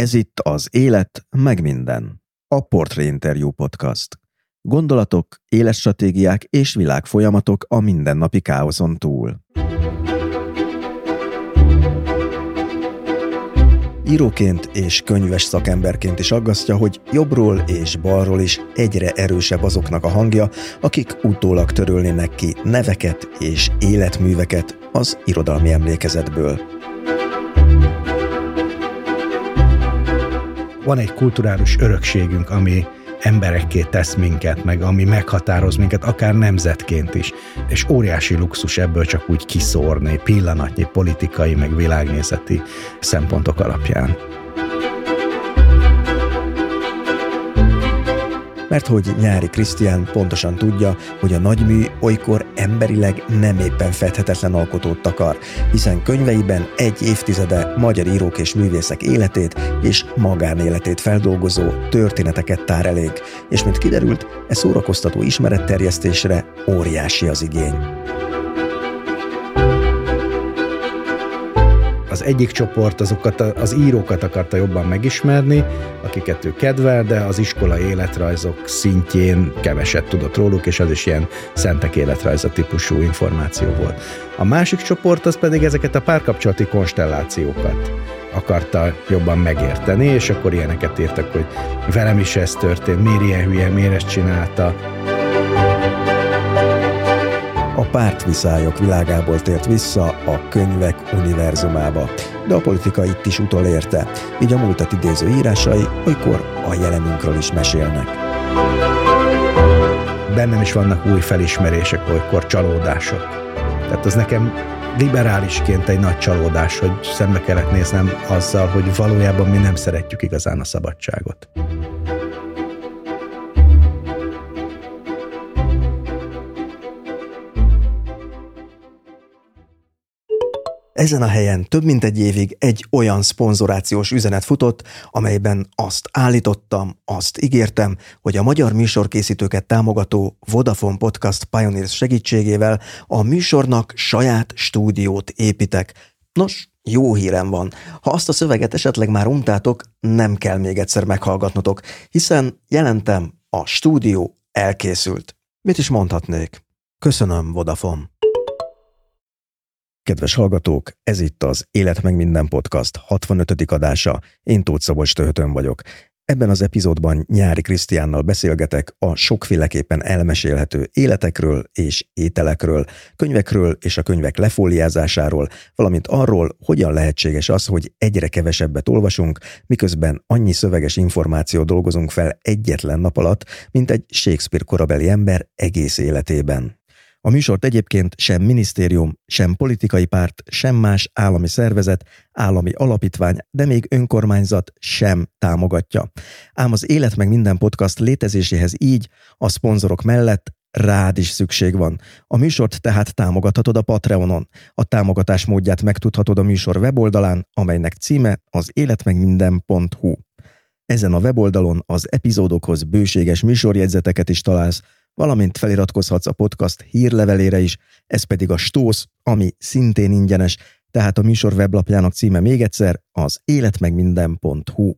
Ez itt az Élet, meg minden. A Portré Interview Podcast. Gondolatok, életstratégiák és világfolyamatok a mindennapi káoszon túl. Íróként és könyves szakemberként is aggasztja, hogy jobbról és balról is egyre erősebb azoknak a hangja, akik utólag törölnének ki neveket és életműveket az irodalmi emlékezetből. Van egy kulturális örökségünk, ami emberekké tesz minket, meg ami meghatároz minket, akár nemzetként is. És óriási luxus ebből csak úgy kiszórni pillanatnyi politikai, meg világnézeti szempontok alapján. Mert hogy Nyári Krisztián pontosan tudja, hogy a nagymű olykor emberileg nem éppen fedhetetlen alkotót takar, hiszen könyveiben egy évtizede magyar írók és művészek életét és magánéletét feldolgozó történeteket tár elég, és mint kiderült, e szórakoztató ismeretterjesztésre óriási az igény. Az egyik csoport azokat az írókat akarta jobban megismerni, akiket ő kedvel, de az iskola életrajzok szintjén keveset tudott róluk, és az is ilyen szentek életrajza típusú információ volt. A másik csoport az pedig ezeket a párkapcsolati konstellációkat akarta jobban megérteni, és akkor ilyeneket írtak, hogy velem is ez történt, miért ilyen hülye, miért ezt csinálta. Pártviszályok világából tért vissza a könyvek univerzumába, de a politika itt is utolérte, így a múltat idéző írásai olykor a jelenünkről is mesélnek. Bennem is vannak új felismerések, olykor csalódások. Tehát az nekem liberálisként egy nagy csalódás, hogy szembe kellett néznem azzal, hogy valójában mi nem szeretjük igazán a szabadságot. Ezen a helyen több mint egy évig egy olyan szponzorációs üzenet futott, amelyben azt állítottam, azt ígértem, hogy a magyar műsorkészítőket támogató Vodafone Podcast Pioneers segítségével a műsornak saját stúdiót építek. Nos, jó hírem van. Ha azt a szöveget esetleg már untátok, nem kell még egyszer meghallgatnotok, hiszen jelentem, a stúdió elkészült. Mit is mondhatnék? Köszönöm, Vodafone. Kedves hallgatók, ez itt az Élet meg minden podcast 65. adása. Én Tóth Szabolcs Töhötön vagyok. Ebben az epizódban Nyári Krisztiánnal beszélgetek a sokféleképpen elmesélhető életekről és ételekről, könyvekről és a könyvek lefóliázásáról, valamint arról, hogyan lehetséges az, hogy egyre kevesebbet olvasunk, miközben annyi szöveges információ dolgozunk fel egyetlen nap alatt, mint egy Shakespeare korabeli ember egész életében. A műsort egyébként sem minisztérium, sem politikai párt, sem más állami szervezet, állami alapítvány, de még önkormányzat sem támogatja. Ám az Élet meg minden podcast létezéséhez így a szponzorok mellett rád is szükség van. A műsort tehát támogathatod a Patreonon. A támogatás módját megtudhatod a műsor weboldalán, amelynek címe az életmegminden.hu. Ezen a weboldalon az epizódokhoz bőséges műsorjegyzeteket is találsz, valamint feliratkozhatsz a podcast hírlevelére is, ez pedig a Stósz, ami szintén ingyenes, tehát a műsor weblapjának címe még egyszer az életmegminden.hu.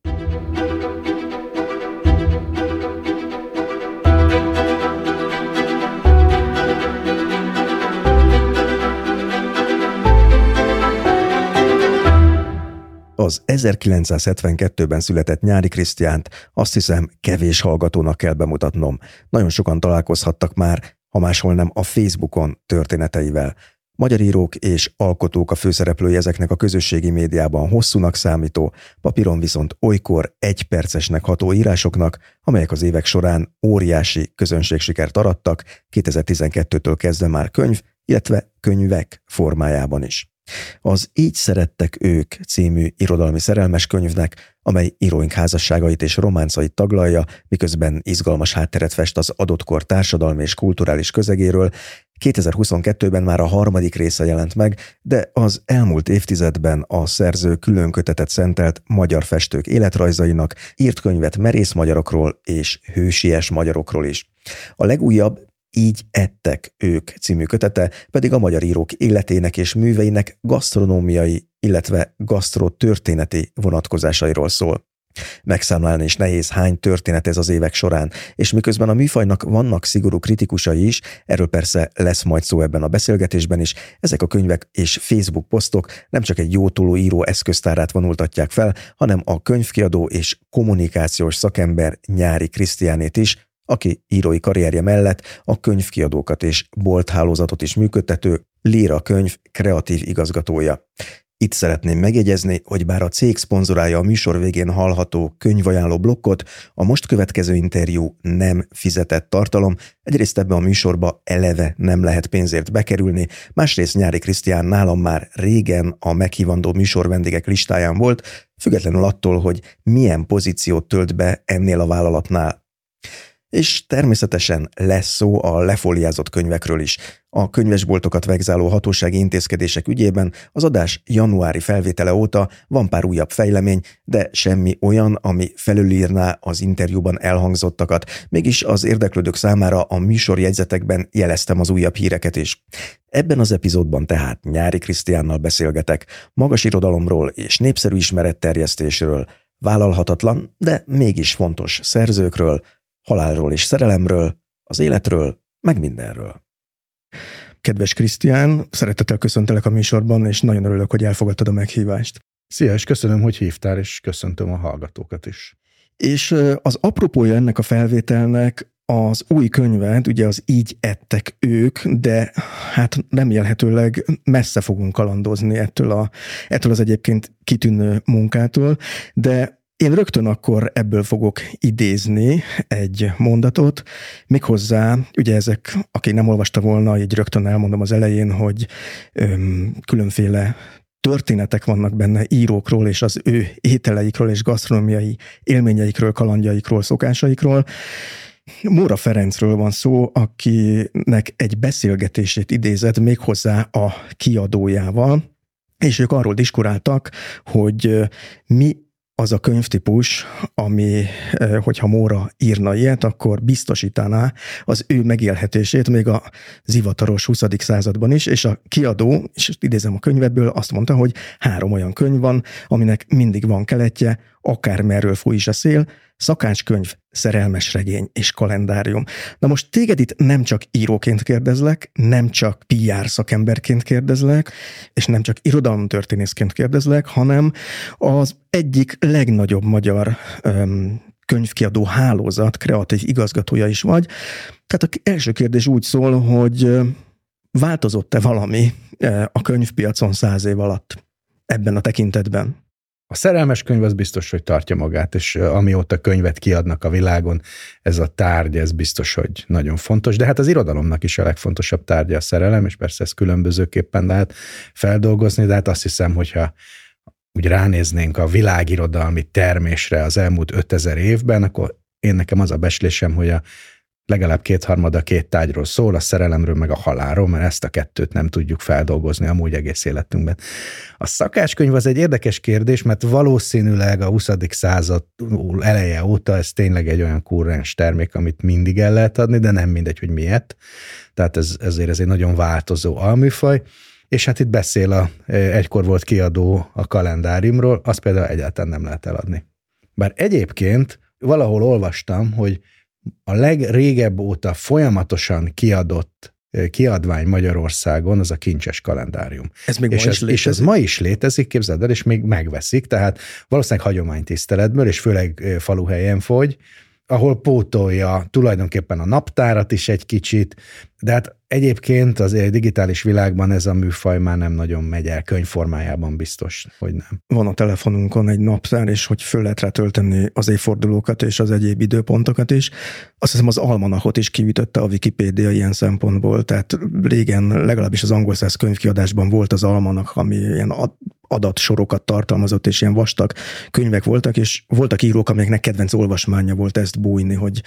Az 1972-ben született Nyári Krisztiánt azt hiszem kevés hallgatónak kell bemutatnom. Nagyon sokan találkozhattak már, ha máshol nem a Facebookon történeteivel. Magyar írók és alkotók a főszereplői ezeknek a közösségi médiában hosszúnak számító, papíron viszont olykor egypercesnek ható írásoknak, amelyek az évek során óriási közönségsikert arattak, 2012-től kezdve már könyv, illetve könyvek formájában is. Az Így szerettek ők című irodalmi szerelmes könyvnek, amely íróink házasságait és románcait taglalja, miközben izgalmas hátteret fest az adott kor társadalmi és kulturális közegéről, 2022-ben már a harmadik része jelent meg, de az elmúlt évtizedben a szerző külön kötetet szentelt magyar festők életrajzainak, írt könyvet merész magyarokról és hősies magyarokról is. A legújabb így ettek ők című kötete, pedig a magyar írók életének és műveinek gasztronómiai, illetve gasztrotörténeti vonatkozásairól szól. Megszámlálni is nehéz, hány történet ez az évek során, és miközben a műfajnak vannak szigorú kritikusai is, erről persze lesz majd szó ebben a beszélgetésben is, ezek a könyvek és Facebook posztok nem csak egy jótoló író eszköztárát vonultatják fel, hanem a könyvkiadó és kommunikációs szakember Nyári Krisztiánét is, aki írói karrierje mellett a könyvkiadókat és bolthálózatot is működtető Líra könyv kreatív igazgatója. Itt szeretném megjegyezni, hogy bár a cég szponzorálja a műsor végén hallható könyvajánló blokkot, a most következő interjú nem fizetett tartalom, egyrészt ebbe a műsorba eleve nem lehet pénzért bekerülni, másrészt Nyári Krisztián nálam már régen a meghívandó műsor vendégek listáján volt, függetlenül attól, hogy milyen pozíciót tölt be ennél a vállalatnál és természetesen lesz szó a lefóliázott könyvekről is. A könyvesboltokat vegzáló hatósági intézkedések ügyében az adás januári felvétele óta van pár újabb fejlemény, de semmi olyan, ami felülírná az interjúban elhangzottakat. Mégis az érdeklődők számára a műsorjegyzetekben jeleztem az újabb híreket is. Ebben az epizódban tehát Nyári Krisztiánnal beszélgetek, magas irodalomról és népszerű ismeretterjesztésről, vállalhatatlan, de mégis fontos szerzőkről, halálról és szerelemről, az életről, meg mindenről. Kedves Krisztián, szeretettel köszöntelek a műsorban, és nagyon örülök, hogy elfogadtad a meghívást. Szia, és köszönöm, hogy hívtál, és köszöntöm a hallgatókat is. És az apropója ennek a felvételnek az új könyved, ugye az Így ettek ők, de hát remélhetőleg messze fogunk kalandozni ettől, a, ettől az egyébként kitűnő munkától, de én rögtön akkor ebből fogok idézni egy mondatot, méghozzá, ugye ezek, aki nem olvasta volna, így rögtön elmondom az elején, hogy öm, különféle történetek vannak benne írókról, és az ő ételeikről és gasztronómiai élményeikről, kalandjaikról, szokásaikról. Móra Ferencről van szó, akinek egy beszélgetését idézett méghozzá a kiadójával, és ők arról diskuráltak, hogy mi az a könyvtípus, ami, hogyha Móra írna ilyet, akkor biztosítaná az ő megélhetését még a zivataros 20. században is, és a kiadó, és idézem a könyvedből, azt mondta, hogy három olyan könyv van, aminek mindig van keletje, akármerről fúj is a szél, szakácskönyv, szerelmes regény és kalendárium. Na most téged itt nem csak íróként kérdezlek, nem csak PR szakemberként kérdezlek, és nem csak irodalomtörténészként kérdezlek, hanem az egyik legnagyobb magyar öm, könyvkiadó hálózat kreatív igazgatója is vagy. Tehát a első kérdés úgy szól, hogy változott-e valami a könyvpiacon száz év alatt ebben a tekintetben? A szerelmes könyv az biztos, hogy tartja magát, és amióta könyvet kiadnak a világon, ez a tárgy, ez biztos, hogy nagyon fontos, de hát az irodalomnak is a legfontosabb tárgya a szerelem, és persze ezt különbözőképpen lehet feldolgozni, de hát azt hiszem, hogyha úgy ránéznénk a világirodalmi termésre az elmúlt 5000 évben, akkor én nekem az a beslésem, hogy a legalább kétharmada két tájról szól, a szerelemről meg a halálról, mert ezt a kettőt nem tudjuk feldolgozni amúgy egész életünkben. A szakácskönyv az egy érdekes kérdés, mert valószínűleg a 20. század eleje óta ez tényleg egy olyan kurrens termék, amit mindig el lehet adni, de nem mindegy, hogy miért. Tehát ez, ezért ez egy nagyon változó alműfaj. És hát itt beszél a egykor volt kiadó a kalendáriumról, azt például egyáltalán nem lehet eladni. Bár egyébként valahol olvastam, hogy a legrégebb óta folyamatosan kiadott kiadvány Magyarországon, az a kincses kalendárium. Ez még és ma ez, is létezik? És ez ma is létezik, képzeld el, és még megveszik, tehát valószínűleg hagyománytiszteletből, és főleg faluhelyen fogy, ahol pótolja tulajdonképpen a naptárat is egy kicsit, de hát egyébként az digitális világban ez a műfaj már nem nagyon megy el, könyvformájában biztos, hogy nem. Van a telefonunkon egy naptár, és hogy föl lehet rá tölteni az évfordulókat és az egyéb időpontokat is. Azt hiszem az almanachot is kiütötte a Wikipédia ilyen szempontból, tehát régen legalábbis az angol száz könyvkiadásban volt az almanach, ami ilyen adatsorokat tartalmazott, és ilyen vastag könyvek voltak, és voltak írók, amiknek kedvenc olvasmánya volt ezt bújni, hogy...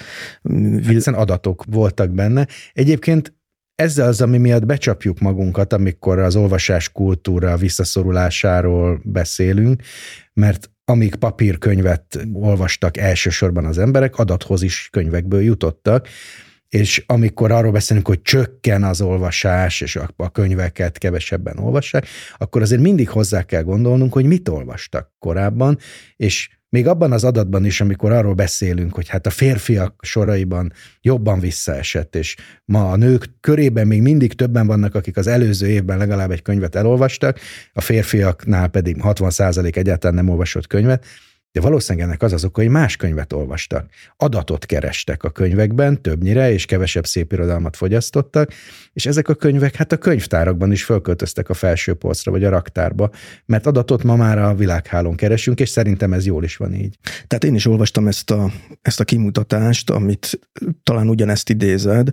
Hiszen adatok voltak benne. Egyébként ezzel az, ami miatt becsapjuk magunkat, amikor az olvasás kultúra visszaszorulásáról beszélünk, mert amíg papírkönyvet olvastak elsősorban az emberek, adathoz is könyvekből jutottak, és amikor arról beszélünk, hogy csökken az olvasás, és a könyveket kevesebben olvassák, akkor azért mindig hozzá kell gondolnunk, hogy mit olvastak korábban, és még abban az adatban is, amikor arról beszélünk, hogy hát a férfiak soraiban jobban visszaesett, és ma a nők körében még mindig többen vannak, akik az előző évben legalább egy könyvet elolvastak, a férfiaknál pedig 60% egyáltalán nem olvasott könyvet, de valószínűleg ennek az az oka, hogy más könyvet olvastak. Adatot kerestek a könyvekben, többnyire, és kevesebb szép irodalmat fogyasztottak, és ezek a könyvek hát a könyvtárakban is fölköltöztek a felső polcra, vagy a raktárba, mert adatot ma már a világhálón keresünk, és szerintem ez jól is van így. Tehát én is olvastam ezt a, ezt a kimutatást, amit talán ugyanezt idézed,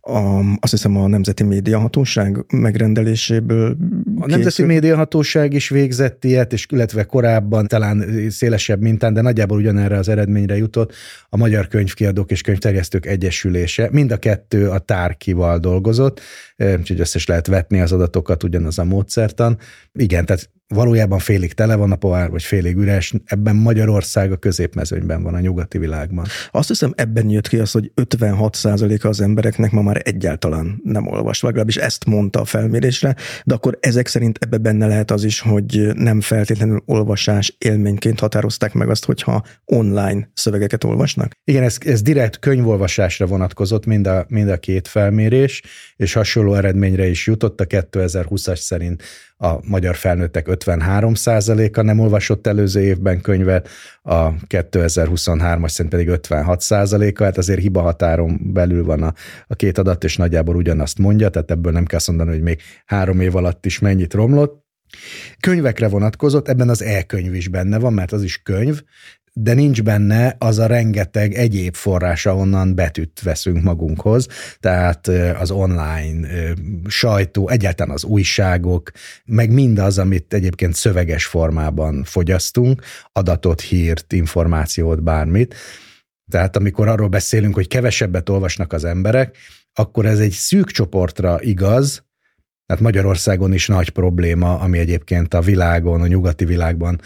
a, azt hiszem a Nemzeti Médiahatóság megrendeléséből. A Nemzeti Médiahatóság is végzett ilyet, és illetve korábban talán szélesebb mintán, de nagyjából ugyanerre az eredményre jutott a Magyar Könyvkiadók és Könyvterjesztők Egyesülése. Mind a kettő a tárkival dolgozott, úgyhogy össze is lehet vetni az adatokat ugyanaz a módszertan. Igen, tehát valójában félig tele van a pohár, vagy félig üres, ebben Magyarország a középmezőnyben van a nyugati világban. Azt hiszem ebben jött ki az, hogy 56%-a az embereknek ma már egyáltalán nem olvas, legalábbis ezt mondta a felmérésre, de akkor ezek szerint ebbe benne lehet az is, hogy nem feltétlenül olvasás élményként határozták meg azt, hogyha online szövegeket olvasnak? Igen, ez, ez direkt könyvolvasásra vonatkozott mind a, mind a két felmérés, és hasonló eredményre is jutott a 2020-as szerint a magyar felnőttek 53%-a nem olvasott előző évben könyvet, a 2023-as szerint pedig 56%-a, hát azért hiba határon belül van a, a két adat, és nagyjából ugyanazt mondja, tehát ebből nem kell mondani, hogy még három év alatt is mennyit romlott. Könyvekre vonatkozott, ebben az e-könyv is benne van, mert az is könyv, de nincs benne az a rengeteg egyéb forrás, ahonnan betűt veszünk magunkhoz, tehát az online sajtó, egyáltalán az újságok, meg mindaz, amit egyébként szöveges formában fogyasztunk, adatot, hírt, információt, bármit. Tehát amikor arról beszélünk, hogy kevesebbet olvasnak az emberek, akkor ez egy szűk csoportra igaz, tehát Magyarországon is nagy probléma, ami egyébként a világon, a nyugati világban,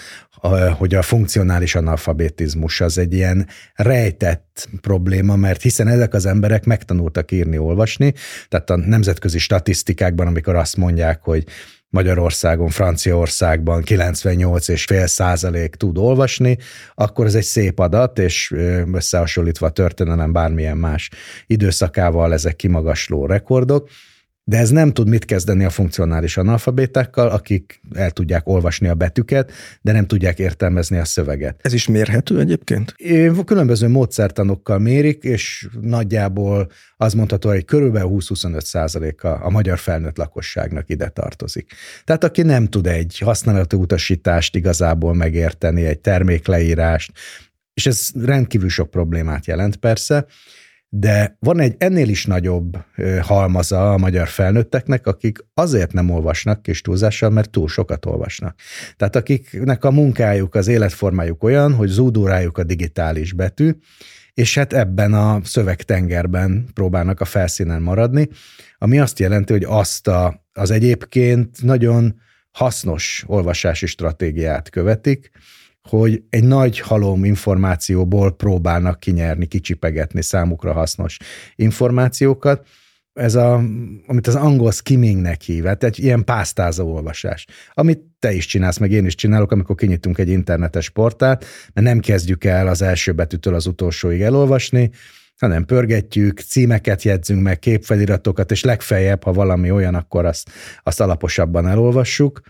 hogy a funkcionális analfabetizmus az egy ilyen rejtett probléma, mert hiszen ezek az emberek megtanultak írni, olvasni, tehát a nemzetközi statisztikákban, amikor azt mondják, hogy Magyarországon, Franciaországban 98,5 százalék tud olvasni, akkor ez egy szép adat, és összehasonlítva a történelem bármilyen más időszakával ezek kimagasló rekordok de ez nem tud mit kezdeni a funkcionális analfabétákkal, akik el tudják olvasni a betűket, de nem tudják értelmezni a szöveget. Ez is mérhető egyébként? Különböző módszertanokkal mérik, és nagyjából az mondható, hogy körülbelül 20-25 százaléka a magyar felnőtt lakosságnak ide tartozik. Tehát aki nem tud egy használati utasítást igazából megérteni, egy termékleírást, és ez rendkívül sok problémát jelent persze, de van egy ennél is nagyobb halmaza a magyar felnőtteknek, akik azért nem olvasnak kis túlzással, mert túl sokat olvasnak. Tehát akiknek a munkájuk, az életformájuk olyan, hogy zúdul rájuk a digitális betű, és hát ebben a szövegtengerben próbálnak a felszínen maradni, ami azt jelenti, hogy azt a, az egyébként nagyon hasznos olvasási stratégiát követik, hogy egy nagy halom információból próbálnak kinyerni, kicsipegetni számukra hasznos információkat. Ez a, amit az angol skimmingnek hív, hát egy ilyen pásztázó olvasás, amit te is csinálsz, meg én is csinálok, amikor kinyitunk egy internetes portált, mert nem kezdjük el az első betűtől az utolsóig elolvasni, hanem pörgetjük, címeket jegyzünk meg, képfeliratokat, és legfeljebb, ha valami olyan, akkor azt, azt alaposabban elolvassuk,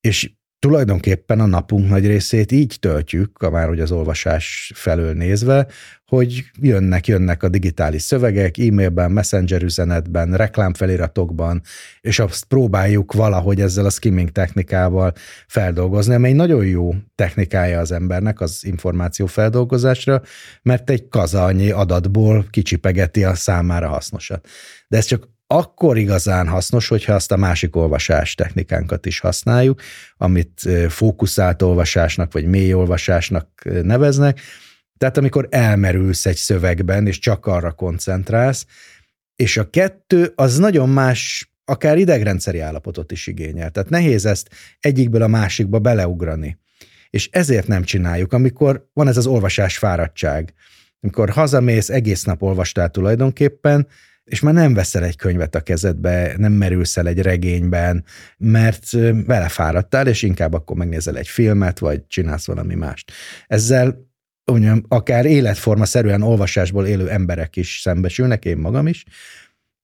és tulajdonképpen a napunk nagy részét így töltjük, már hogy az olvasás felől nézve, hogy jönnek, jönnek a digitális szövegek, e-mailben, messenger üzenetben, reklámfeliratokban, és azt próbáljuk valahogy ezzel a skimming technikával feldolgozni, amely nagyon jó technikája az embernek az információ feldolgozásra, mert egy kazalnyi adatból kicsipegeti a számára hasznosat. De ez csak akkor igazán hasznos, hogyha azt a másik olvasás technikánkat is használjuk, amit fókuszált olvasásnak, vagy mély olvasásnak neveznek. Tehát amikor elmerülsz egy szövegben, és csak arra koncentrálsz, és a kettő az nagyon más, akár idegrendszeri állapotot is igényel. Tehát nehéz ezt egyikből a másikba beleugrani. És ezért nem csináljuk, amikor van ez az olvasás fáradtság. Amikor hazamész, egész nap olvastál tulajdonképpen, és már nem veszel egy könyvet a kezedbe, nem merülsz el egy regényben, mert vele fáradtál, és inkább akkor megnézel egy filmet, vagy csinálsz valami mást. Ezzel mondjam, akár életforma szerűen olvasásból élő emberek is szembesülnek, én magam is,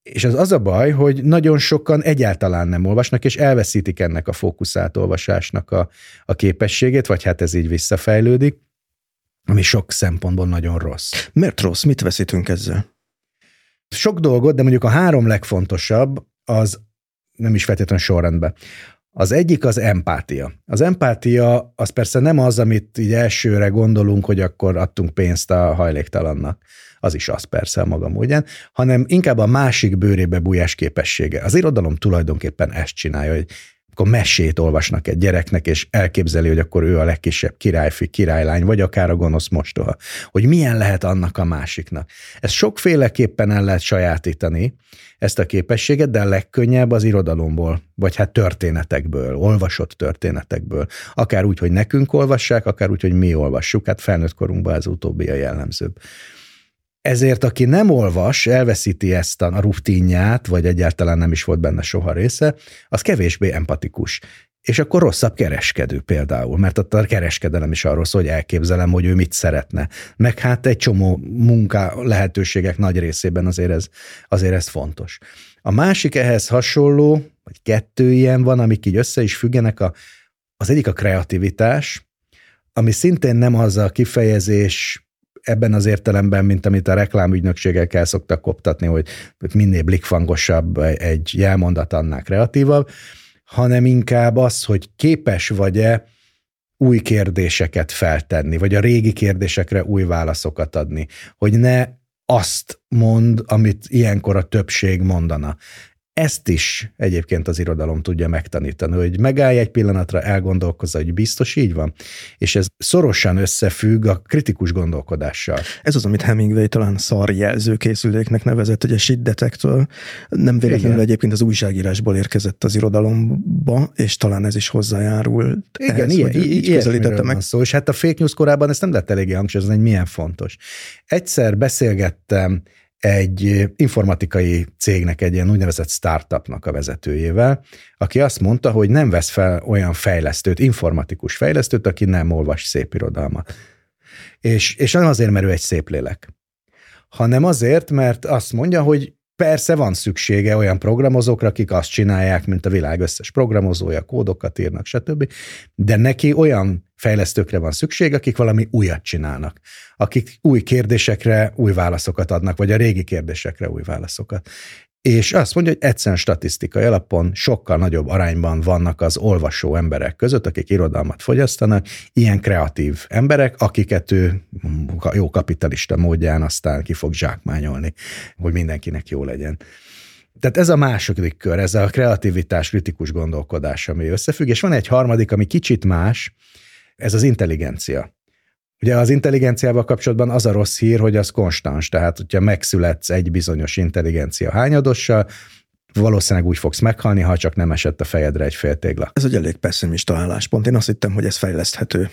és az az a baj, hogy nagyon sokan egyáltalán nem olvasnak, és elveszítik ennek a fókuszált olvasásnak a, a képességét, vagy hát ez így visszafejlődik, ami sok szempontból nagyon rossz. Miért rossz? Mit veszítünk ezzel? Sok dolgot, de mondjuk a három legfontosabb az nem is feltétlenül sorrendben. Az egyik az empátia. Az empátia az persze nem az, amit így elsőre gondolunk, hogy akkor adtunk pénzt a hajléktalannak. Az is az persze a maga módján, hanem inkább a másik bőrébe bújás képessége. Az irodalom tulajdonképpen ezt csinálja, hogy akkor mesét olvasnak egy gyereknek, és elképzeli, hogy akkor ő a legkisebb királyfi, királylány, vagy akár a gonosz mostoha, hogy milyen lehet annak a másiknak. Ez sokféleképpen el lehet sajátítani, ezt a képességet, de a legkönnyebb az irodalomból, vagy hát történetekből, olvasott történetekből. Akár úgy, hogy nekünk olvassák, akár úgy, hogy mi olvassuk, hát felnőtt korunkban ez utóbbi a jellemzőbb. Ezért aki nem olvas, elveszíti ezt a rutinját, vagy egyáltalán nem is volt benne soha része, az kevésbé empatikus. És akkor rosszabb kereskedő például, mert ott a kereskedelem is arról szól, hogy elképzelem, hogy ő mit szeretne. Meg hát egy csomó munka lehetőségek nagy részében azért ez, azért ez fontos. A másik ehhez hasonló, vagy kettő ilyen van, amik így össze is függenek, a, az egyik a kreativitás, ami szintén nem az a kifejezés ebben az értelemben, mint amit a reklámügynökségek el szoktak koptatni, hogy minél blikfangosabb egy jelmondat, annál kreatívabb, hanem inkább az, hogy képes vagy-e új kérdéseket feltenni, vagy a régi kérdésekre új válaszokat adni, hogy ne azt mond, amit ilyenkor a többség mondana. Ezt is egyébként az irodalom tudja megtanítani, hogy megállj egy pillanatra, elgondolkozza, hogy biztos így van. És ez szorosan összefügg a kritikus gondolkodással. Ez az, amit Hemingway talán szarjelző készüléknek nevezett, hogy a siddetektől nem véletlenül Igen. egyébként az újságírásból érkezett az irodalomba, és talán ez is hozzájárul. Igen, ehhez, ilyen, ilyen meg. Szó, és hát a fake news korában ezt nem lett eléggé hangsúlyozni, hogy milyen fontos. Egyszer beszélgettem egy informatikai cégnek, egy ilyen úgynevezett startupnak a vezetőjével, aki azt mondta, hogy nem vesz fel olyan fejlesztőt, informatikus fejlesztőt, aki nem olvas szép irodalmat. És, és nem azért, mert ő egy szép lélek, hanem azért, mert azt mondja, hogy Persze van szüksége olyan programozókra, akik azt csinálják, mint a világ összes programozója, kódokat írnak, stb. De neki olyan fejlesztőkre van szükség, akik valami újat csinálnak, akik új kérdésekre új válaszokat adnak, vagy a régi kérdésekre új válaszokat és azt mondja, hogy egyszerűen statisztikai alapon sokkal nagyobb arányban vannak az olvasó emberek között, akik irodalmat fogyasztanak, ilyen kreatív emberek, akiket ő jó kapitalista módján aztán ki fog zsákmányolni, hogy mindenkinek jó legyen. Tehát ez a második kör, ez a kreativitás, kritikus gondolkodás, ami összefügg, és van egy harmadik, ami kicsit más, ez az intelligencia. Ugye az intelligenciával kapcsolatban az a rossz hír, hogy az konstans, tehát hogyha megszületsz egy bizonyos intelligencia hányadossal, valószínűleg úgy fogsz meghalni, ha csak nem esett a fejedre egy féltégla. Ez egy elég pessimista álláspont. Én azt hittem, hogy ez fejleszthető.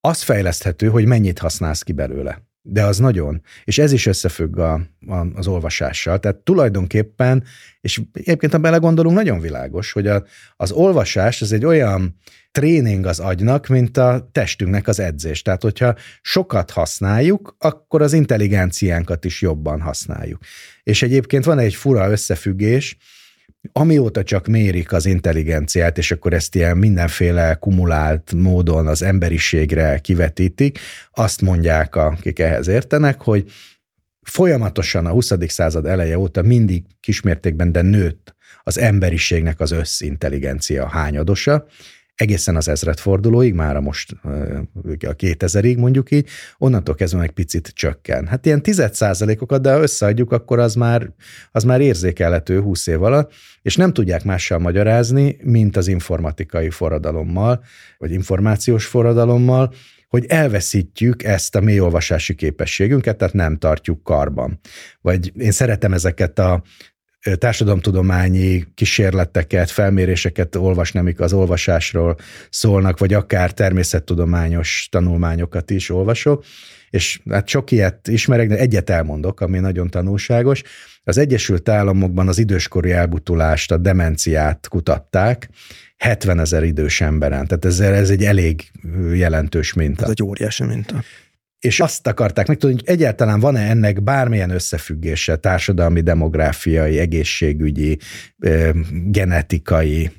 Az fejleszthető, hogy mennyit használsz ki belőle. De az nagyon. És ez is összefügg a, a, az olvasással. Tehát tulajdonképpen, és egyébként ha belegondolunk, nagyon világos, hogy a, az olvasás az egy olyan tréning az agynak, mint a testünknek az edzés. Tehát, hogyha sokat használjuk, akkor az intelligenciánkat is jobban használjuk. És egyébként van egy fura összefüggés, amióta csak mérik az intelligenciát, és akkor ezt ilyen mindenféle kumulált módon az emberiségre kivetítik, azt mondják, akik ehhez értenek, hogy folyamatosan a 20. század eleje óta mindig kismértékben, de nőtt az emberiségnek az összintelligencia hányadosa, egészen az ezredfordulóig, már a most a 2000-ig mondjuk így, onnantól kezdve egy picit csökken. Hát ilyen 10 okat, de ha összeadjuk, akkor az már, az már érzékelhető 20 év alatt, és nem tudják mással magyarázni, mint az informatikai forradalommal, vagy információs forradalommal, hogy elveszítjük ezt a mélyolvasási képességünket, tehát nem tartjuk karban. Vagy én szeretem ezeket a társadalomtudományi kísérleteket, felméréseket olvasni, amik az olvasásról szólnak, vagy akár természettudományos tanulmányokat is olvasok, és hát sok ilyet ismerek, de egyet elmondok, ami nagyon tanulságos. Az Egyesült Államokban az időskori elbutulást, a demenciát kutatták, 70 ezer idős emberen, tehát ez, ez egy elég jelentős minta. Ez egy óriási minta és azt akarták megtudni, hogy egyáltalán van-e ennek bármilyen összefüggése társadalmi, demográfiai, egészségügyi, genetikai,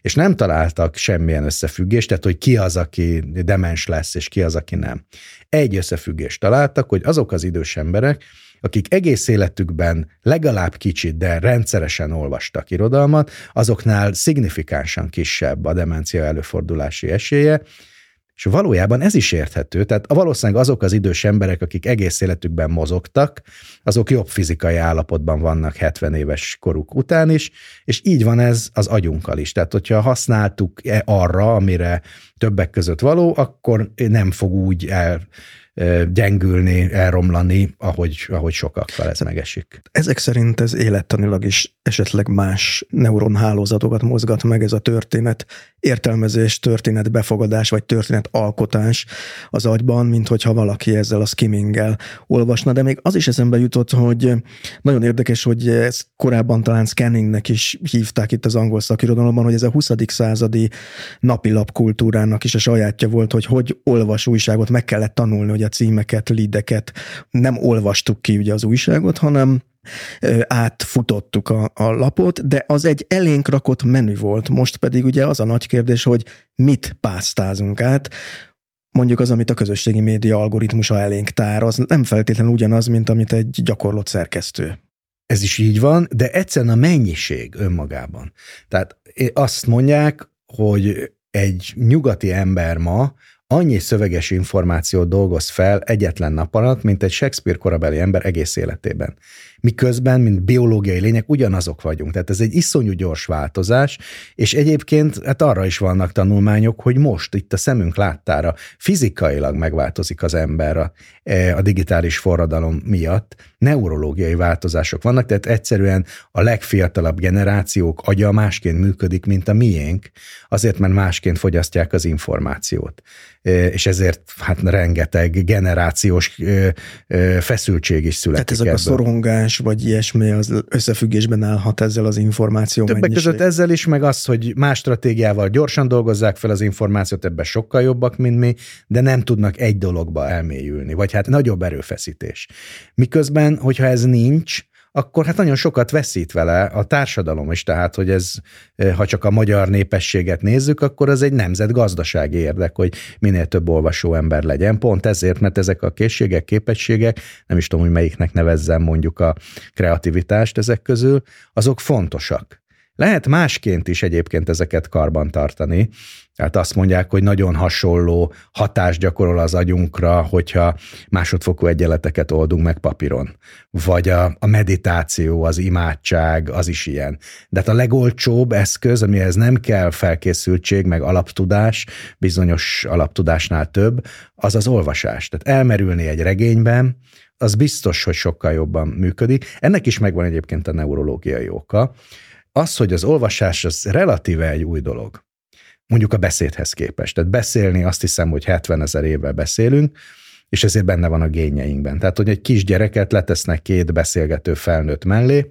és nem találtak semmilyen összefüggést, tehát hogy ki az, aki demens lesz, és ki az, aki nem. Egy összefüggést találtak, hogy azok az idős emberek, akik egész életükben legalább kicsit, de rendszeresen olvastak irodalmat, azoknál szignifikánsan kisebb a demencia előfordulási esélye, és valójában ez is érthető, tehát valószínűleg azok az idős emberek, akik egész életükben mozogtak, azok jobb fizikai állapotban vannak 70 éves koruk után is, és így van ez az agyunkkal is. Tehát, hogyha használtuk arra, amire többek között való, akkor nem fog úgy el gyengülni, elromlani, ahogy, ahogy sokakkal ez megesik. Ezek szerint ez élettanilag is esetleg más neuronhálózatokat mozgat meg ez a történet értelmezés, történet befogadás vagy történet alkotás az agyban, mint hogyha valaki ezzel a skimminggel olvasna, de még az is eszembe jutott, hogy nagyon érdekes, hogy ez korábban talán scanningnek is hívták itt az angol szakirodalomban, hogy ez a 20. századi napilap kultúrának is a sajátja volt, hogy hogy olvas újságot, meg kellett tanulni, hogy címeket, lideket nem olvastuk ki ugye az újságot, hanem átfutottuk a, a lapot, de az egy elénk rakott menü volt. Most pedig ugye az a nagy kérdés, hogy mit pásztázunk át, mondjuk az, amit a közösségi média algoritmusa elénk tár, az nem feltétlenül ugyanaz, mint amit egy gyakorlott szerkesztő. Ez is így van, de egyszerűen a mennyiség önmagában. Tehát azt mondják, hogy egy nyugati ember ma annyi szöveges információt dolgoz fel egyetlen nap alatt, mint egy Shakespeare korabeli ember egész életében miközben, mint biológiai lények, ugyanazok vagyunk. Tehát ez egy iszonyú gyors változás, és egyébként hát arra is vannak tanulmányok, hogy most itt a szemünk láttára fizikailag megváltozik az ember a, e, a digitális forradalom miatt, neurológiai változások vannak, tehát egyszerűen a legfiatalabb generációk agya másként működik, mint a miénk, azért, mert másként fogyasztják az információt. És ezért hát rengeteg generációs feszültség is születik. Tehát ezek ebből. a szorongás, vagy ilyesmi az összefüggésben állhat ezzel az információ Többek mennyiség. között ezzel is, meg az, hogy más stratégiával gyorsan dolgozzák fel az információt, ebben sokkal jobbak, mint mi, de nem tudnak egy dologba elmélyülni, vagy hát nagyobb erőfeszítés. Miközben, hogyha ez nincs, akkor hát nagyon sokat veszít vele a társadalom is, tehát hogy ez, ha csak a magyar népességet nézzük, akkor az egy nemzetgazdasági érdek, hogy minél több olvasó ember legyen. Pont ezért, mert ezek a készségek, képességek, nem is tudom, hogy melyiknek nevezzem mondjuk a kreativitást ezek közül, azok fontosak. Lehet másként is egyébként ezeket karban tartani, tehát azt mondják, hogy nagyon hasonló hatást gyakorol az agyunkra, hogyha másodfokú egyenleteket oldunk meg papíron. Vagy a, a meditáció, az imádság, az is ilyen. De hát a legolcsóbb eszköz, amihez nem kell felkészültség, meg alaptudás, bizonyos alaptudásnál több, az az olvasás. Tehát elmerülni egy regényben, az biztos, hogy sokkal jobban működik. Ennek is megvan egyébként a neurológiai oka. Az, hogy az olvasás az relatíve egy új dolog mondjuk a beszédhez képest. Tehát beszélni azt hiszem, hogy 70 ezer évvel beszélünk, és ezért benne van a gényeinkben. Tehát, hogy egy kis gyereket letesznek két beszélgető felnőtt mellé,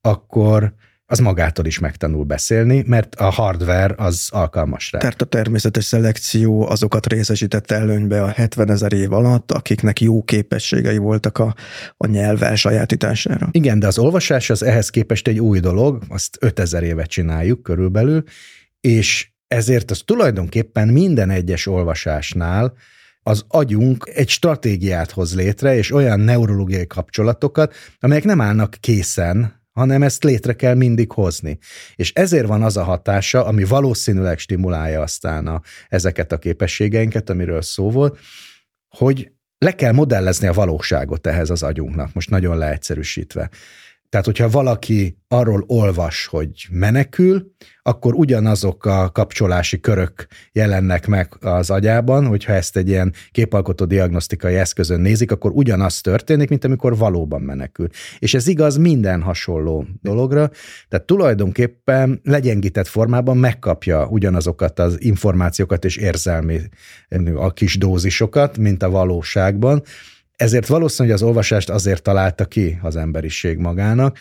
akkor az magától is megtanul beszélni, mert a hardware az alkalmas rá. Tehát a természetes szelekció azokat részesítette előnybe a 70 ezer év alatt, akiknek jó képességei voltak a, a nyelv elsajátítására. Igen, de az olvasás az ehhez képest egy új dolog, azt 5000 évet csináljuk körülbelül, és ezért az tulajdonképpen minden egyes olvasásnál az agyunk egy stratégiát hoz létre, és olyan neurológiai kapcsolatokat, amelyek nem állnak készen, hanem ezt létre kell mindig hozni. És ezért van az a hatása, ami valószínűleg stimulálja aztán a, ezeket a képességeinket, amiről szó volt, hogy le kell modellezni a valóságot ehhez az agyunknak, most nagyon leegyszerűsítve. Tehát, hogyha valaki arról olvas, hogy menekül, akkor ugyanazok a kapcsolási körök jelennek meg az agyában, hogyha ezt egy ilyen képalkotó diagnosztikai eszközön nézik, akkor ugyanaz történik, mint amikor valóban menekül. És ez igaz minden hasonló dologra, tehát tulajdonképpen legyengített formában megkapja ugyanazokat az információkat és érzelmi a kis dózisokat, mint a valóságban, ezért valószínű, hogy az olvasást azért találta ki az emberiség magának,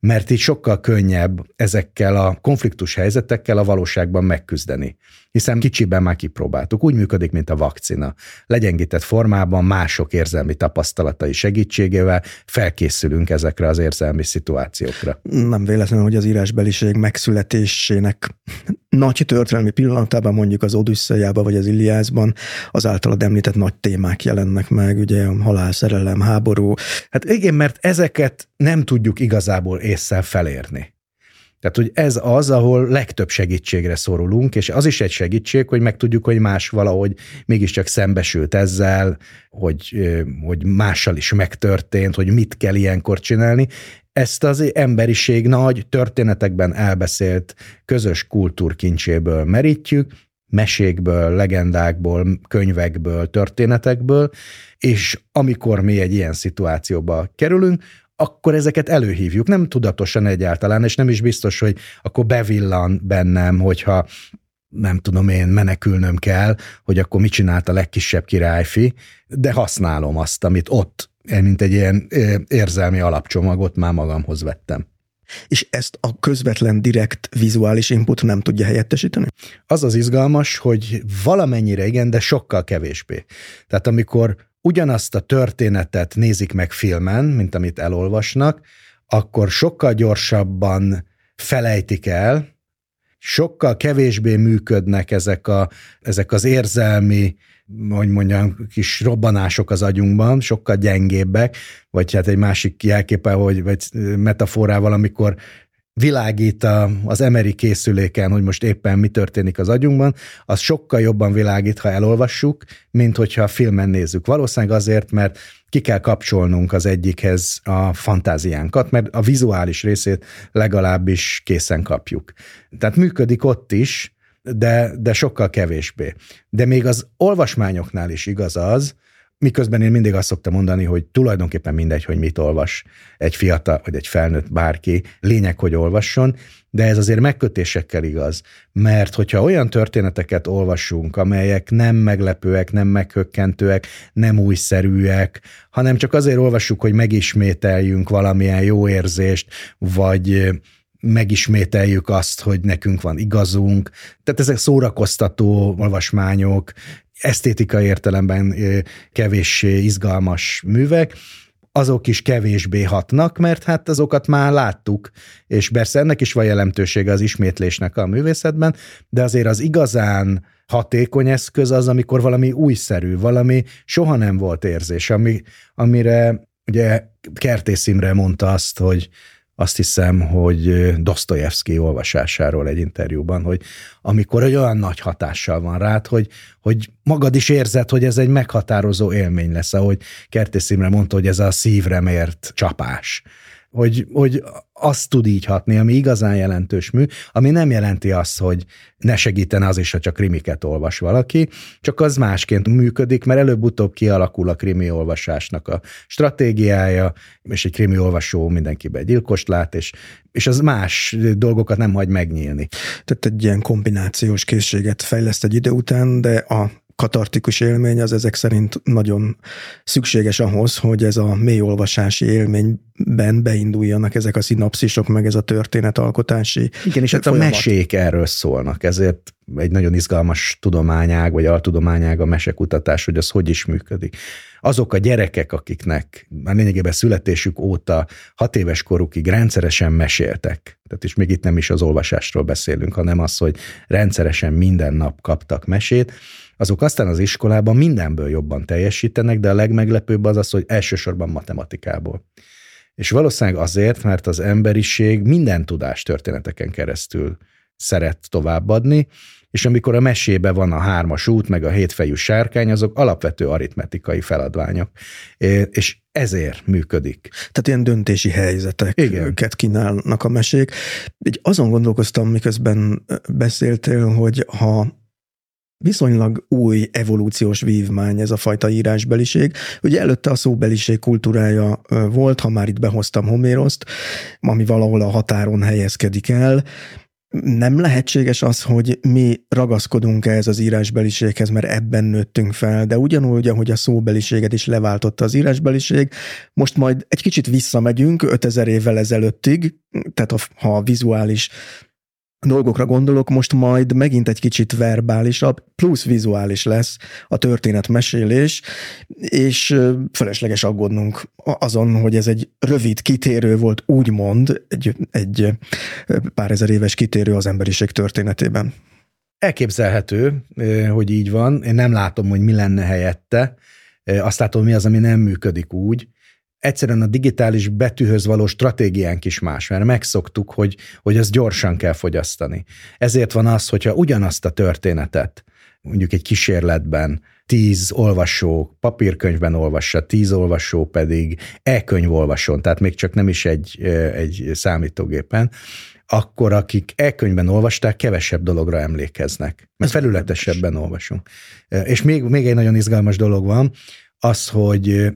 mert így sokkal könnyebb ezekkel a konfliktus helyzetekkel a valóságban megküzdeni. Hiszen kicsiben már kipróbáltuk. Úgy működik, mint a vakcina. Legyengített formában mások érzelmi tapasztalatai segítségével felkészülünk ezekre az érzelmi szituációkra. Nem véletlenül, hogy az írásbeliség megszületésének nagy történelmi pillanatában, mondjuk az Odüsszejában vagy az Iliászban az általad említett nagy témák jelennek meg, ugye a halál, szerelem, háború. Hát igen, mert ezeket nem tudjuk igazából észre felérni. Tehát, hogy ez az, ahol legtöbb segítségre szorulunk, és az is egy segítség, hogy megtudjuk, hogy más valahogy mégiscsak szembesült ezzel, hogy, hogy mással is megtörtént, hogy mit kell ilyenkor csinálni. Ezt az emberiség nagy történetekben elbeszélt közös kultúrkincséből merítjük, mesékből, legendákból, könyvekből, történetekből, és amikor mi egy ilyen szituációba kerülünk, akkor ezeket előhívjuk, nem tudatosan egyáltalán, és nem is biztos, hogy akkor bevillan bennem, hogyha nem tudom én, menekülnöm kell, hogy akkor mit csinált a legkisebb királyfi, de használom azt, amit ott, mint egy ilyen érzelmi alapcsomagot már magamhoz vettem. És ezt a közvetlen, direkt vizuális input nem tudja helyettesíteni? Az az izgalmas, hogy valamennyire igen, de sokkal kevésbé. Tehát amikor ugyanazt a történetet nézik meg filmen, mint amit elolvasnak, akkor sokkal gyorsabban felejtik el, sokkal kevésbé működnek ezek, a, ezek az érzelmi, hogy mondjam, kis robbanások az agyunkban, sokkal gyengébbek, vagy hát egy másik jelképpel, hogy, vagy metaforával, amikor világít a, az emeri készüléken, hogy most éppen mi történik az agyunkban, az sokkal jobban világít, ha elolvassuk, mint hogyha a filmen nézzük. Valószínűleg azért, mert ki kell kapcsolnunk az egyikhez a fantáziánkat, mert a vizuális részét legalábbis készen kapjuk. Tehát működik ott is, de, de sokkal kevésbé. De még az olvasmányoknál is igaz az, Miközben én mindig azt szoktam mondani, hogy tulajdonképpen mindegy, hogy mit olvas egy fiatal vagy egy felnőtt bárki, lényeg, hogy olvasson, de ez azért megkötésekkel igaz, mert hogyha olyan történeteket olvasunk, amelyek nem meglepőek, nem meghökkentőek, nem újszerűek, hanem csak azért olvassuk, hogy megismételjünk valamilyen jó érzést, vagy megismételjük azt, hogy nekünk van igazunk. Tehát ezek szórakoztató olvasmányok, esztétikai értelemben kevéssé izgalmas művek, azok is kevésbé hatnak, mert hát azokat már láttuk, és persze ennek is van jelentősége az ismétlésnek a művészetben, de azért az igazán hatékony eszköz az, amikor valami újszerű, valami soha nem volt érzés, ami, amire ugye Kertész Imre mondta azt, hogy azt hiszem, hogy Dostoyevsky olvasásáról egy interjúban, hogy amikor egy olyan nagy hatással van rád, hogy, hogy magad is érzed, hogy ez egy meghatározó élmény lesz, ahogy Kertész Imre mondta, hogy ez a szívre mért csapás hogy, hogy azt tud így hatni, ami igazán jelentős mű, ami nem jelenti azt, hogy ne segítene az is, ha csak krimiket olvas valaki, csak az másként működik, mert előbb-utóbb kialakul a krimi olvasásnak a stratégiája, és egy krimi olvasó mindenkiben gyilkost lát, és, és az más dolgokat nem hagy megnyílni. Tehát egy ilyen kombinációs készséget fejleszt egy idő után, de a katartikus élmény az ezek szerint nagyon szükséges ahhoz, hogy ez a mély olvasási élményben beinduljanak ezek a szinapszisok, meg ez a történetalkotási. Igen, és hát a mesék erről szólnak, ezért egy nagyon izgalmas tudományág, vagy altudományág a mesekutatás, hogy az hogy is működik. Azok a gyerekek, akiknek már lényegében születésük óta hat éves korukig rendszeresen meséltek, tehát is még itt nem is az olvasásról beszélünk, hanem az, hogy rendszeresen minden nap kaptak mesét, azok aztán az iskolában mindenből jobban teljesítenek, de a legmeglepőbb az az, hogy elsősorban matematikából. És valószínűleg azért, mert az emberiség minden tudás történeteken keresztül szeret továbbadni, és amikor a mesébe van a hármas út, meg a hétfejű sárkány, azok alapvető aritmetikai feladványok, és ezért működik. Tehát ilyen döntési helyzeteket Igen. kínálnak a mesék. Így azon gondolkoztam, miközben beszéltél, hogy ha viszonylag új evolúciós vívmány ez a fajta írásbeliség. Ugye előtte a szóbeliség kultúrája volt, ha már itt behoztam Homéroszt, ami valahol a határon helyezkedik el, nem lehetséges az, hogy mi ragaszkodunk ehhez az írásbeliséghez, mert ebben nőttünk fel, de ugyanúgy, ahogy a szóbeliséget is leváltotta az írásbeliség, most majd egy kicsit visszamegyünk 5000 évvel ezelőttig, tehát ha a vizuális dolgokra gondolok, most majd megint egy kicsit verbálisabb, plusz vizuális lesz a történetmesélés, és felesleges aggódnunk azon, hogy ez egy rövid kitérő volt, úgymond egy, egy pár ezer éves kitérő az emberiség történetében. Elképzelhető, hogy így van. Én nem látom, hogy mi lenne helyette. Azt látom, mi az, ami nem működik úgy egyszerűen a digitális betűhöz való stratégiánk is más, mert megszoktuk, hogy, hogy ezt gyorsan kell fogyasztani. Ezért van az, hogyha ugyanazt a történetet, mondjuk egy kísérletben tíz olvasó papírkönyvben olvassa, tíz olvasó pedig e-könyv olvasón, tehát még csak nem is egy, egy számítógépen, akkor akik e-könyvben olvasták, kevesebb dologra emlékeznek, mert felületesebben olvasunk. És még, még egy nagyon izgalmas dolog van, az, hogy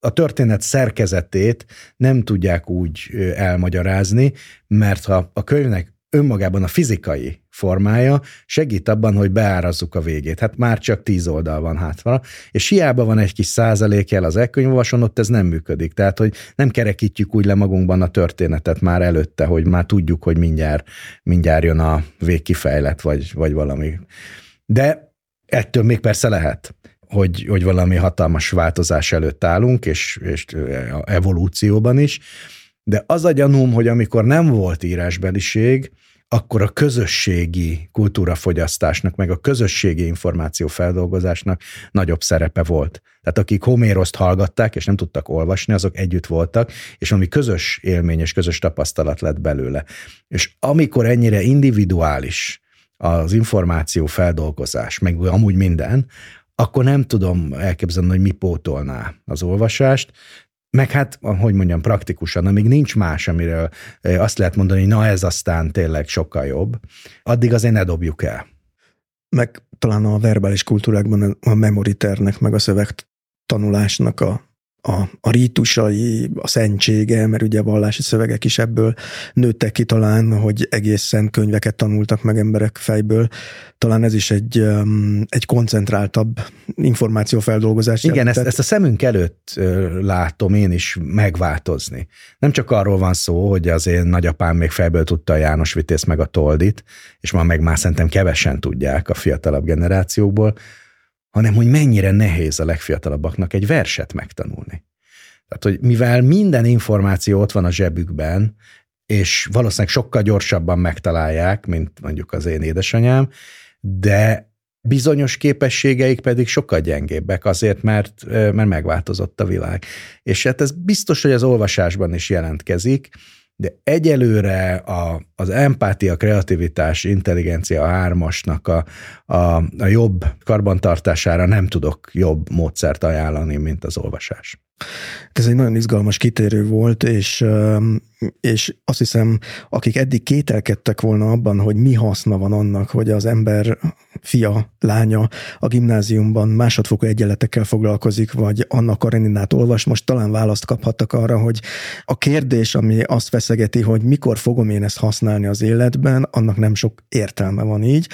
a történet szerkezetét nem tudják úgy elmagyarázni, mert ha a könyvnek önmagában a fizikai formája segít abban, hogy beárazzuk a végét. Hát már csak tíz oldal van hátra, és hiába van egy kis százalékjel az e-könyvolvason, ott ez nem működik. Tehát, hogy nem kerekítjük úgy le magunkban a történetet már előtte, hogy már tudjuk, hogy mindjárt, mindjárt jön a végkifejlet, vagy, vagy valami. De ettől még persze lehet hogy, hogy valami hatalmas változás előtt állunk, és, és evolúcióban is, de az a gyanúm, hogy amikor nem volt írásbeliség, akkor a közösségi kultúrafogyasztásnak, meg a közösségi információfeldolgozásnak nagyobb szerepe volt. Tehát akik Homéroszt hallgatták, és nem tudtak olvasni, azok együtt voltak, és ami közös élmény és közös tapasztalat lett belőle. És amikor ennyire individuális az információ feldolgozás, meg amúgy minden, akkor nem tudom elképzelni, hogy mi pótolná az olvasást, meg hát, hogy mondjam, praktikusan, amíg nincs más, amiről azt lehet mondani, hogy na ez aztán tényleg sokkal jobb, addig azért ne dobjuk el. Meg talán a verbális kultúrákban a memoriternek, meg a szövegtanulásnak a a, a rítusai, a szentsége, mert ugye a vallási szövegek is ebből nőttek ki talán, hogy egészen könyveket tanultak meg emberek fejből. Talán ez is egy, um, egy koncentráltabb információfeldolgozás. Igen, ezt, ezt a szemünk előtt látom én is megváltozni. Nem csak arról van szó, hogy az én nagyapám még fejből tudta a János Vitéz meg a Toldit, és ma meg már szerintem kevesen tudják a fiatalabb generációkból, hanem hogy mennyire nehéz a legfiatalabbaknak egy verset megtanulni. Tehát, hogy mivel minden információ ott van a zsebükben, és valószínűleg sokkal gyorsabban megtalálják, mint mondjuk az én édesanyám, de bizonyos képességeik pedig sokkal gyengébbek azért, mert, mert megváltozott a világ. És hát ez biztos, hogy az olvasásban is jelentkezik, de egyelőre a, az empátia, kreativitás, intelligencia hármasnak a, a, a jobb karbantartására nem tudok jobb módszert ajánlani, mint az olvasás. Ez egy nagyon izgalmas kitérő volt, és, és azt hiszem, akik eddig kételkedtek volna abban, hogy mi haszna van annak, hogy az ember fia, lánya a gimnáziumban másodfokú egyenletekkel foglalkozik, vagy Anna Kareninát olvas, most talán választ kaphattak arra, hogy a kérdés, ami azt feszegeti, hogy mikor fogom én ezt használni az életben, annak nem sok értelme van így.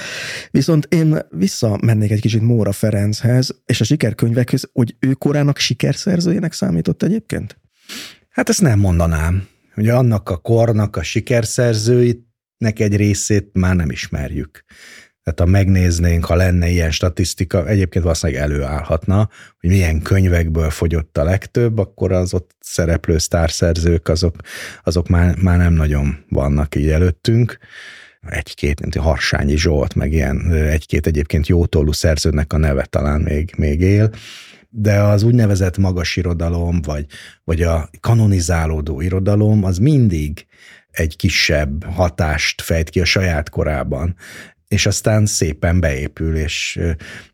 Viszont én visszamennék egy kicsit Móra Ferenchez, és a sikerkönyvekhez, hogy ő korának sikerszerzőjének számított egyébként? Hát ezt nem mondanám. Ugye annak a kornak a sikerszerzőinek egy részét már nem ismerjük. Tehát ha megnéznénk, ha lenne ilyen statisztika, egyébként valószínűleg előállhatna, hogy milyen könyvekből fogyott a legtöbb, akkor az ott szereplő sztárszerzők, azok, azok már, már nem nagyon vannak így előttünk. Egy-két, mint Harsányi Zsolt, meg ilyen egy-két egyébként jótollú szerzőnek a neve talán még, még él de az úgynevezett magas irodalom, vagy, vagy a kanonizálódó irodalom, az mindig egy kisebb hatást fejt ki a saját korában és aztán szépen beépül, és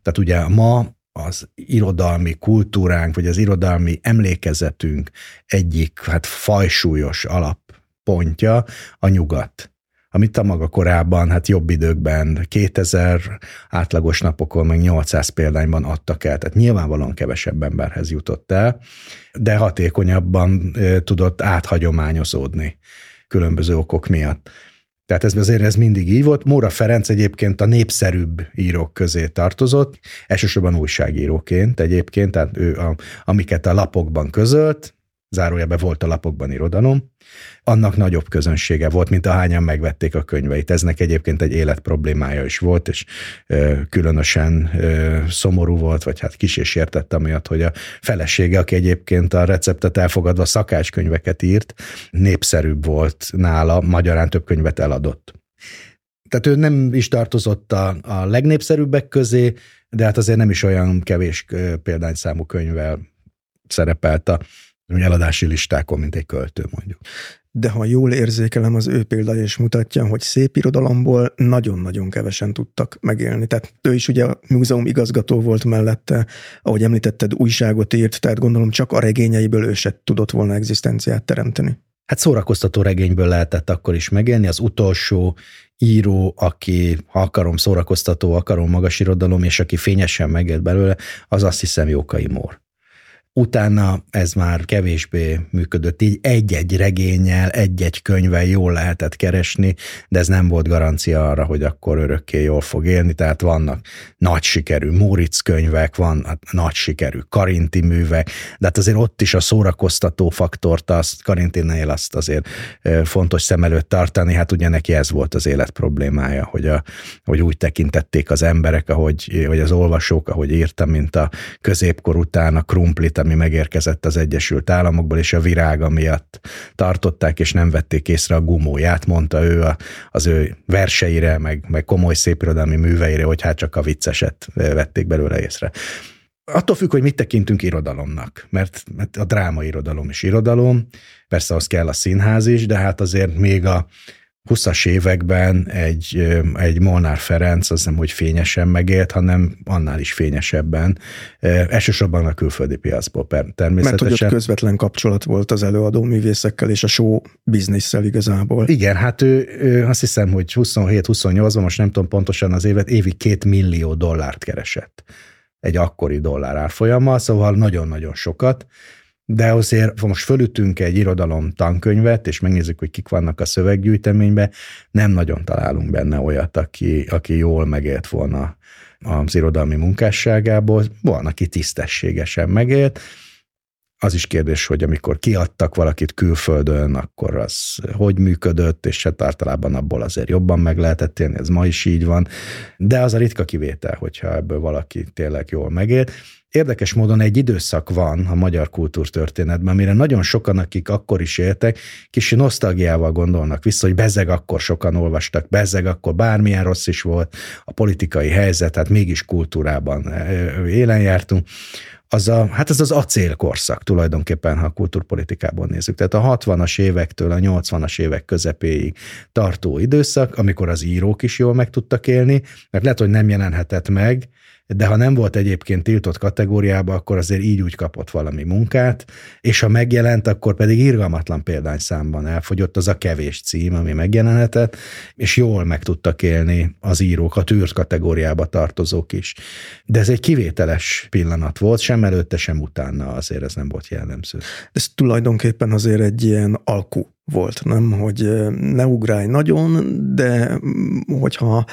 tehát ugye ma az irodalmi kultúránk, vagy az irodalmi emlékezetünk egyik hát fajsúlyos alappontja a nyugat amit a maga korábban, hát jobb időkben 2000 átlagos napokon, meg 800 példányban adtak el, tehát nyilvánvalóan kevesebb emberhez jutott el, de hatékonyabban tudott áthagyományozódni különböző okok miatt. Tehát ez azért ez mindig így volt. Móra Ferenc egyébként a népszerűbb írók közé tartozott, elsősorban újságíróként egyébként, tehát ő a, amiket a lapokban közölt, zárójelben volt a lapokban irodalom, annak nagyobb közönsége volt, mint ahányan megvették a könyveit. Eznek egyébként egy életproblémája is volt, és ö, különösen ö, szomorú volt, vagy hát kis és értett amiatt, hogy a felesége, aki egyébként a receptet elfogadva szakácskönyveket írt, népszerűbb volt nála, magyarán több könyvet eladott. Tehát ő nem is tartozott a, a legnépszerűbbek közé, de hát azért nem is olyan kevés példányszámú könyvvel szerepelt a eladási listákon, mint egy költő mondjuk. De ha jól érzékelem, az ő példája is mutatja, hogy szép irodalomból nagyon-nagyon kevesen tudtak megélni. Tehát ő is ugye a múzeum igazgató volt mellette, ahogy említetted, újságot írt, tehát gondolom csak a regényeiből ő se tudott volna egzisztenciát teremteni. Hát szórakoztató regényből lehetett akkor is megélni. Az utolsó író, aki, ha akarom, szórakoztató, akarom magas irodalom, és aki fényesen megélt belőle, az azt hiszem Jókai Mór. Utána ez már kevésbé működött így, egy-egy regényel, egy-egy könyvvel jól lehetett keresni, de ez nem volt garancia arra, hogy akkor örökké jól fog élni, tehát vannak nagy sikerű Móricz könyvek, van hát nagy sikerű Karinti művek, de hát azért ott is a szórakoztató faktort, azt Karintinél azt azért fontos szem előtt tartani, hát ugye neki ez volt az élet problémája, hogy, a, hogy úgy tekintették az emberek, ahogy, hogy az olvasók, ahogy írtam, mint a középkor után a krumplit, ami megérkezett az Egyesült Államokból, és a virága miatt tartották, és nem vették észre a gumóját, mondta ő a, az ő verseire, meg, meg komoly szépirodalmi műveire, hogy hát csak a vicceset vették belőle észre. Attól függ, hogy mit tekintünk irodalomnak, mert, mert a dráma irodalom is irodalom, persze az kell a színház is, de hát azért még a 20-as években egy, egy Molnár Ferenc az nem, hogy fényesen megélt, hanem annál is fényesebben. Elsősorban a külföldi piacból természetesen. Mert hogy ott közvetlen kapcsolat volt az előadó művészekkel és a show bizniszsel igazából. Igen, hát ő, ő azt hiszem, hogy 27-28-ban, most nem tudom pontosan az évet, évi két millió dollárt keresett egy akkori dollár árfolyammal, szóval nagyon-nagyon sokat de azért, most fölütünk egy irodalom tankönyvet, és megnézzük, hogy kik vannak a szöveggyűjteményben, nem nagyon találunk benne olyat, aki, aki jól megélt volna az irodalmi munkásságából. Van, aki tisztességesen megélt, az is kérdés, hogy amikor kiadtak valakit külföldön, akkor az hogy működött, és hát általában abból azért jobban meg lehetett élni, ez ma is így van, de az a ritka kivétel, hogyha ebből valaki tényleg jól megélt. Érdekes módon egy időszak van a magyar kultúrtörténetben, amire nagyon sokan, akik akkor is éltek, kicsi nosztalgiával gondolnak vissza, hogy bezeg akkor sokan olvastak, bezeg akkor bármilyen rossz is volt, a politikai helyzet, hát mégis kultúrában élen jártunk az a, hát ez az acélkorszak tulajdonképpen, ha a kulturpolitikában nézzük. Tehát a 60-as évektől a 80-as évek közepéig tartó időszak, amikor az írók is jól meg tudtak élni, mert lehet, hogy nem jelenhetett meg, de ha nem volt egyébként tiltott kategóriába, akkor azért így úgy kapott valami munkát, és ha megjelent, akkor pedig irgalmatlan példányszámban elfogyott az a kevés cím, ami megjelenhetett, és jól meg tudtak élni az írók, a tűrt kategóriába tartozók is. De ez egy kivételes pillanat volt, sem előtte, sem utána azért ez nem volt jellemző. Ez tulajdonképpen azért egy ilyen alkú volt, nem? Hogy ne ugrálj nagyon, de mm, hogyha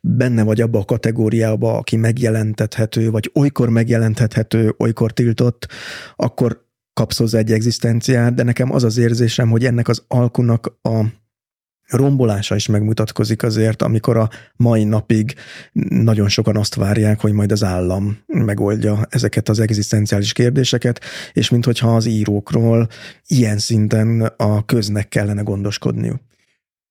benne vagy abba a kategóriába, aki megjelentethető, vagy olykor megjelentethető, olykor tiltott, akkor kapsz hozzá egy egzisztenciát, de nekem az az érzésem, hogy ennek az alkunak a rombolása is megmutatkozik azért, amikor a mai napig nagyon sokan azt várják, hogy majd az állam megoldja ezeket az egzisztenciális kérdéseket, és minthogyha az írókról ilyen szinten a köznek kellene gondoskodniuk.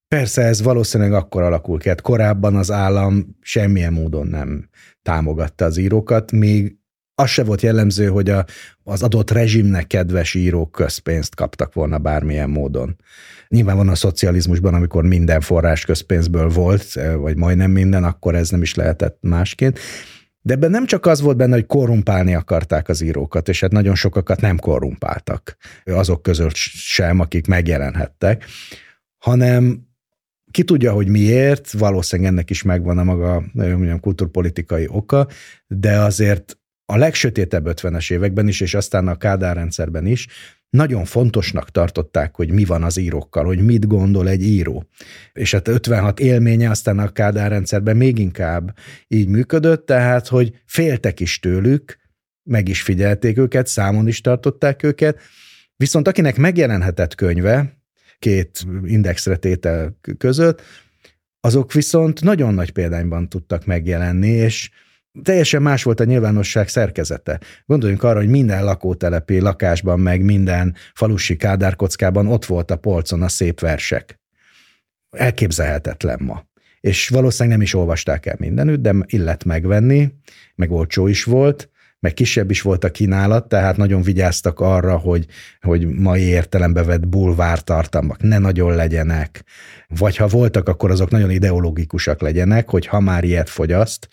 Persze ez valószínűleg akkor alakul ki. Hát korábban az állam semmilyen módon nem támogatta az írókat, még az se volt jellemző, hogy a, az adott rezsimnek kedves írók közpénzt kaptak volna bármilyen módon. Nyilván van a szocializmusban, amikor minden forrás közpénzből volt, vagy majdnem minden, akkor ez nem is lehetett másként. De ebben nem csak az volt benne, hogy korrumpálni akarták az írókat, és hát nagyon sokakat nem korrumpáltak, azok között sem, akik megjelenhettek, hanem ki tudja, hogy miért, valószínűleg ennek is megvan a maga mondjam, kulturpolitikai oka, de azért a legsötétebb 50-es években is, és aztán a Kádár rendszerben is nagyon fontosnak tartották, hogy mi van az írókkal, hogy mit gondol egy író. És hát 56 élménye aztán a Kádár rendszerben még inkább így működött, tehát, hogy féltek is tőlük, meg is figyelték őket, számon is tartották őket, viszont akinek megjelenhetett könyve, két indexre tétel között, azok viszont nagyon nagy példányban tudtak megjelenni, és teljesen más volt a nyilvánosság szerkezete. Gondoljunk arra, hogy minden lakótelepi lakásban, meg minden falusi kádárkockában ott volt a polcon a szép versek. Elképzelhetetlen ma. És valószínűleg nem is olvasták el mindenütt, de illet megvenni, meg olcsó is volt, meg kisebb is volt a kínálat, tehát nagyon vigyáztak arra, hogy, hogy mai értelembe vett bulvár tartalmak ne nagyon legyenek, vagy ha voltak, akkor azok nagyon ideológikusak legyenek, hogy ha már ilyet fogyaszt,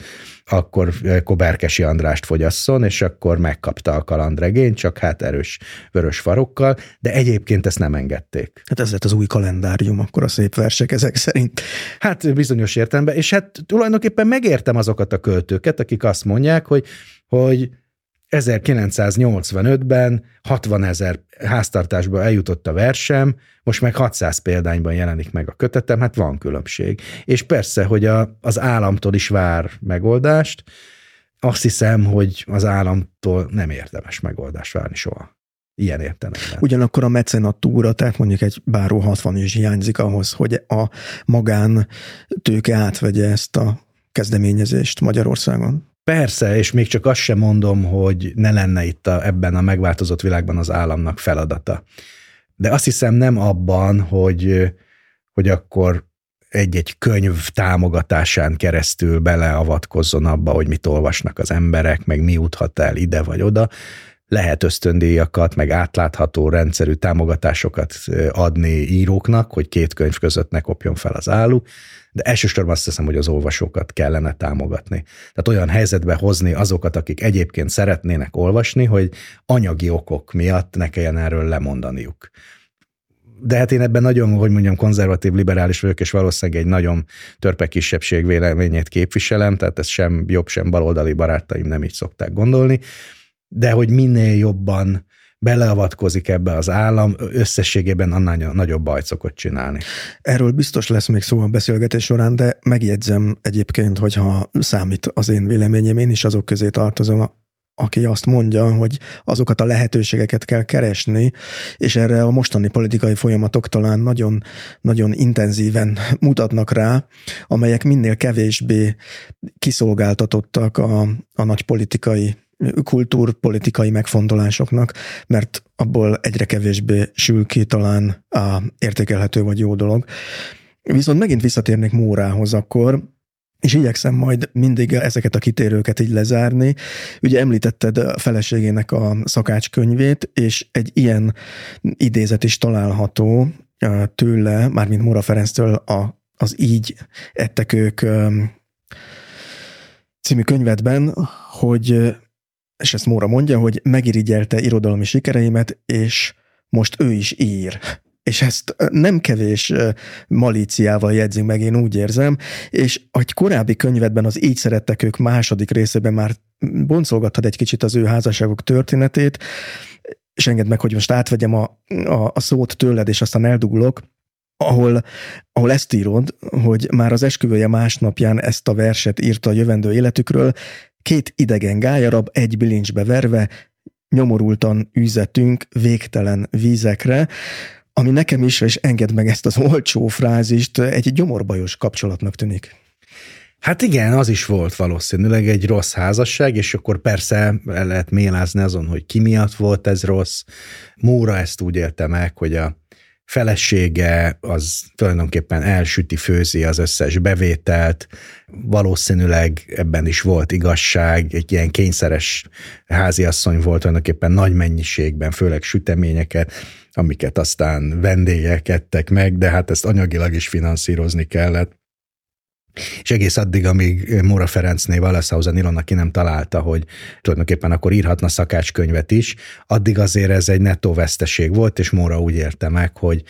akkor Koberkesi Andrást fogyasszon, és akkor megkapta a kalandregényt, csak hát erős vörös farokkal, de egyébként ezt nem engedték. Hát ez lett az új kalendárium, akkor a szép versek ezek szerint. Hát bizonyos értelemben, és hát tulajdonképpen megértem azokat a költőket, akik azt mondják, hogy hogy 1985-ben 60 ezer háztartásba eljutott a versem, most meg 600 példányban jelenik meg a kötetem, hát van különbség. És persze, hogy a, az államtól is vár megoldást, azt hiszem, hogy az államtól nem érdemes megoldást várni soha. Ilyen értelemben. Ugyanakkor a mecenatúra, tehát mondjuk egy báró 60 is hiányzik ahhoz, hogy a magán tőke átvegye ezt a kezdeményezést Magyarországon. Persze, és még csak azt sem mondom, hogy ne lenne itt a, ebben a megváltozott világban az államnak feladata. De azt hiszem nem abban, hogy, hogy akkor egy-egy könyv támogatásán keresztül beleavatkozzon abba, hogy mit olvasnak az emberek, meg mi juthat el ide vagy oda. Lehet ösztöndíjakat, meg átlátható rendszerű támogatásokat adni íróknak, hogy két könyv között ne kopjon fel az álluk, de elsősorban azt hiszem, hogy az olvasókat kellene támogatni. Tehát olyan helyzetbe hozni azokat, akik egyébként szeretnének olvasni, hogy anyagi okok miatt ne kelljen erről lemondaniuk. De hát én ebben nagyon, hogy mondjam, konzervatív, liberális vagyok, és valószínűleg egy nagyon törpe kisebbség véleményét képviselem, tehát ez sem jobb, sem baloldali barátaim nem így szokták gondolni, de hogy minél jobban beleavatkozik ebbe az állam, összességében annál nagyobb bajt szokott csinálni. Erről biztos lesz még szó a beszélgetés során, de megjegyzem egyébként, hogyha számít az én véleményem, én is azok közé tartozom, aki azt mondja, hogy azokat a lehetőségeket kell keresni, és erre a mostani politikai folyamatok talán nagyon, nagyon intenzíven mutatnak rá, amelyek minél kevésbé kiszolgáltatottak a, a nagy politikai kultúrpolitikai megfontolásoknak, mert abból egyre kevésbé sül ki talán a értékelhető vagy jó dolog. Viszont megint visszatérnék Mórához akkor, és igyekszem majd mindig ezeket a kitérőket így lezárni. Ugye említetted a feleségének a szakácskönyvét, és egy ilyen idézet is található tőle, mármint Móra Ferenctől a, az Így ettek ők című könyvedben, hogy és ezt Móra mondja, hogy megirigyelte irodalmi sikereimet, és most ő is ír. És ezt nem kevés malíciával jegyzünk meg, én úgy érzem, és egy korábbi könyvedben az Így szerettek ők második részében már boncolgattad egy kicsit az ő házasságok történetét, és engedd meg, hogy most átvegyem a, a, a szót tőled, és aztán eldugulok, ahol, ahol ezt írod, hogy már az esküvője másnapján ezt a verset írta a jövendő életükről, Két idegen gályarab egy bilincsbe verve nyomorultan üzetünk végtelen vízekre, ami nekem is, és enged meg ezt az olcsó frázist, egy gyomorbajos kapcsolatnak tűnik. Hát igen, az is volt valószínűleg egy rossz házasság, és akkor persze el lehet mélázni azon, hogy ki miatt volt ez rossz. Móra ezt úgy élte meg, hogy a felesége az tulajdonképpen elsüti, főzi az összes bevételt, valószínűleg ebben is volt igazság, egy ilyen kényszeres háziasszony volt tulajdonképpen nagy mennyiségben, főleg süteményeket, amiket aztán vendégek ettek meg, de hát ezt anyagilag is finanszírozni kellett. És egész addig, amíg Móra Ferencné Wallace Ilona ki nem találta, hogy tulajdonképpen akkor írhatna szakácskönyvet is, addig azért ez egy nettó veszteség volt, és Móra úgy érte meg, hogy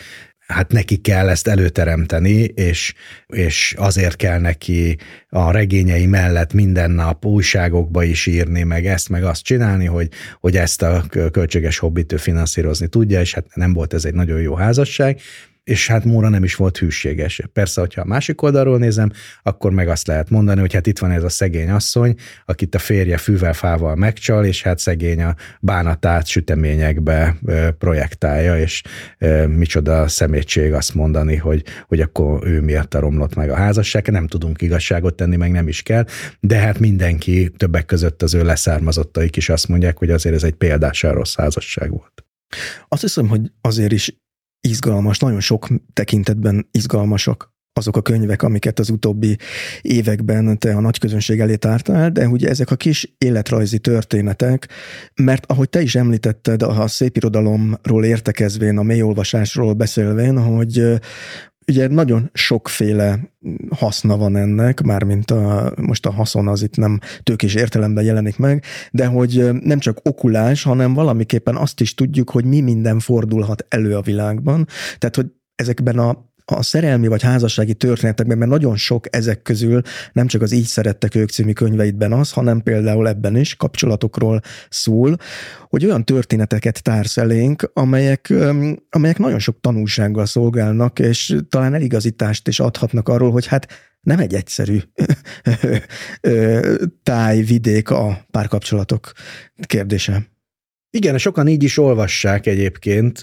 hát neki kell ezt előteremteni, és, és azért kell neki a regényei mellett minden nap újságokba is írni, meg ezt, meg azt csinálni, hogy, hogy ezt a költséges hobbit finanszírozni tudja, és hát nem volt ez egy nagyon jó házasság, és hát Móra nem is volt hűséges. Persze, hogyha a másik oldalról nézem, akkor meg azt lehet mondani, hogy hát itt van ez a szegény asszony, akit a férje fűvel, fával megcsal, és hát szegény a bánatát süteményekbe projektálja, és micsoda szemétség azt mondani, hogy, hogy akkor ő miatt a romlott meg a házasság. Nem tudunk igazságot tenni, meg nem is kell, de hát mindenki, többek között az ő leszármazottaik is azt mondják, hogy azért ez egy példással rossz házasság volt. Azt hiszem, hogy azért is izgalmas, nagyon sok tekintetben izgalmasak azok a könyvek, amiket az utóbbi években te a nagy közönség elé tártál, de ugye ezek a kis életrajzi történetek, mert ahogy te is említetted, a szépirodalomról értekezvén, a mélyolvasásról beszélvén, hogy Ugye nagyon sokféle haszna van ennek, mármint a, most a haszon az itt nem tőkés értelemben jelenik meg, de hogy nem csak okulás, hanem valamiképpen azt is tudjuk, hogy mi minden fordulhat elő a világban. Tehát, hogy ezekben a a szerelmi vagy házassági történetekben, mert nagyon sok ezek közül nem csak az Így szerettek ők című könyveidben az, hanem például ebben is kapcsolatokról szól, hogy olyan történeteket társz elénk, amelyek, amelyek nagyon sok tanulsággal szolgálnak, és talán eligazítást is adhatnak arról, hogy hát nem egy egyszerű tájvidék a párkapcsolatok kérdése. Igen, sokan így is olvassák egyébként.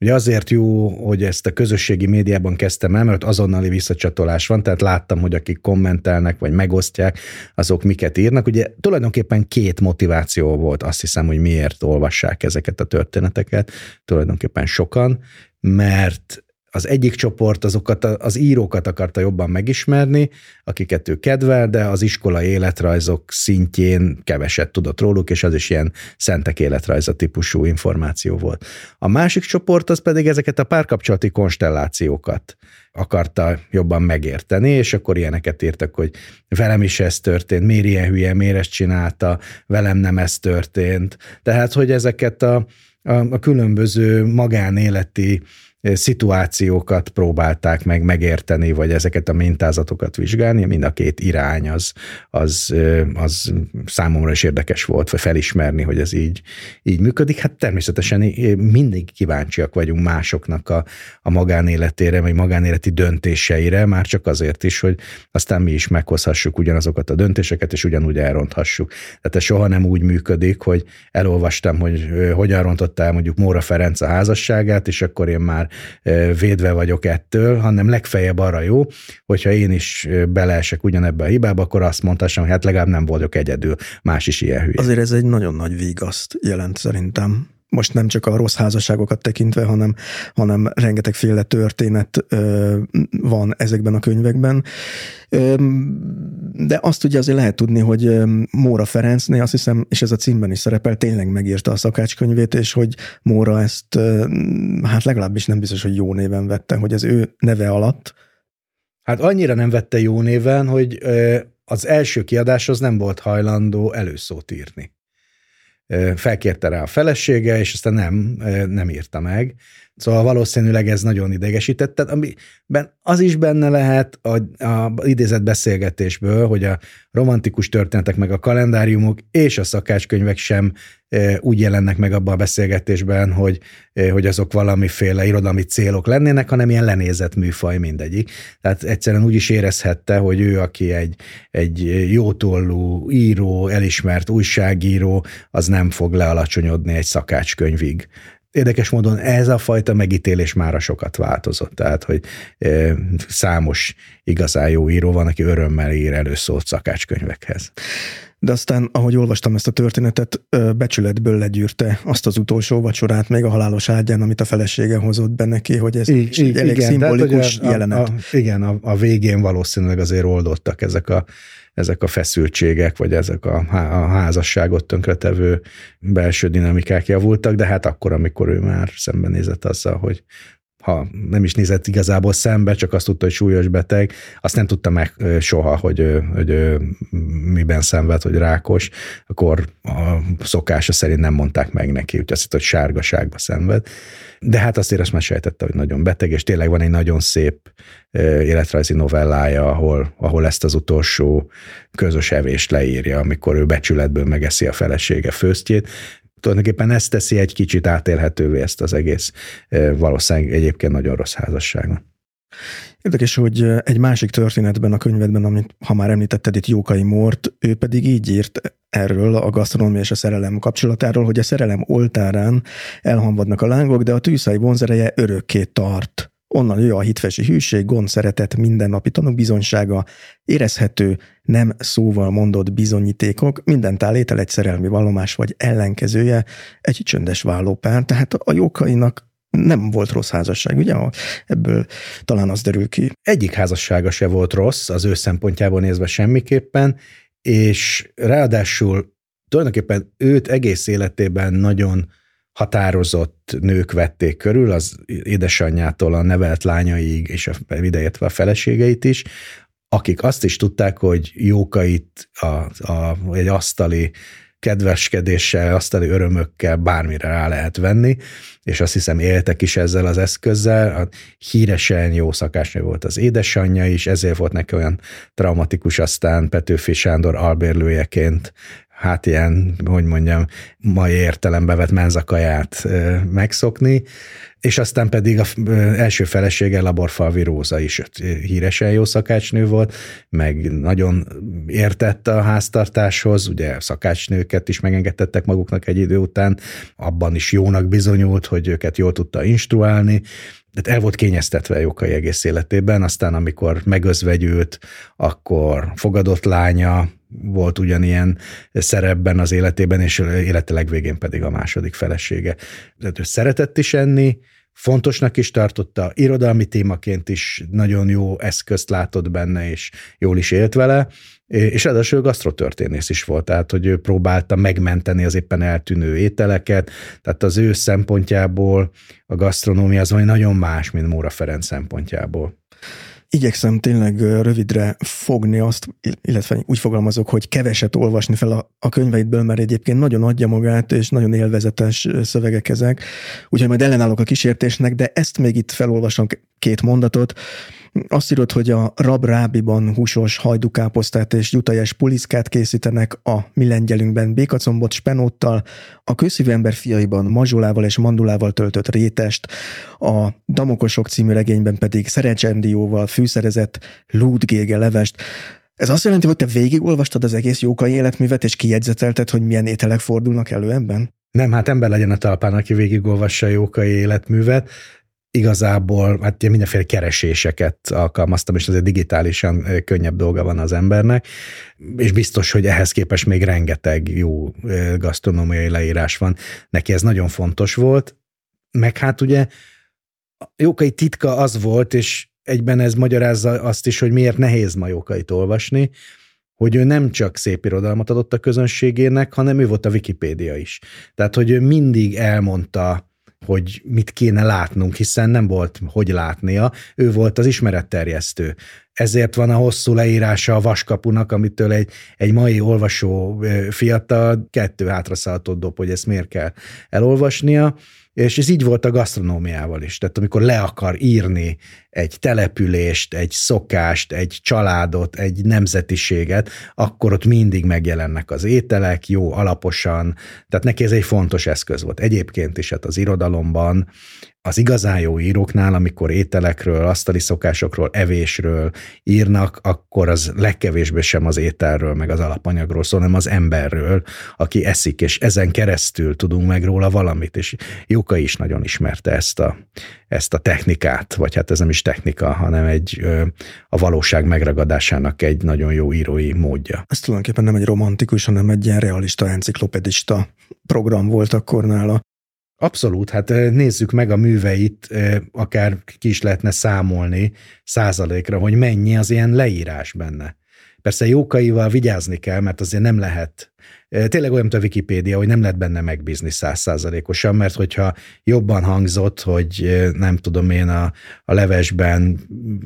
Ugye azért jó, hogy ezt a közösségi médiában kezdtem el, mert azonnali visszacsatolás van, tehát láttam, hogy akik kommentelnek, vagy megosztják, azok miket írnak. Ugye tulajdonképpen két motiváció volt, azt hiszem, hogy miért olvassák ezeket a történeteket, tulajdonképpen sokan, mert az egyik csoport azokat az írókat akarta jobban megismerni, akiket ő kedvel, de az iskola életrajzok szintjén keveset tudott róluk, és az is ilyen szentek életrajza típusú információ volt. A másik csoport az pedig ezeket a párkapcsolati konstellációkat akarta jobban megérteni, és akkor ilyeneket írtak, hogy velem is ez történt, miért ilyen hülye, miért ezt csinálta, velem nem ez történt. Tehát, hogy ezeket a, a, a különböző magánéleti szituációkat próbálták meg megérteni, vagy ezeket a mintázatokat vizsgálni, mind a két irány az, az, az számomra is érdekes volt, vagy felismerni, hogy ez így, így működik. Hát természetesen mindig kíváncsiak vagyunk másoknak a, a magánéletére, vagy magánéleti döntéseire, már csak azért is, hogy aztán mi is meghozhassuk ugyanazokat a döntéseket, és ugyanúgy elronthassuk. Tehát ez soha nem úgy működik, hogy elolvastam, hogy hogyan rontottál mondjuk Móra Ferenc a házasságát, és akkor én már védve vagyok ettől, hanem legfeljebb arra jó, hogyha én is beleesek ugyanebbe a hibába, akkor azt mondhassam, hogy hát legalább nem vagyok egyedül, más is ilyen hülye. Azért ez egy nagyon nagy vigaszt jelent szerintem most nem csak a rossz házasságokat tekintve, hanem, hanem rengetegféle történet ö, van ezekben a könyvekben. Ö, de azt ugye azért lehet tudni, hogy Móra Ferencné, azt hiszem, és ez a címben is szerepel, tényleg megírta a szakácskönyvét, és hogy Móra ezt, ö, hát legalábbis nem biztos, hogy jó néven vette, hogy az ő neve alatt. Hát annyira nem vette jó néven, hogy ö, az első kiadáshoz nem volt hajlandó előszót írni felkérte rá a felesége, és aztán nem, nem írta meg. Szóval valószínűleg ez nagyon idegesítette, amiben az is benne lehet a, a idézett beszélgetésből, hogy a romantikus történetek, meg a kalendáriumok és a szakácskönyvek sem e, úgy jelennek meg abban a beszélgetésben, hogy, e, hogy azok valamiféle irodalmi célok lennének, hanem ilyen lenézett műfaj mindegyik. Tehát egyszerűen úgy is érezhette, hogy ő, aki egy, egy jótollú író, elismert újságíró, az nem fog lealacsonyodni egy szakácskönyvig érdekes módon ez a fajta megítélés már sokat változott, tehát hogy e, számos igazán jó író van, aki örömmel ír előszót szakácskönyvekhez. de aztán, ahogy olvastam ezt a történetet, becsületből legyűrte azt az utolsó vacsorát még a halálos ágyán, amit a felesége hozott be neki, hogy ez I- egy elég igen, szimbolikus a, jelenet. A, a, igen, a, a végén valószínűleg azért oldottak ezek a, ezek a feszültségek, vagy ezek a, a házasságot tönkretevő belső dinamikák javultak, de hát akkor, amikor ő már szembenézett azzal, hogy ha nem is nézett igazából szembe, csak azt tudta, hogy súlyos beteg, azt nem tudta meg soha, hogy, hogy miben szenved, hogy rákos, akkor a szokása szerint nem mondták meg neki, úgyhogy azt hitt, hogy sárgaságba szenved. De hát azt azt már sejtette, hogy nagyon beteg, és tényleg van egy nagyon szép életrajzi novellája, ahol, ahol ezt az utolsó közös evést leírja, amikor ő becsületből megeszi a felesége főztjét, tulajdonképpen ezt teszi egy kicsit átélhetővé ezt az egész valószínűleg egyébként nagyon rossz házasságon. Érdekes, hogy egy másik történetben a könyvedben, amit ha már említetted itt Jókai Mort, ő pedig így írt erről a gasztronómia és a szerelem kapcsolatáról, hogy a szerelem oltárán elhamvadnak a lángok, de a tűzhely vonzereje örökké tart. Onnan jön a hitvesi hűség, gond, szeretet, mindennapi tanúbizonysága, érezhető, nem szóval mondott bizonyítékok, minden tálétel egy szerelmi vallomás vagy ellenkezője, egy csöndes vállópár, tehát a jókainak nem volt rossz házasság, ugye? Ebből talán az derül ki. Egyik házassága se volt rossz, az ő szempontjából nézve semmiképpen, és ráadásul tulajdonképpen őt egész életében nagyon határozott nők vették körül, az édesanyjától a nevelt lányaiig, és a, ideértve a feleségeit is, akik azt is tudták, hogy jókait a, a, egy asztali kedveskedéssel, asztali örömökkel bármire rá lehet venni, és azt hiszem éltek is ezzel az eszközzel. A híresen jó szakásnő volt az édesanyja is, ezért volt neki olyan traumatikus aztán Petőfi Sándor albérlőjeként hát ilyen, hogy mondjam, mai értelembe vett menzakaját megszokni, és aztán pedig az első felesége Laborfalvi Róza is híresen jó szakácsnő volt, meg nagyon értett a háztartáshoz, ugye szakácsnőket is megengedtettek maguknak egy idő után, abban is jónak bizonyult, hogy őket jól tudta instruálni, de el volt kényeztetve Jókai egész életében, aztán amikor megözvegyült, akkor fogadott lánya, volt ugyanilyen szerepben az életében, és élete legvégén pedig a második felesége. Tehát ő szeretett is enni, fontosnak is tartotta, irodalmi témaként is nagyon jó eszközt látott benne, és jól is élt vele, és ráadásul gasztrotörténész is volt, tehát hogy ő próbálta megmenteni az éppen eltűnő ételeket, tehát az ő szempontjából a gasztronómia az valami nagyon más, mint Móra Ferenc szempontjából. Igyekszem tényleg rövidre fogni azt, illetve úgy fogalmazok, hogy keveset olvasni fel a, a könyveidből, mert egyébként nagyon adja magát, és nagyon élvezetes szövegek ezek, úgyhogy majd ellenállok a kísértésnek, de ezt még itt felolvasom két mondatot. Azt írod, hogy a rab rábiban húsos hajdukáposztát és jutajes puliszkát készítenek, a mi lengyelünkben békacombot spenóttal, a közszívű ember fiaiban mazsolával és mandulával töltött rétest, a Damokosok című regényben pedig szerecsendióval fűszerezett lúdgége levest. Ez azt jelenti, hogy te végigolvastad az egész jókai életművet, és kijegyzetelted, hogy milyen ételek fordulnak elő ebben? Nem, hát ember legyen a talpán, aki végigolvassa a jókai életművet igazából hát mindenféle kereséseket alkalmaztam, és azért digitálisan könnyebb dolga van az embernek, és biztos, hogy ehhez képest még rengeteg jó gasztronómiai leírás van. Neki ez nagyon fontos volt, meg hát ugye Jókai titka az volt, és egyben ez magyarázza azt is, hogy miért nehéz ma Jókait olvasni, hogy ő nem csak szép irodalmat adott a közönségének, hanem ő volt a Wikipédia is. Tehát, hogy ő mindig elmondta hogy mit kéne látnunk, hiszen nem volt hogy látnia, ő volt az ismeretterjesztő. Ezért van a hosszú leírása a vaskapunak, amitől egy, egy mai olvasó fiatal kettő hátraszalatot dob, hogy ezt miért kell elolvasnia, és ez így volt a gasztronómiával is. Tehát amikor le akar írni egy települést, egy szokást, egy családot, egy nemzetiséget, akkor ott mindig megjelennek az ételek, jó, alaposan. Tehát neki ez egy fontos eszköz volt. Egyébként is hát az irodalomban az igazán jó íróknál, amikor ételekről, asztali szokásokról, evésről, írnak, akkor az legkevésbé sem az ételről, meg az alapanyagról szól, hanem az emberről, aki eszik, és ezen keresztül tudunk meg róla valamit, és Jóka is nagyon ismerte ezt a, ezt a technikát, vagy hát ez nem is technika, hanem egy a valóság megragadásának egy nagyon jó írói módja. Ez tulajdonképpen nem egy romantikus, hanem egy ilyen realista, enciklopedista program volt akkor nála. Abszolút, hát nézzük meg a műveit, akár ki is lehetne számolni százalékra, hogy mennyi az ilyen leírás benne. Persze jókaival vigyázni kell, mert azért nem lehet Tényleg olyan, mint a Wikipédia, hogy nem lehet benne megbízni százszázalékosan, mert hogyha jobban hangzott, hogy nem tudom én a, a levesben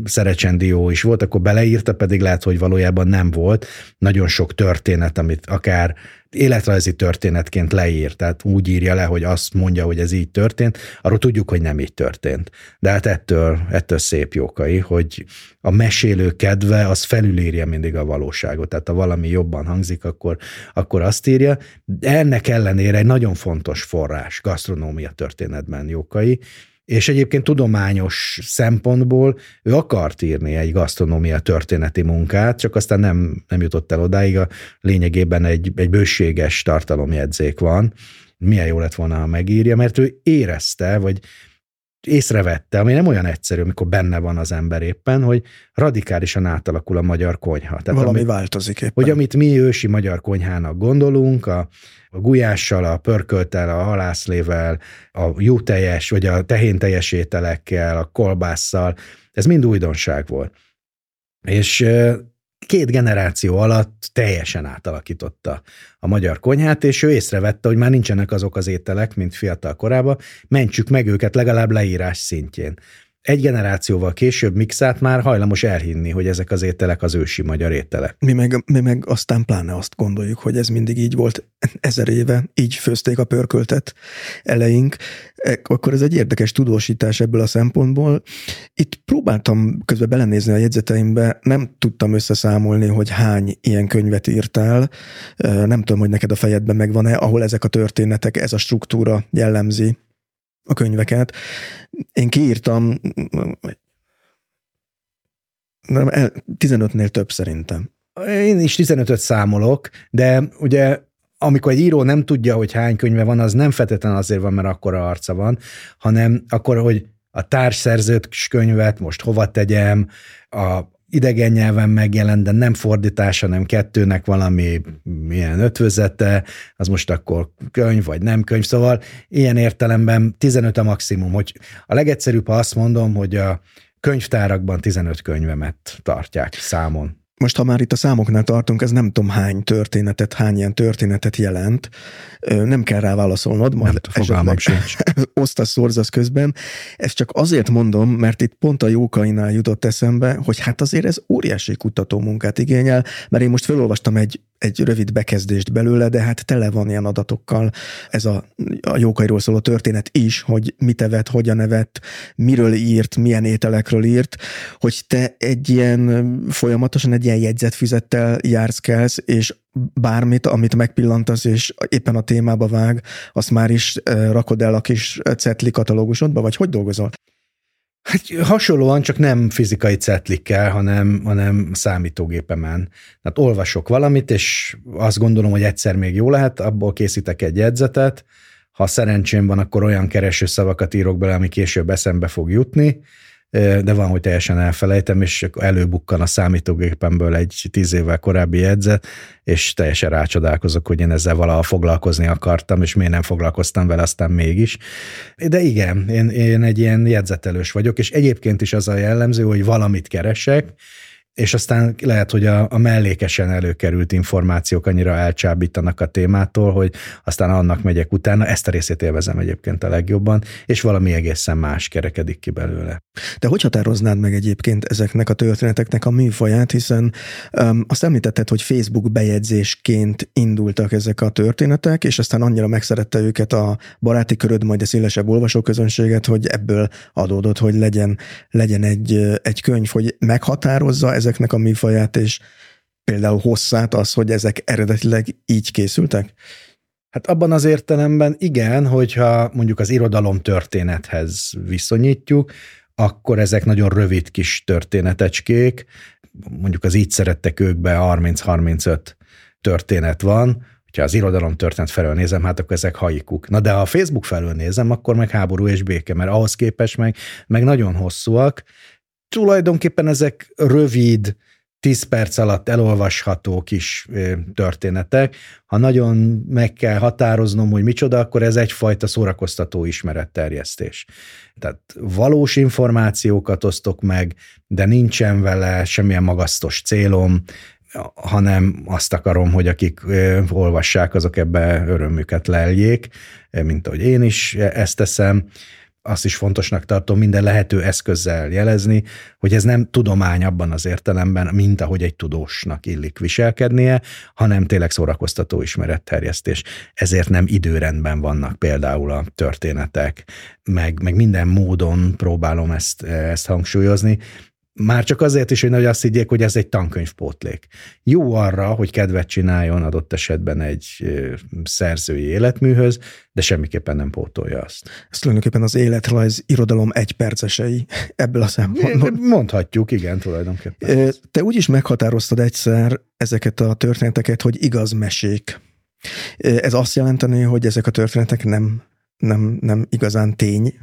szerecsendió is volt, akkor beleírta, pedig lehet, hogy valójában nem volt. Nagyon sok történet, amit akár életrajzi történetként leír, tehát úgy írja le, hogy azt mondja, hogy ez így történt, arról tudjuk, hogy nem így történt. De hát ettől, ettől szép jókai, hogy a mesélő kedve az felülírja mindig a valóságot, tehát ha valami jobban hangzik, akkor, akkor azt írja. Ennek ellenére egy nagyon fontos forrás gasztronómia történetben jókai, és egyébként tudományos szempontból ő akart írni egy gasztronómia történeti munkát, csak aztán nem, nem jutott el odáig, a lényegében egy, egy bőséges tartalomjegyzék van, milyen jó lett volna, ha megírja, mert ő érezte, vagy észrevette, ami nem olyan egyszerű, amikor benne van az ember éppen, hogy radikálisan átalakul a magyar konyha. Tehát Valami ami, változik éppen. Hogy amit mi ősi magyar konyhának gondolunk, a, a gulyással, a pörköltel, a halászlével, a juteljes, vagy a tehénteljes ételekkel, a kolbásszal, ez mind újdonság volt. És két generáció alatt teljesen átalakította a magyar konyhát, és ő észrevette, hogy már nincsenek azok az ételek, mint fiatal korában, mentsük meg őket legalább leírás szintjén egy generációval később Mixát már hajlamos elhinni, hogy ezek az ételek az ősi magyar ételek. Mi meg, mi meg aztán pláne azt gondoljuk, hogy ez mindig így volt ezer éve, így főzték a pörköltet eleink, e, akkor ez egy érdekes tudósítás ebből a szempontból. Itt próbáltam közben belenézni a jegyzeteimbe, nem tudtam összeszámolni, hogy hány ilyen könyvet írtál, e, nem tudom, hogy neked a fejedben megvan-e, ahol ezek a történetek, ez a struktúra jellemzi a könyveket. Én kiírtam 15-nél több szerintem. Én is 15-öt számolok, de ugye amikor egy író nem tudja, hogy hány könyve van, az nem feltétlenül azért van, mert akkora arca van, hanem akkor, hogy a társszerzőt könyvet most hova tegyem, a idegen nyelven megjelent, de nem fordítása, nem kettőnek valami milyen ötvözete, az most akkor könyv, vagy nem könyv. Szóval ilyen értelemben 15 a maximum, hogy a legegyszerűbb, ha azt mondom, hogy a könyvtárakban 15 könyvemet tartják számon. Most, ha már itt a számoknál tartunk, ez nem tudom hány történetet, hány ilyen történetet jelent. Nem kell rá válaszolnod, majd fogalmam sincs. osztasz szorzasz közben. Ezt csak azért mondom, mert itt pont a jókainál jutott eszembe, hogy hát azért ez óriási kutató munkát igényel, mert én most felolvastam egy egy rövid bekezdést belőle, de hát tele van ilyen adatokkal ez a, a jókairól szóló történet is, hogy mit evett, hogyan evett, miről írt, milyen ételekről írt, hogy te egy ilyen folyamatosan egy ilyen jegyzetfüzettel jársz kelsz, és bármit, amit megpillantasz, és éppen a témába vág, azt már is rakod el a kis cetli katalógusodba, vagy hogy dolgozol? Hát hasonlóan, csak nem fizikai cetlikkel, hanem, hanem számítógépemen. Tehát olvasok valamit, és azt gondolom, hogy egyszer még jó lehet, abból készítek egy jegyzetet, ha szerencsém van, akkor olyan keresőszavakat írok bele, ami később eszembe fog jutni, de van, hogy teljesen elfelejtem, és előbukkan a számítógépemből egy tíz évvel korábbi jegyzet, és teljesen rácsodálkozok, hogy én ezzel valaha foglalkozni akartam, és miért nem foglalkoztam vele, aztán mégis. De igen, én, én egy ilyen jegyzetelős vagyok, és egyébként is az a jellemző, hogy valamit keresek, és aztán lehet, hogy a, a mellékesen előkerült információk annyira elcsábítanak a témától, hogy aztán annak megyek utána. Ezt a részét élvezem egyébként a legjobban, és valami egészen más kerekedik ki belőle. De hogy határoznád meg egyébként ezeknek a történeteknek a műfaját, hiszen um, azt említetted, hogy Facebook bejegyzésként indultak ezek a történetek, és aztán annyira megszerette őket a baráti köröd, majd a szélesebb olvasóközönséget, hogy ebből adódott, hogy legyen, legyen egy, egy könyv, hogy meghatározza ezeknek a műfaját, és például hosszát az, hogy ezek eredetileg így készültek? Hát abban az értelemben igen, hogyha mondjuk az irodalom történethez viszonyítjuk, akkor ezek nagyon rövid kis történetecskék, mondjuk az így szerettek őkbe 30-35 történet van, ha az irodalom történet felől nézem, hát akkor ezek haikuk. Na de ha a Facebook felől nézem, akkor meg háború és béke, mert ahhoz képest meg, meg nagyon hosszúak. Tulajdonképpen ezek rövid, 10 perc alatt elolvasható kis történetek. Ha nagyon meg kell határoznom, hogy micsoda, akkor ez egyfajta szórakoztató ismeretterjesztés. Tehát valós információkat osztok meg, de nincsen vele semmilyen magasztos célom, hanem azt akarom, hogy akik olvassák, azok ebbe örömüket leljék, mint ahogy én is ezt teszem azt is fontosnak tartom minden lehető eszközzel jelezni, hogy ez nem tudomány abban az értelemben, mint ahogy egy tudósnak illik viselkednie, hanem tényleg szórakoztató ismeretterjesztés. Ezért nem időrendben vannak például a történetek, meg, meg minden módon próbálom ezt, ezt hangsúlyozni, már csak azért is, hogy azt higgyék, hogy ez egy tankönyvpótlék. Jó arra, hogy kedvet csináljon adott esetben egy szerzői életműhöz, de semmiképpen nem pótolja azt. Ez tulajdonképpen az életrajz irodalom egypercesei ebből a szempontból. Mondhatjuk, igen, tulajdonképpen. Te úgy is meghatároztad egyszer ezeket a történeteket, hogy igaz mesék. Ez azt jelenteni, hogy ezek a történetek nem, nem, nem igazán tény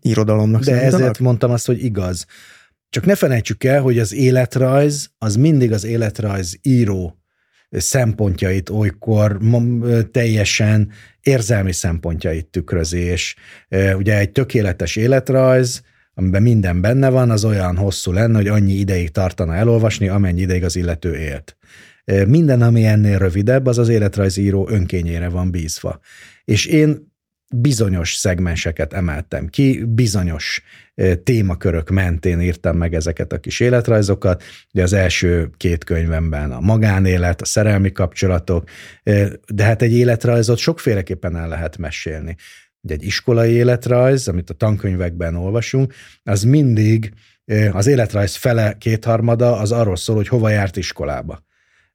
irodalomnak De számítanak? ezért mondtam azt, hogy igaz. Csak ne felejtsük el, hogy az életrajz az mindig az életrajz író szempontjait olykor teljesen érzelmi szempontjait tükrözi, és ugye egy tökéletes életrajz, amiben minden benne van, az olyan hosszú lenne, hogy annyi ideig tartana elolvasni, amennyi ideig az illető élt. Minden, ami ennél rövidebb, az az életrajzíró önkényére van bízva. És én bizonyos szegmenseket emeltem ki, bizonyos témakörök mentén írtam meg ezeket a kis életrajzokat. Ugye az első két könyvemben a magánélet, a szerelmi kapcsolatok, de hát egy életrajzot sokféleképpen el lehet mesélni. Ugye egy iskolai életrajz, amit a tankönyvekben olvasunk, az mindig az életrajz fele, kétharmada az arról szól, hogy hova járt iskolába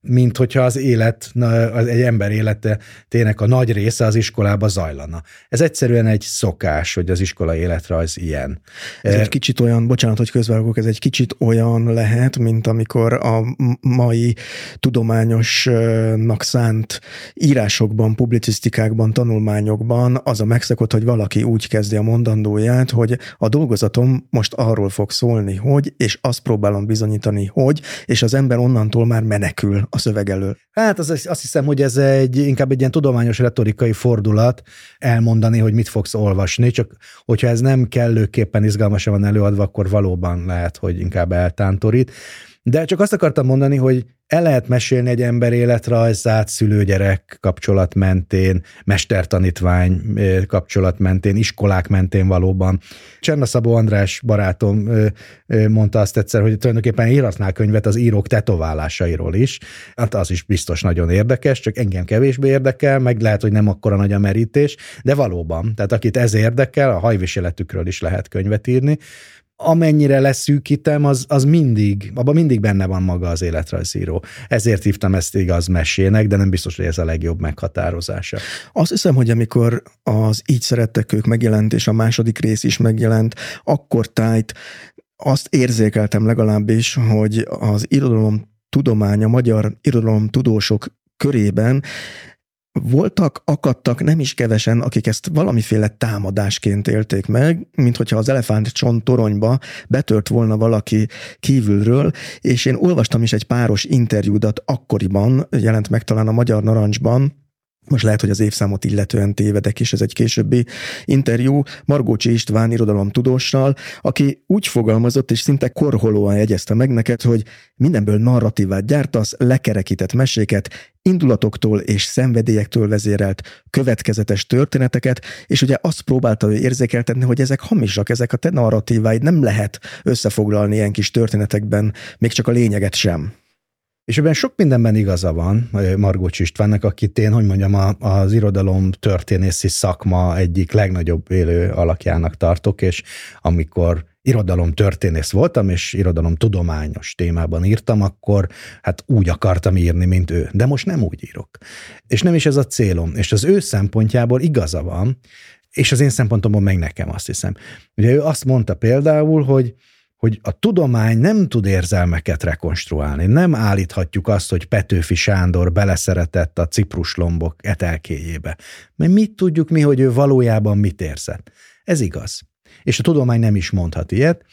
mint hogyha az élet, az egy ember élete tényleg a nagy része az iskolába zajlana. Ez egyszerűen egy szokás, hogy az iskola életrajz ilyen. Ez egy kicsit olyan, bocsánat, hogy közvágok, ez egy kicsit olyan lehet, mint amikor a mai tudományosnak szánt írásokban, publicisztikákban, tanulmányokban az a megszokott, hogy valaki úgy kezdi a mondandóját, hogy a dolgozatom most arról fog szólni, hogy, és azt próbálom bizonyítani, hogy, és az ember onnantól már menekül a szöveg elől? Hát az, azt hiszem, hogy ez egy inkább egy ilyen tudományos retorikai fordulat elmondani, hogy mit fogsz olvasni, csak hogyha ez nem kellőképpen izgalmasan van előadva, akkor valóban lehet, hogy inkább eltántorít. De csak azt akartam mondani, hogy el lehet mesélni egy ember életrajzát szülőgyerek kapcsolat mentén, mestertanítvány kapcsolat mentén, iskolák mentén valóban. Cserna Szabó András barátom mondta azt egyszer, hogy tulajdonképpen írhatnál könyvet az írók tetoválásairól is. Hát az is biztos nagyon érdekes, csak engem kevésbé érdekel, meg lehet, hogy nem akkora nagy a merítés, de valóban. Tehát akit ez érdekel, a hajviseletükről is lehet könyvet írni amennyire leszűkítem, az, az mindig, abban mindig benne van maga az életrajzíró. Ezért hívtam ezt igaz mesének, de nem biztos, hogy ez a legjobb meghatározása. Azt hiszem, hogy amikor az Így szerettek ők megjelent, és a második rész is megjelent, akkor tájt azt érzékeltem legalábbis, hogy az irodalom tudománya, magyar irodalom tudósok körében voltak, akadtak nem is kevesen, akik ezt valamiféle támadásként élték meg, mint hogyha az elefánt csont toronyba betört volna valaki kívülről, és én olvastam is egy páros interjúdat akkoriban, jelent meg talán a Magyar Narancsban, most lehet, hogy az évszámot illetően tévedek is, ez egy későbbi interjú Margócsi István irodalomtudóssal, aki úgy fogalmazott és szinte korholóan jegyezte meg neked, hogy mindenből narratívát gyártasz, lekerekített meséket, indulatoktól és szenvedélyektől vezérelt következetes történeteket, és ugye azt próbálta ő érzékeltetni, hogy ezek hamisak, ezek a te narratíváid nem lehet összefoglalni ilyen kis történetekben, még csak a lényeget sem. És ebben sok mindenben igaza van Margócs Istvánnak, akit én, hogy mondjam, az irodalom történészi szakma egyik legnagyobb élő alakjának tartok, és amikor irodalom történész voltam, és irodalom tudományos témában írtam, akkor hát úgy akartam írni, mint ő. De most nem úgy írok. És nem is ez a célom. És az ő szempontjából igaza van, és az én szempontomból meg nekem azt hiszem. Ugye ő azt mondta például, hogy hogy a tudomány nem tud érzelmeket rekonstruálni. Nem állíthatjuk azt, hogy Petőfi Sándor beleszeretett a cipruslombok etelkéjébe. Mert mit tudjuk mi, hogy ő valójában mit érzett? Ez igaz. És a tudomány nem is mondhat ilyet,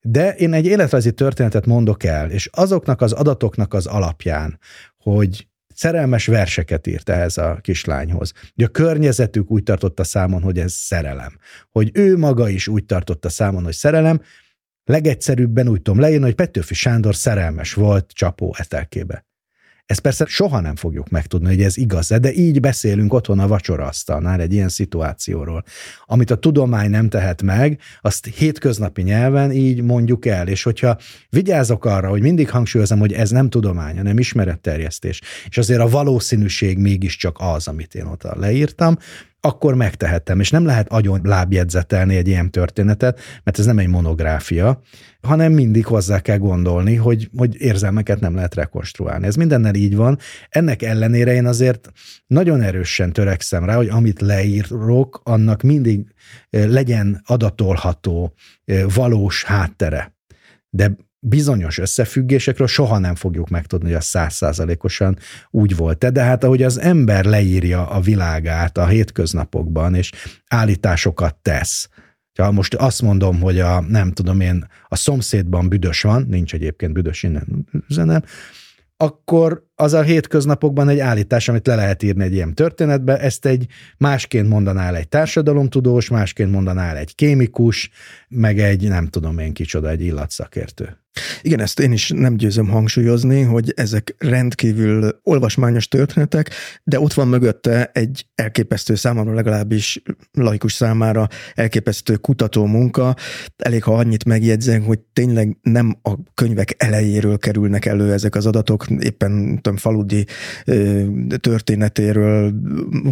de én egy életrajzi történetet mondok el, és azoknak az adatoknak az alapján, hogy szerelmes verseket írt ehhez a kislányhoz. Hogy a környezetük úgy tartotta számon, hogy ez szerelem. Hogy ő maga is úgy tartotta számon, hogy szerelem, Legegyszerűbben úgy tudom leírni, hogy Petőfi Sándor szerelmes volt csapó etelkébe. Ezt persze soha nem fogjuk megtudni, hogy ez igaz de így beszélünk otthon a vacsoraasztalnál egy ilyen szituációról. Amit a tudomány nem tehet meg, azt hétköznapi nyelven így mondjuk el, és hogyha vigyázok arra, hogy mindig hangsúlyozom, hogy ez nem tudomány, hanem ismeretterjesztés, és azért a valószínűség mégiscsak az, amit én ott leírtam, akkor megtehettem, és nem lehet agyon lábjegyzetelni egy ilyen történetet, mert ez nem egy monográfia, hanem mindig hozzá kell gondolni, hogy, hogy érzelmeket nem lehet rekonstruálni. Ez mindennel így van. Ennek ellenére én azért nagyon erősen törekszem rá, hogy amit leírok, annak mindig legyen adatolható, valós háttere. De bizonyos összefüggésekről soha nem fogjuk megtudni, hogy a százszázalékosan úgy volt-e, de hát ahogy az ember leírja a világát a hétköznapokban, és állításokat tesz, ha most azt mondom, hogy a, nem tudom én, a szomszédban büdös van, nincs egyébként büdös innen üzenem, akkor az a hétköznapokban egy állítás, amit le lehet írni egy ilyen történetbe, ezt egy másként mondanál egy társadalomtudós, másként mondanál egy kémikus, meg egy nem tudom én kicsoda, egy illatszakértő. Igen, ezt én is nem győzöm hangsúlyozni, hogy ezek rendkívül olvasmányos történetek, de ott van mögötte egy elképesztő számomra legalábbis laikus számára elképesztő kutató munka. Elég, ha annyit megjegyzem, hogy tényleg nem a könyvek elejéről kerülnek elő ezek az adatok, éppen tudom, faludi történetéről,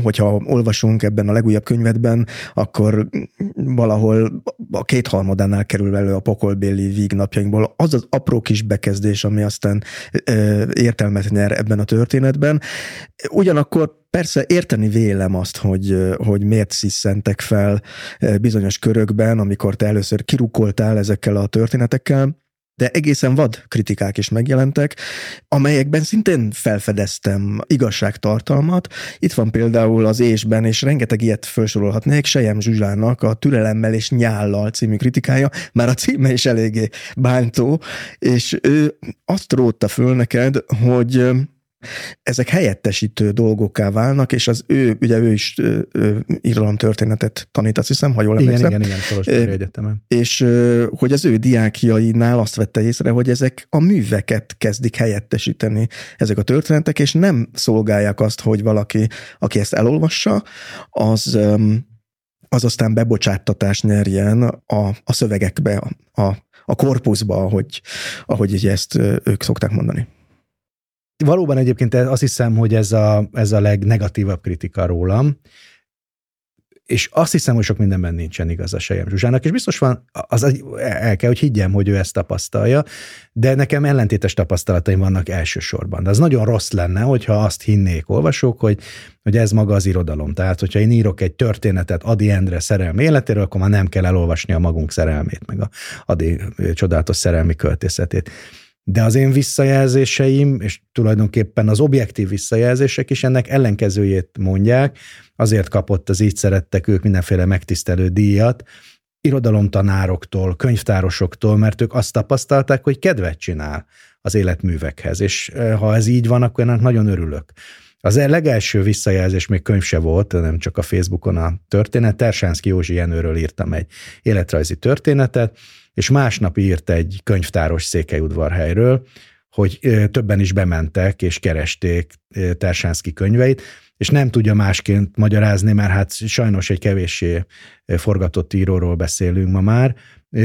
hogyha olvasunk ebben a legújabb könyvedben, akkor valahol a kétharmadánál kerül elő a pokolbéli vígnapjainkból. Az az apró kis bekezdés, ami aztán értelmet nyer ebben a történetben. Ugyanakkor Persze érteni vélem azt, hogy, hogy miért sziszentek fel bizonyos körökben, amikor te először kirukoltál ezekkel a történetekkel, de egészen vad kritikák is megjelentek, amelyekben szintén felfedeztem igazságtartalmat. Itt van például az ésben, és rengeteg ilyet felsorolhatnék, Sejem Zsuzsának a Türelemmel és Nyállal című kritikája, már a címe is eléggé bántó, és ő azt rótta föl neked, hogy ezek helyettesítő dolgokká válnak, és az ő, ugye ő is irodalom történetet tanít, azt hiszem, ha jól emlékszem. Igen, igen, igen, egyetemen. És hogy az ő diákjainál azt vette észre, hogy ezek a műveket kezdik helyettesíteni, ezek a történetek, és nem szolgálják azt, hogy valaki, aki ezt elolvassa, az az aztán bebocsáttatást nyerjen a, a szövegekbe, a, a korpuszba, ahogy, ahogy ezt ők szokták mondani valóban egyébként azt hiszem, hogy ez a, ez a legnegatívabb kritika rólam, és azt hiszem, hogy sok mindenben nincsen igaz a Sejem Zsuzsának, és biztos van, az el kell, hogy higgyem, hogy ő ezt tapasztalja, de nekem ellentétes tapasztalataim vannak elsősorban. De az nagyon rossz lenne, hogyha azt hinnék olvasók, hogy, hogy ez maga az irodalom. Tehát, hogyha én írok egy történetet Adi Endre szerelmi életéről, akkor már nem kell elolvasni a magunk szerelmét, meg a Adi csodálatos szerelmi költészetét de az én visszajelzéseim, és tulajdonképpen az objektív visszajelzések is ennek ellenkezőjét mondják, azért kapott az így szerettek ők mindenféle megtisztelő díjat, irodalomtanároktól, könyvtárosoktól, mert ők azt tapasztalták, hogy kedvet csinál az életművekhez, és ha ez így van, akkor ennek nagyon örülök. Az e legelső visszajelzés még könyv se volt, nem csak a Facebookon a történet. Tersánszki Józsi Jenőről írtam egy életrajzi történetet, és másnap írt egy könyvtáros Székelyudvarhelyről, hogy többen is bementek és keresték Tersánszki könyveit, és nem tudja másként magyarázni, mert hát sajnos egy kevéssé forgatott íróról beszélünk ma már,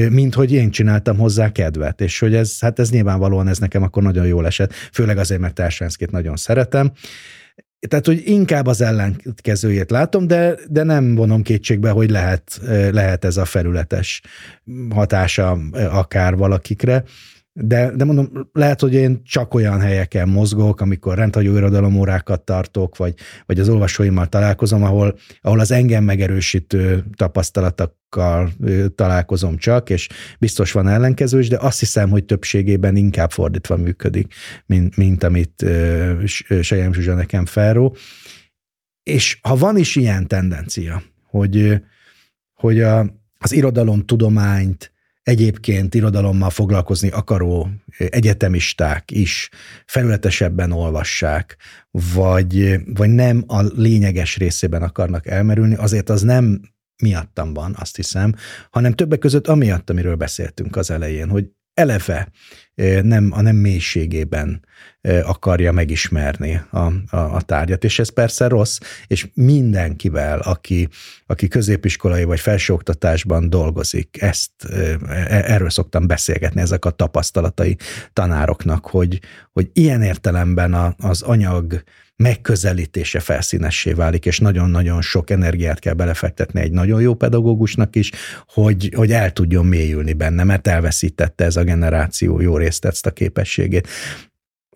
mint hogy én csináltam hozzá kedvet, és hogy ez, hát ez nyilvánvalóan ez nekem akkor nagyon jól esett, főleg azért, mert Tersánszkit nagyon szeretem, tehát, hogy inkább az ellenkezőjét látom, de, de nem vonom kétségbe, hogy lehet, lehet ez a felületes hatása akár valakikre. De, de mondom, lehet, hogy én csak olyan helyeken mozgok, amikor rendhagyó irodalomórákat tartok, vagy, vagy az olvasóimmal találkozom, ahol, ahol az engem megerősítő tapasztalatokkal találkozom csak, és biztos van ellenkező is, de azt hiszem, hogy többségében inkább fordítva működik, mint, mint amit Sejem Zsuzsa nekem felró. És ha van is ilyen tendencia, hogy, hogy a, az irodalom tudományt, egyébként irodalommal foglalkozni akaró egyetemisták is felületesebben olvassák, vagy, vagy nem a lényeges részében akarnak elmerülni, azért az nem miattam van, azt hiszem, hanem többek között amiatt, amiről beszéltünk az elején, hogy eleve nem, a nem mélységében akarja megismerni a, a, a tárgyat, és ez persze rossz, és mindenkivel, aki, aki középiskolai vagy felsőoktatásban dolgozik, ezt e, erről szoktam beszélgetni, ezek a tapasztalatai tanároknak, hogy, hogy ilyen értelemben az anyag megközelítése felszínessé válik, és nagyon-nagyon sok energiát kell belefektetni egy nagyon jó pedagógusnak is, hogy, hogy el tudjon mélyülni benne, mert elveszítette ez a generáció jó részt ezt a képességét.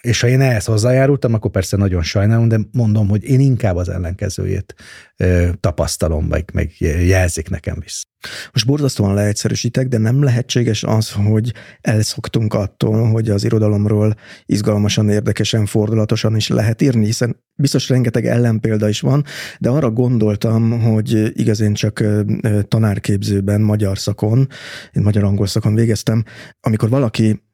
És ha én ehhez hozzájárultam, akkor persze nagyon sajnálom, de mondom, hogy én inkább az ellenkezőjét ö, tapasztalom, meg, meg jelzik nekem vissza. Most borzasztóan leegyszerűsítek, de nem lehetséges az, hogy elszoktunk attól, hogy az irodalomról izgalmasan, érdekesen, fordulatosan is lehet írni, hiszen biztos rengeteg ellenpélda is van, de arra gondoltam, hogy igaz én csak tanárképzőben, magyar szakon, én magyar-angol szakon végeztem, amikor valaki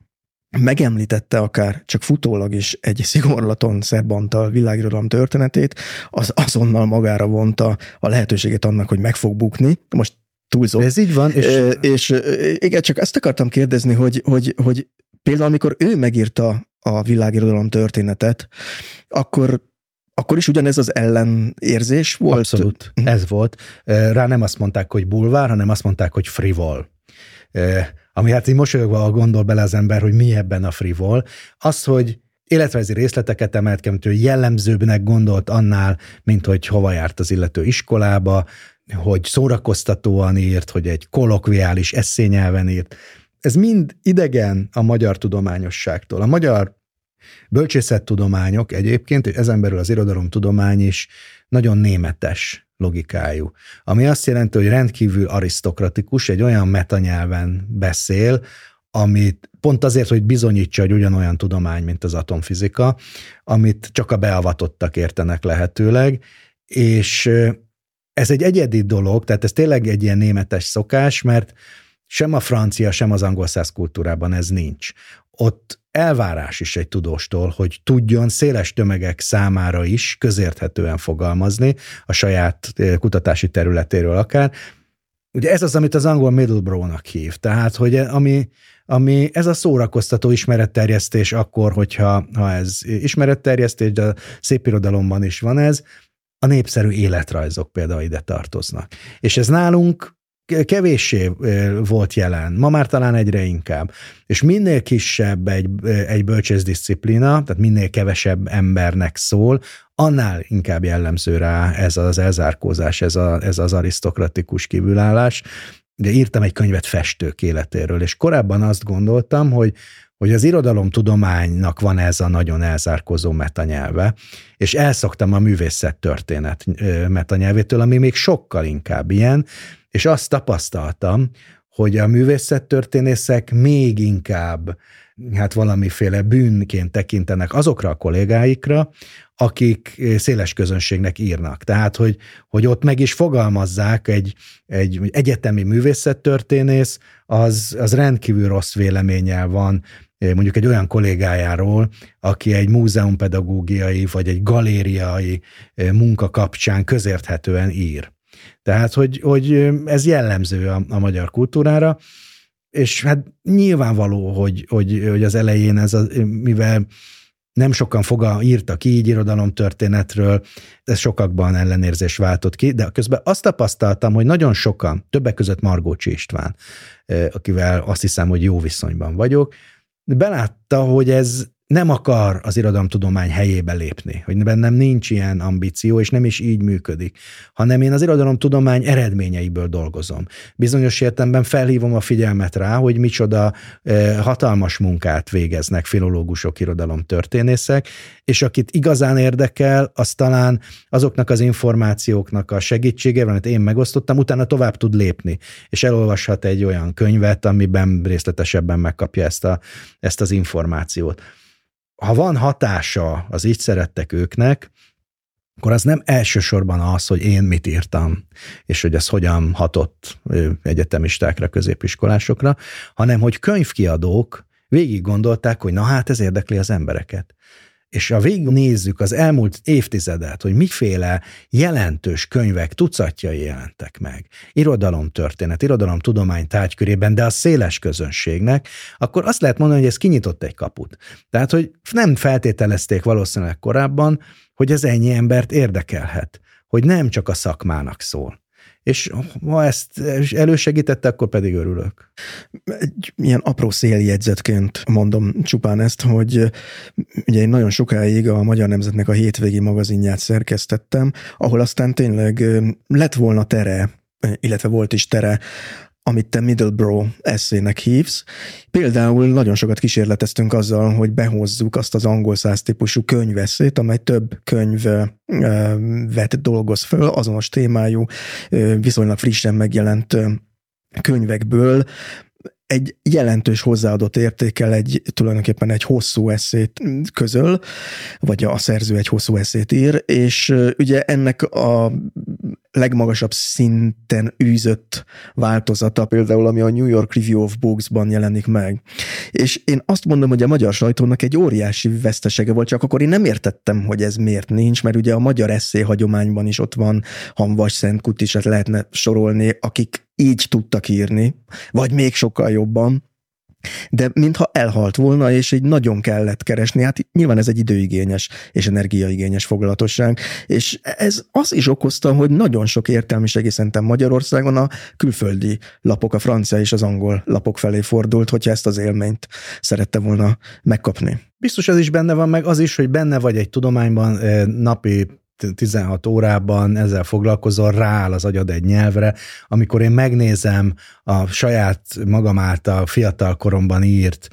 megemlítette akár csak futólag is egy szigorlaton Szerbantal világirodalom történetét, az azonnal magára vonta a lehetőséget annak, hogy meg fog bukni. Most túlzó. Ez így van. És, és igen, csak ezt akartam kérdezni, hogy, hogy, hogy például amikor ő megírta a világirodalom történetet, akkor akkor is ugyanez az ellenérzés volt? Abszolút, ez volt. Rá nem azt mondták, hogy bulvár, hanem azt mondták, hogy frivol ami hát így mosolyogva gondol bele az ember, hogy mi ebben a frivol, az, hogy életrajzi részleteket emelt ki, amit ő jellemzőbbnek gondolt annál, mint hogy hova járt az illető iskolába, hogy szórakoztatóan írt, hogy egy kolokviális eszényelven írt. Ez mind idegen a magyar tudományosságtól. A magyar bölcsészettudományok egyébként, és ezen belül az irodalomtudomány is nagyon németes logikájú. Ami azt jelenti, hogy rendkívül arisztokratikus, egy olyan metanyelven beszél, amit pont azért, hogy bizonyítsa, hogy ugyanolyan tudomány, mint az atomfizika, amit csak a beavatottak értenek lehetőleg, és ez egy egyedi dolog, tehát ez tényleg egy ilyen németes szokás, mert sem a francia, sem az angol száz kultúrában ez nincs. Ott elvárás is egy tudóstól, hogy tudjon széles tömegek számára is közérthetően fogalmazni a saját eh, kutatási területéről akár. Ugye ez az, amit az angol middlebrow-nak hív, tehát hogy ami, ami ez a szórakoztató ismeretterjesztés akkor, hogyha ha ez ismeretterjesztés, de a szép irodalomban is van ez, a népszerű életrajzok például ide tartoznak. És ez nálunk kevéssé volt jelen, ma már talán egyre inkább. És minél kisebb egy, egy bölcsészdisziplína, tehát minél kevesebb embernek szól, annál inkább jellemző rá ez az elzárkózás, ez, a, ez az arisztokratikus kívülállás. De írtam egy könyvet festők életéről, és korábban azt gondoltam, hogy hogy az irodalomtudománynak van ez a nagyon elzárkozó metanyelve, és elszoktam a művészet történet metanyelvétől, ami még sokkal inkább ilyen, és azt tapasztaltam, hogy a művészettörténészek még inkább hát valamiféle bűnként tekintenek azokra a kollégáikra, akik széles közönségnek írnak. Tehát, hogy, hogy ott meg is fogalmazzák egy, egy egyetemi művészettörténész, az, az rendkívül rossz véleménnyel van mondjuk egy olyan kollégájáról, aki egy múzeumpedagógiai vagy egy galériai munka kapcsán közérthetően ír. Tehát, hogy, hogy ez jellemző a, a magyar kultúrára, és hát nyilvánvaló, hogy, hogy, hogy az elején ez, a, mivel nem sokan foga írtak így irodalomtörténetről, ez sokakban ellenérzés váltott ki, de közben azt tapasztaltam, hogy nagyon sokan, többek között Margócsi István, akivel azt hiszem, hogy jó viszonyban vagyok, belátta, hogy ez, nem akar az irodalomtudomány helyébe lépni, hogy bennem nincs ilyen ambíció, és nem is így működik, hanem én az irodalomtudomány eredményeiből dolgozom. Bizonyos értemben felhívom a figyelmet rá, hogy micsoda eh, hatalmas munkát végeznek filológusok, irodalomtörténészek, és akit igazán érdekel, az talán azoknak az információknak a segítségével, amit én megosztottam, utána tovább tud lépni, és elolvashat egy olyan könyvet, amiben részletesebben megkapja ezt, a, ezt az információt ha van hatása az így szerettek őknek, akkor az nem elsősorban az, hogy én mit írtam, és hogy ez hogyan hatott egyetemistákra, középiskolásokra, hanem hogy könyvkiadók végig gondolták, hogy na hát ez érdekli az embereket és ha végig nézzük az elmúlt évtizedet, hogy miféle jelentős könyvek tucatjai jelentek meg, irodalomtörténet, irodalomtudomány tárgykörében, de a széles közönségnek, akkor azt lehet mondani, hogy ez kinyitott egy kaput. Tehát, hogy nem feltételezték valószínűleg korábban, hogy ez ennyi embert érdekelhet, hogy nem csak a szakmának szól és ha ezt elősegítette, akkor pedig örülök. Egy ilyen apró széljegyzetként mondom csupán ezt, hogy ugye én nagyon sokáig a Magyar Nemzetnek a hétvégi magazinját szerkesztettem, ahol aztán tényleg lett volna tere, illetve volt is tere amit te Middlebrough eszének hívsz. Például nagyon sokat kísérleteztünk azzal, hogy behozzuk azt az angol száz típusú könyveszét, amely több könyvet dolgoz föl, azonos témájú, viszonylag frissen megjelent könyvekből, egy jelentős hozzáadott értékel egy tulajdonképpen egy hosszú eszét közöl, vagy a szerző egy hosszú eszét ír, és ugye ennek a legmagasabb szinten űzött változata, például ami a New York Review of Books-ban jelenik meg. És én azt mondom, hogy a magyar sajtónak egy óriási vesztesege volt, csak akkor én nem értettem, hogy ez miért nincs, mert ugye a magyar eszé hagyományban is ott van Hanvas Szentkut is, lehetne sorolni, akik így tudtak írni, vagy még sokkal jobban, de mintha elhalt volna, és így nagyon kellett keresni. Hát nyilván ez egy időigényes és energiaigényes foglalatosság, és ez az is okozta, hogy nagyon sok értelmiség szerintem Magyarországon a külföldi lapok, a francia és az angol lapok felé fordult, hogyha ezt az élményt szerette volna megkapni. Biztos ez is benne van, meg az is, hogy benne vagy egy tudományban eh, napi 16 órában ezzel foglalkozol, rááll az agyad egy nyelvre. Amikor én megnézem a saját magam által fiatal koromban írt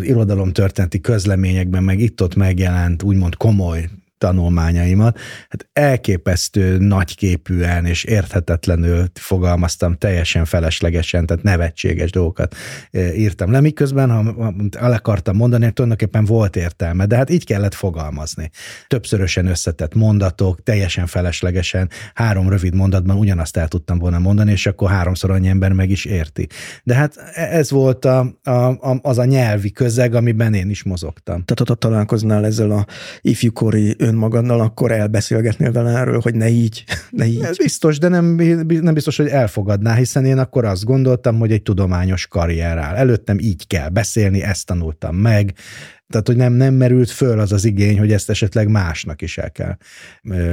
irodalomtörténeti közleményekben, meg itt-ott megjelent úgymond komoly tanulmányaimat, hát elképesztő nagyképűen és érthetetlenül fogalmaztam, teljesen feleslegesen, tehát nevetséges dolgokat e, írtam le, miközben, ha el akartam mondani, hogy tulajdonképpen volt értelme, de hát így kellett fogalmazni. Többszörösen összetett mondatok, teljesen feleslegesen, három rövid mondatban ugyanazt el tudtam volna mondani, és akkor háromszor annyi ember meg is érti. De hát ez volt a, a, a, az a nyelvi közeg, amiben én is mozogtam. Tehát ha találkoznál ezzel a ifjúkori önmagaddal, akkor elbeszélgetnél vele erről, hogy ne így, ne így. Ez biztos, de nem, nem biztos, hogy elfogadná, hiszen én akkor azt gondoltam, hogy egy tudományos karrier áll. Előttem így kell beszélni, ezt tanultam meg, tehát, hogy nem, nem merült föl az az igény, hogy ezt esetleg másnak is el kell,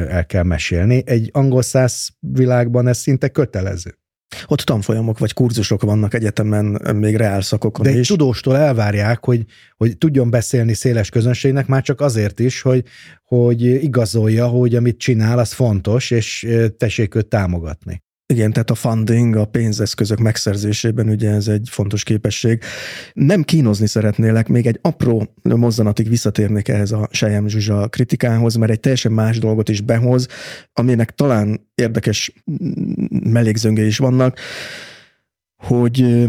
el kell mesélni. Egy angol száz világban ez szinte kötelező. Ott tanfolyamok vagy kurzusok vannak egyetemen, még reálszakokon De egy is. tudóstól elvárják, hogy, hogy tudjon beszélni széles közönségnek, már csak azért is, hogy, hogy igazolja, hogy amit csinál, az fontos, és tessék őt támogatni. Igen, tehát a funding, a pénzeszközök megszerzésében ugye ez egy fontos képesség. Nem kínozni szeretnélek, még egy apró mozzanatig visszatérnék ehhez a Sejem Zsuzsa kritikához, mert egy teljesen más dolgot is behoz, aminek talán érdekes mellékzönge is vannak, hogy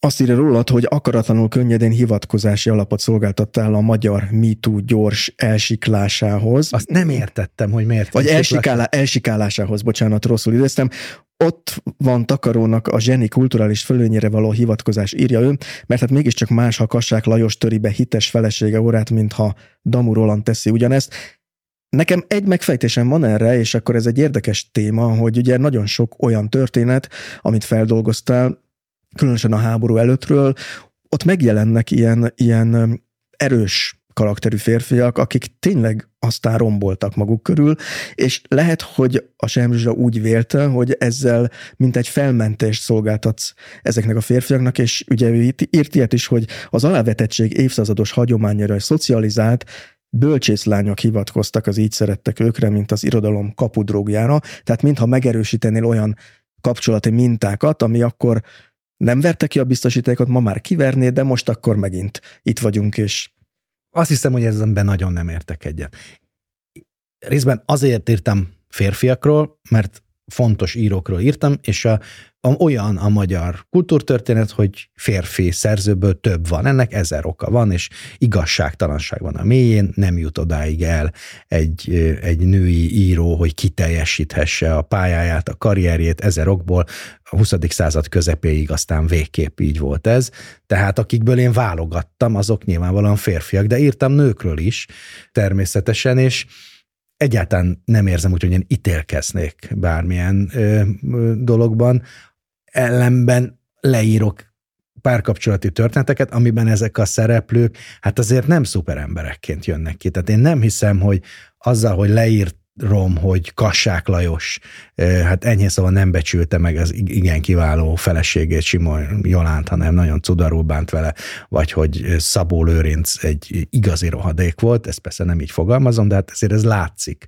azt írja rólad, hogy akaratlanul könnyedén hivatkozási alapot szolgáltattál a magyar MeToo gyors elsiklásához. Azt nem értettem, hogy miért. Vagy elsikálá, elsikálásához, bocsánat, rosszul idéztem. Ott van takarónak a zseni kulturális fölényére való hivatkozás, írja ő, mert hát mégiscsak más, ha Kassák Lajos töribe hites felesége órát, mint ha Damu Roland teszi ugyanezt. Nekem egy megfejtésem van erre, és akkor ez egy érdekes téma, hogy ugye nagyon sok olyan történet, amit feldolgoztál, különösen a háború előttről, ott megjelennek ilyen, ilyen erős karakterű férfiak, akik tényleg aztán romboltak maguk körül, és lehet, hogy a Semzsa úgy vélte, hogy ezzel mint egy felmentést szolgáltatsz ezeknek a férfiaknak, és ugye ő írt ilyet is, hogy az alávetettség évszázados hagyományára szocializált bölcsészlányok hivatkoztak az így szerettek őkre, mint az irodalom kapudrógjára, tehát mintha megerősítenél olyan kapcsolati mintákat, ami akkor nem verte ki a biztosítékot, ma már kiverné, de most akkor megint itt vagyunk, és azt hiszem, hogy ezzel nagyon nem értek egyet. Részben azért írtam férfiakról, mert fontos írókról írtam, és a, olyan a magyar kultúrtörténet, hogy férfi szerzőből több van. Ennek ezer oka van, és igazságtalanság van a mélyén, nem jut odáig el egy, egy női író, hogy kiteljesíthesse a pályáját, a karrierjét ezer okból. A 20. század közepéig aztán végképp így volt ez. Tehát akikből én válogattam, azok nyilvánvalóan férfiak, de írtam nőkről is természetesen, és egyáltalán nem érzem úgy, hogy én ítélkeznék bármilyen ö, ö, dologban. Ellenben leírok párkapcsolati történeteket, amiben ezek a szereplők hát azért nem szuperemberekként jönnek ki. Tehát én nem hiszem, hogy azzal, hogy leírt rom, hogy Kassák Lajos, hát ennyi szóval nem becsülte meg az igen kiváló feleségét Simon Jolánt, hanem nagyon cudarul bánt vele, vagy hogy Szabó Lőrinc egy igazi rohadék volt, ezt persze nem így fogalmazom, de hát ezért ez látszik.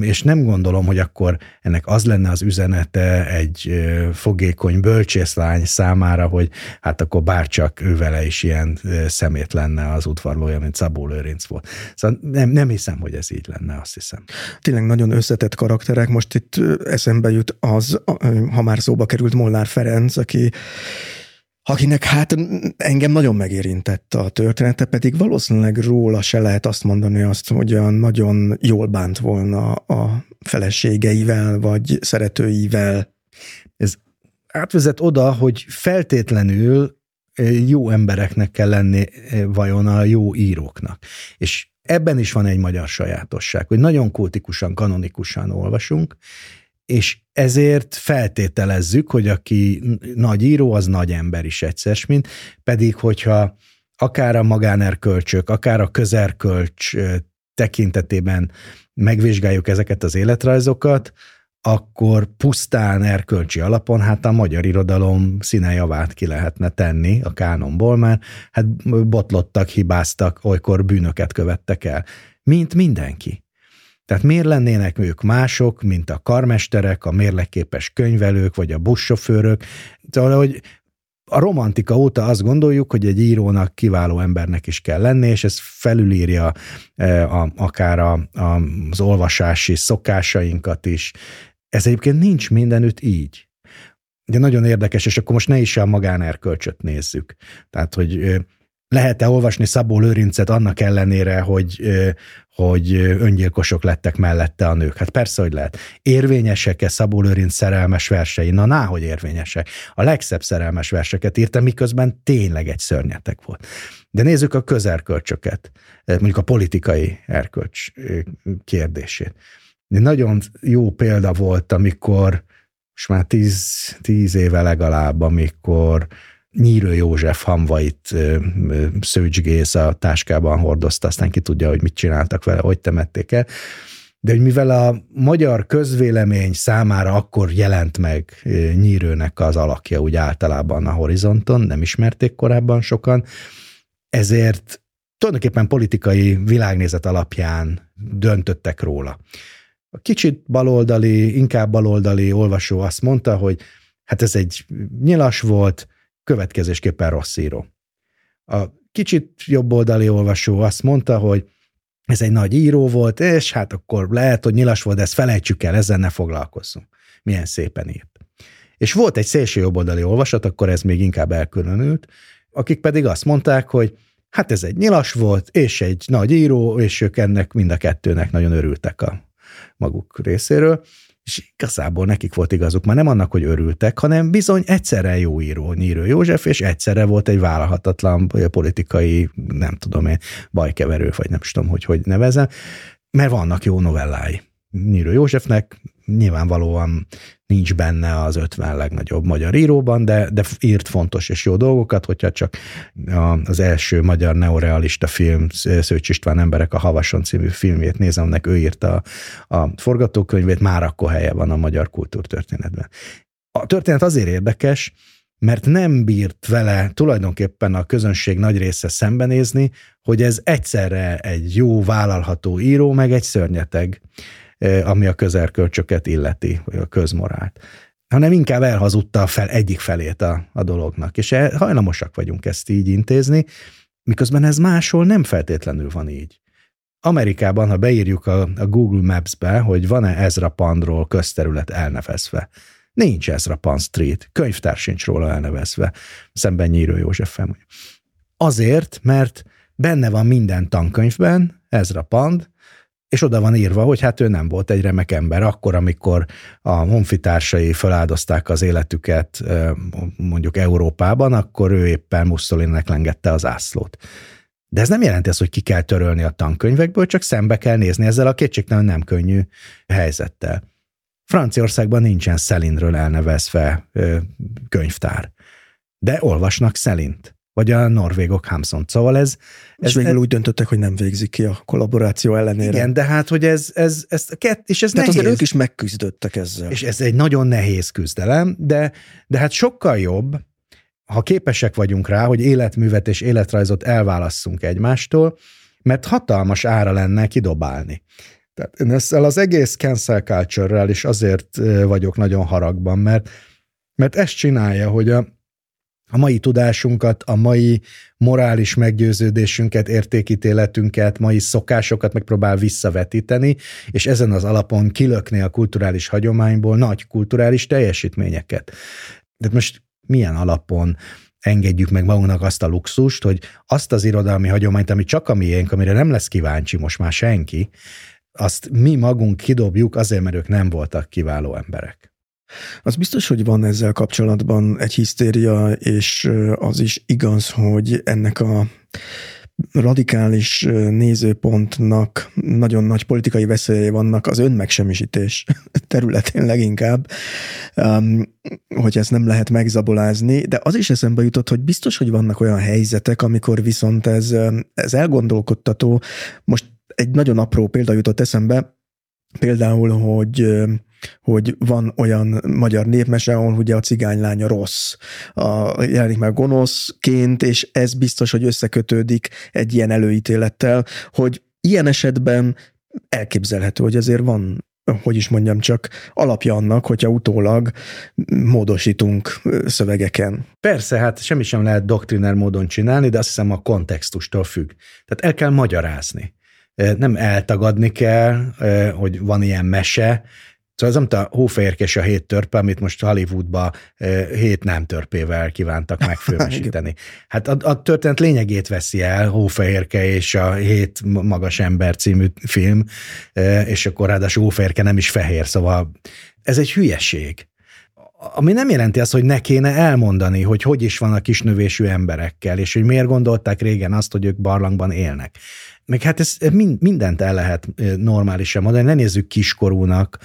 És nem gondolom, hogy akkor ennek az lenne az üzenete egy fogékony bölcsészlány számára, hogy hát akkor bárcsak ő vele is ilyen szemét lenne az udvarlója, mint Szabó Lőrinc volt. Szóval nem, nem hiszem, hogy ez így lenne, azt hiszem. Tényleg nagyon összetett karakterek. Most itt eszembe jut az, ha már szóba került Molnár Ferenc, aki akinek hát engem nagyon megérintett a története, pedig valószínűleg róla se lehet azt mondani azt, hogy olyan nagyon jól bánt volna a feleségeivel, vagy szeretőivel. Ez átvezet oda, hogy feltétlenül jó embereknek kell lenni vajon a jó íróknak. És ebben is van egy magyar sajátosság, hogy nagyon kultikusan, kanonikusan olvasunk, és ezért feltételezzük, hogy aki nagy író, az nagy ember is egyszer, mint pedig, hogyha akár a magánerkölcsök, akár a közerkölcs tekintetében megvizsgáljuk ezeket az életrajzokat, akkor pusztán erkölcsi alapon hát a magyar irodalom színejavát ki lehetne tenni a kánonból, mert hát botlottak, hibáztak, olykor bűnöket követtek el, mint mindenki. Tehát miért lennének ők mások, mint a karmesterek, a mérlekképes könyvelők, vagy a buszsofőrök? Szóval, hogy a romantika óta azt gondoljuk, hogy egy írónak kiváló embernek is kell lenni, és ez felülírja e, a, akár a, a, az olvasási szokásainkat is. Ez egyébként nincs mindenütt így. De nagyon érdekes, és akkor most ne is a magánerkölcsöt nézzük. Tehát, hogy lehet-e olvasni Szabó Lőrincet annak ellenére, hogy, hogy öngyilkosok lettek mellette a nők? Hát persze, hogy lehet. Érvényesek-e Szabó Lőrinc szerelmes versei? Na, náhogy érvényesek. A legszebb szerelmes verseket írta, miközben tényleg egy szörnyetek volt. De nézzük a közerkölcsöket, mondjuk a politikai erkölcs kérdését. Nagyon jó példa volt, amikor, most már tíz, tíz éve legalább, amikor Nyírő József hamvait Szőcs Géz a táskában hordozta, aztán ki tudja, hogy mit csináltak vele, hogy temették el. De hogy mivel a magyar közvélemény számára akkor jelent meg Nyírőnek az alakja úgy általában a horizonton, nem ismerték korábban sokan, ezért tulajdonképpen politikai világnézet alapján döntöttek róla. A kicsit baloldali, inkább baloldali olvasó azt mondta, hogy hát ez egy nyilas volt, következésképpen rossz író. A kicsit jobboldali olvasó azt mondta, hogy ez egy nagy író volt, és hát akkor lehet, hogy nyilas volt, de ezt felejtsük el, ezzel ne foglalkozzunk. Milyen szépen írt. És volt egy szélső jobboldali olvasat, akkor ez még inkább elkülönült, akik pedig azt mondták, hogy hát ez egy nyilas volt, és egy nagy író, és ők ennek mind a kettőnek nagyon örültek a maguk részéről és igazából nekik volt igazuk, már nem annak, hogy örültek, hanem bizony egyszerre jó író Nyírő József, és egyszerre volt egy vállalhatatlan politikai, nem tudom én, bajkeverő, vagy nem tudom, hogy hogy nevezem, mert vannak jó novellái. Nyíró Józsefnek nyilvánvalóan nincs benne az 50 legnagyobb magyar íróban, de, de írt fontos és jó dolgokat, hogyha csak az első magyar neorealista film, Szőcs István Emberek a Havason című filmjét nézem, aminek ő írta a, a forgatókönyvét, már akkor helye van a magyar kultúrtörténetben. A történet azért érdekes, mert nem bírt vele tulajdonképpen a közönség nagy része szembenézni, hogy ez egyszerre egy jó, vállalható író, meg egy szörnyeteg, ami a közelkölcsöket illeti, vagy a közmorált hanem inkább elhazudta fel egyik felét a, a dolognak. És e, hajlamosak vagyunk ezt így intézni, miközben ez máshol nem feltétlenül van így. Amerikában, ha beírjuk a, a Google Maps-be, hogy van-e Ezra Pandról közterület elnevezve, Nincs Ezra Pan Street, könyvtár sincs róla elnevezve, szemben Nyíró József Azért, mert benne van minden tankönyvben Ezra Pand, és oda van írva, hogy hát ő nem volt egy remek ember akkor, amikor a honfitársai feláldozták az életüket mondjuk Európában, akkor ő éppen Mussolininek lengette az ászlót. De ez nem jelenti azt, hogy ki kell törölni a tankönyvekből, csak szembe kell nézni ezzel a kétségtelen nem könnyű helyzettel. Franciaországban nincsen Szelindről elnevezve könyvtár, de olvasnak Szelint vagy a norvégok Hamson. Szóval ez... ez végül ez, úgy döntöttek, hogy nem végzik ki a kollaboráció ellenére. Igen, de hát, hogy ez, ez, ez, kett, és ez Tehát nehéz. ők is megküzdöttek ezzel. És ez egy nagyon nehéz küzdelem, de, de hát sokkal jobb, ha képesek vagyunk rá, hogy életművet és életrajzot elválasszunk egymástól, mert hatalmas ára lenne kidobálni. Tehát én ezzel az egész cancel culture is azért vagyok nagyon haragban, mert, mert ezt csinálja, hogy a, a mai tudásunkat, a mai morális meggyőződésünket, értékítéletünket, mai szokásokat megpróbál visszavetíteni, és ezen az alapon kilökni a kulturális hagyományból nagy kulturális teljesítményeket. De most milyen alapon engedjük meg magunknak azt a luxust, hogy azt az irodalmi hagyományt, ami csak a miénk, amire nem lesz kíváncsi most már senki, azt mi magunk kidobjuk azért, mert ők nem voltak kiváló emberek. Az biztos, hogy van ezzel kapcsolatban egy hisztéria, és az is igaz, hogy ennek a radikális nézőpontnak nagyon nagy politikai veszélyei vannak az önmegsemmisítés területén leginkább, hogy ezt nem lehet megzabolázni, de az is eszembe jutott, hogy biztos, hogy vannak olyan helyzetek, amikor viszont ez, ez elgondolkodtató. Most egy nagyon apró példa jutott eszembe, például, hogy hogy van olyan magyar népmese, ahol ugye a cigánylánya rossz, a, jelenik meg gonoszként, és ez biztos, hogy összekötődik egy ilyen előítélettel, hogy ilyen esetben elképzelhető, hogy ezért van hogy is mondjam csak, alapja annak, hogyha utólag módosítunk szövegeken. Persze, hát semmi sem lehet doktriner módon csinálni, de azt hiszem a kontextustól függ. Tehát el kell magyarázni nem eltagadni kell, hogy van ilyen mese, Szóval az, amit a hófehérkes a hét törpe, amit most Hollywoodba hét nem törpével kívántak megfilmesíteni. hát a, a történet lényegét veszi el, Hófehérke és a hét magas ember című film, és akkor ráadásul Hófehérke nem is fehér, szóval ez egy hülyeség. Ami nem jelenti azt, hogy ne kéne elmondani, hogy hogy is van a kisnövésű emberekkel, és hogy miért gondolták régen azt, hogy ők barlangban élnek. Meg hát ez mindent el lehet normálisan mondani, ne nézzük kiskorúnak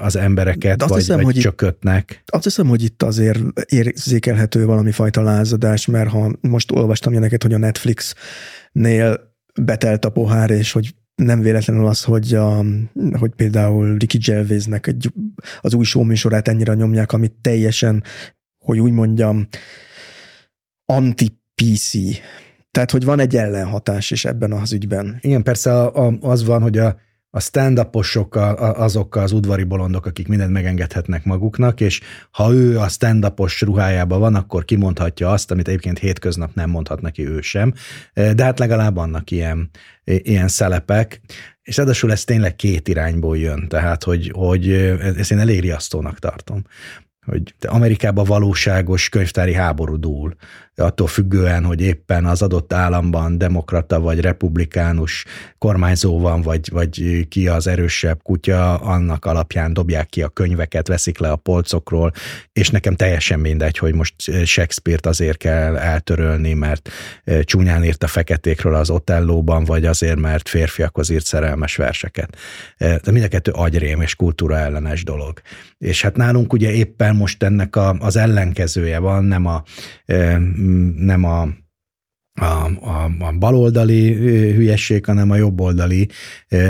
az embereket, azt vagy, hiszem, vagy hogy csökötnek. Itt, azt hiszem, hogy itt azért érzékelhető valami fajta lázadás, mert ha most olvastam neked, hogy a Netflixnél betelt a pohár, és hogy nem véletlenül az, hogy, a, hogy például Ricky Gervaisnek egy, az új műsorát ennyire nyomják, amit teljesen, hogy úgy mondjam, anti-PC tehát, hogy van egy ellenhatás is ebben az ügyben. Igen, persze az van, hogy a, a stand-uposok a, azok az udvari bolondok, akik mindent megengedhetnek maguknak, és ha ő a stand-upos ruhájában van, akkor kimondhatja azt, amit egyébként hétköznap nem mondhat neki ő sem. De hát legalább vannak ilyen, ilyen szelepek, és ráadásul ez tényleg két irányból jön, tehát hogy, hogy ezt én elég riasztónak tartom hogy Amerikában valóságos könyvtári háború dúl, attól függően, hogy éppen az adott államban demokrata vagy republikánus kormányzó van, vagy, vagy ki az erősebb kutya, annak alapján dobják ki a könyveket, veszik le a polcokról, és nekem teljesen mindegy, hogy most Shakespeare-t azért kell eltörölni, mert csúnyán írt a feketékről az Otellóban, vagy azért, mert férfiakhoz írt szerelmes verseket. De mind a kettő agyrém és kultúra ellenes dolog. És hát nálunk ugye éppen most ennek a, az ellenkezője van, nem a, nem a a, a, a baloldali hülyesség, hanem a jobboldali,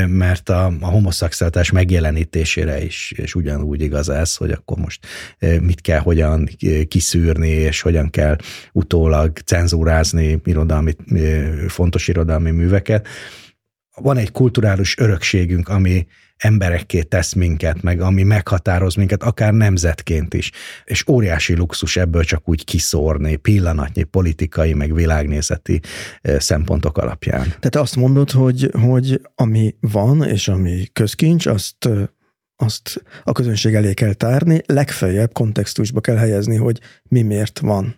mert a, a homoszexualitás megjelenítésére is, és ugyanúgy igaz ez, hogy akkor most mit kell hogyan kiszűrni, és hogyan kell utólag cenzúrázni irodalmi, fontos irodalmi műveket. Van egy kulturális örökségünk, ami, emberekké tesz minket, meg ami meghatároz minket, akár nemzetként is. És óriási luxus ebből csak úgy kiszórni pillanatnyi politikai, meg világnézeti szempontok alapján. Tehát azt mondod, hogy, hogy ami van, és ami közkincs, azt azt a közönség elé kell tárni, legfeljebb kontextusba kell helyezni, hogy mi miért van.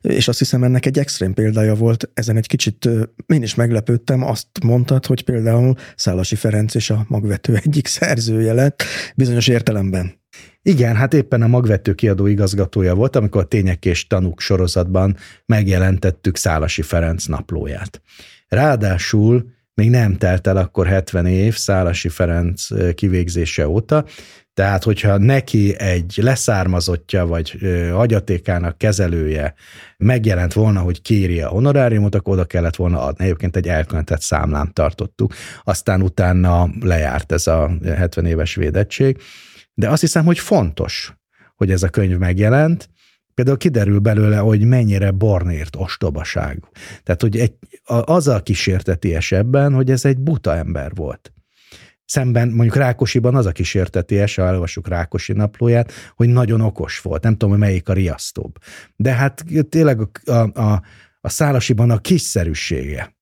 És azt hiszem ennek egy extrém példája volt, ezen egy kicsit én is meglepődtem, azt mondtad, hogy például Szálasi Ferenc és a magvető egyik szerzője lett bizonyos értelemben. Igen, hát éppen a magvető kiadó igazgatója volt, amikor a Tények és Tanúk sorozatban megjelentettük Szálasi Ferenc naplóját. Ráadásul még nem telt el akkor 70 év Szálasi Ferenc kivégzése óta, tehát, hogyha neki egy leszármazottja, vagy agyatékának kezelője megjelent volna, hogy kéri a honoráriumot, akkor oda kellett volna adni. Egyébként egy elkülönített számlán tartottuk. Aztán utána lejárt ez a 70 éves védettség. De azt hiszem, hogy fontos, hogy ez a könyv megjelent, Például kiderül belőle, hogy mennyire bornért ostobaság. Tehát, hogy egy, a kísérteties ebben, hogy ez egy buta ember volt. Szemben mondjuk Rákosiban az a kísérteties, ha elolvassuk Rákosi naplóját, hogy nagyon okos volt. Nem tudom, hogy melyik a riasztóbb. De hát tényleg a, a, a szálasiban a kiszerűsége,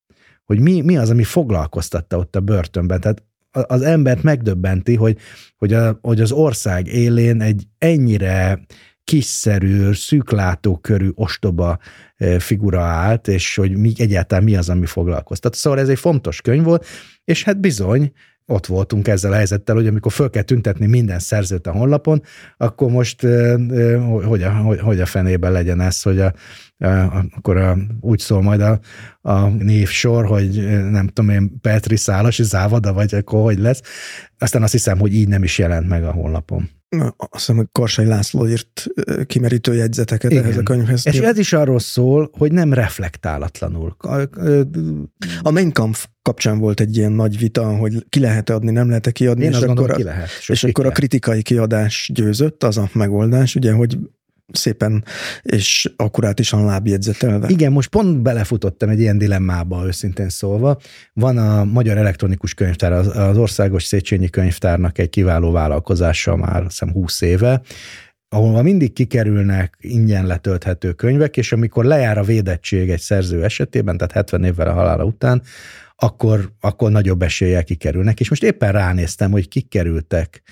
hogy mi, mi az, ami foglalkoztatta ott a börtönben. Tehát az embert megdöbbenti, hogy, hogy, a, hogy az ország élén egy ennyire kiszerű, szűklátókörű, ostoba eh, figura állt, és hogy mi, egyáltalán mi az, ami foglalkoztat. Szóval ez egy fontos könyv volt, és hát bizony, ott voltunk ezzel a helyzettel, hogy amikor föl kell tüntetni minden szerzőt a honlapon, akkor most hogy a, hogy, a fenében legyen ez, hogy a, akkor a, úgy szól majd a, a névsor, hogy nem tudom én, Petri Szálasi Závada, vagy akkor hogy lesz. Aztán azt hiszem, hogy így nem is jelent meg a honlapon. Azt hiszem, hogy Korsai László írt kimerítő jegyzeteket Igen. ehhez a könyvhez. És ez is arról szól, hogy nem reflektálatlanul. A Mein Kampf kapcsán volt egy ilyen nagy vita, hogy ki lehet adni, nem lehet-e kiadni, Én és, akkor, gondolom, a, ki lehet, és akkor a kritikai kiadás győzött, az a megoldás, ugye, hogy szépen és akkurátisan lábjegyzetelve. Igen, most pont belefutottam egy ilyen dilemmába, őszintén szólva. Van a Magyar Elektronikus Könyvtár, az Országos Széchenyi Könyvtárnak egy kiváló vállalkozása már hiszem 20 éve, ahol mindig kikerülnek ingyen letölthető könyvek, és amikor lejár a védettség egy szerző esetében, tehát 70 évvel a halála után, akkor, akkor nagyobb eséllyel kikerülnek. És most éppen ránéztem, hogy kik kerültek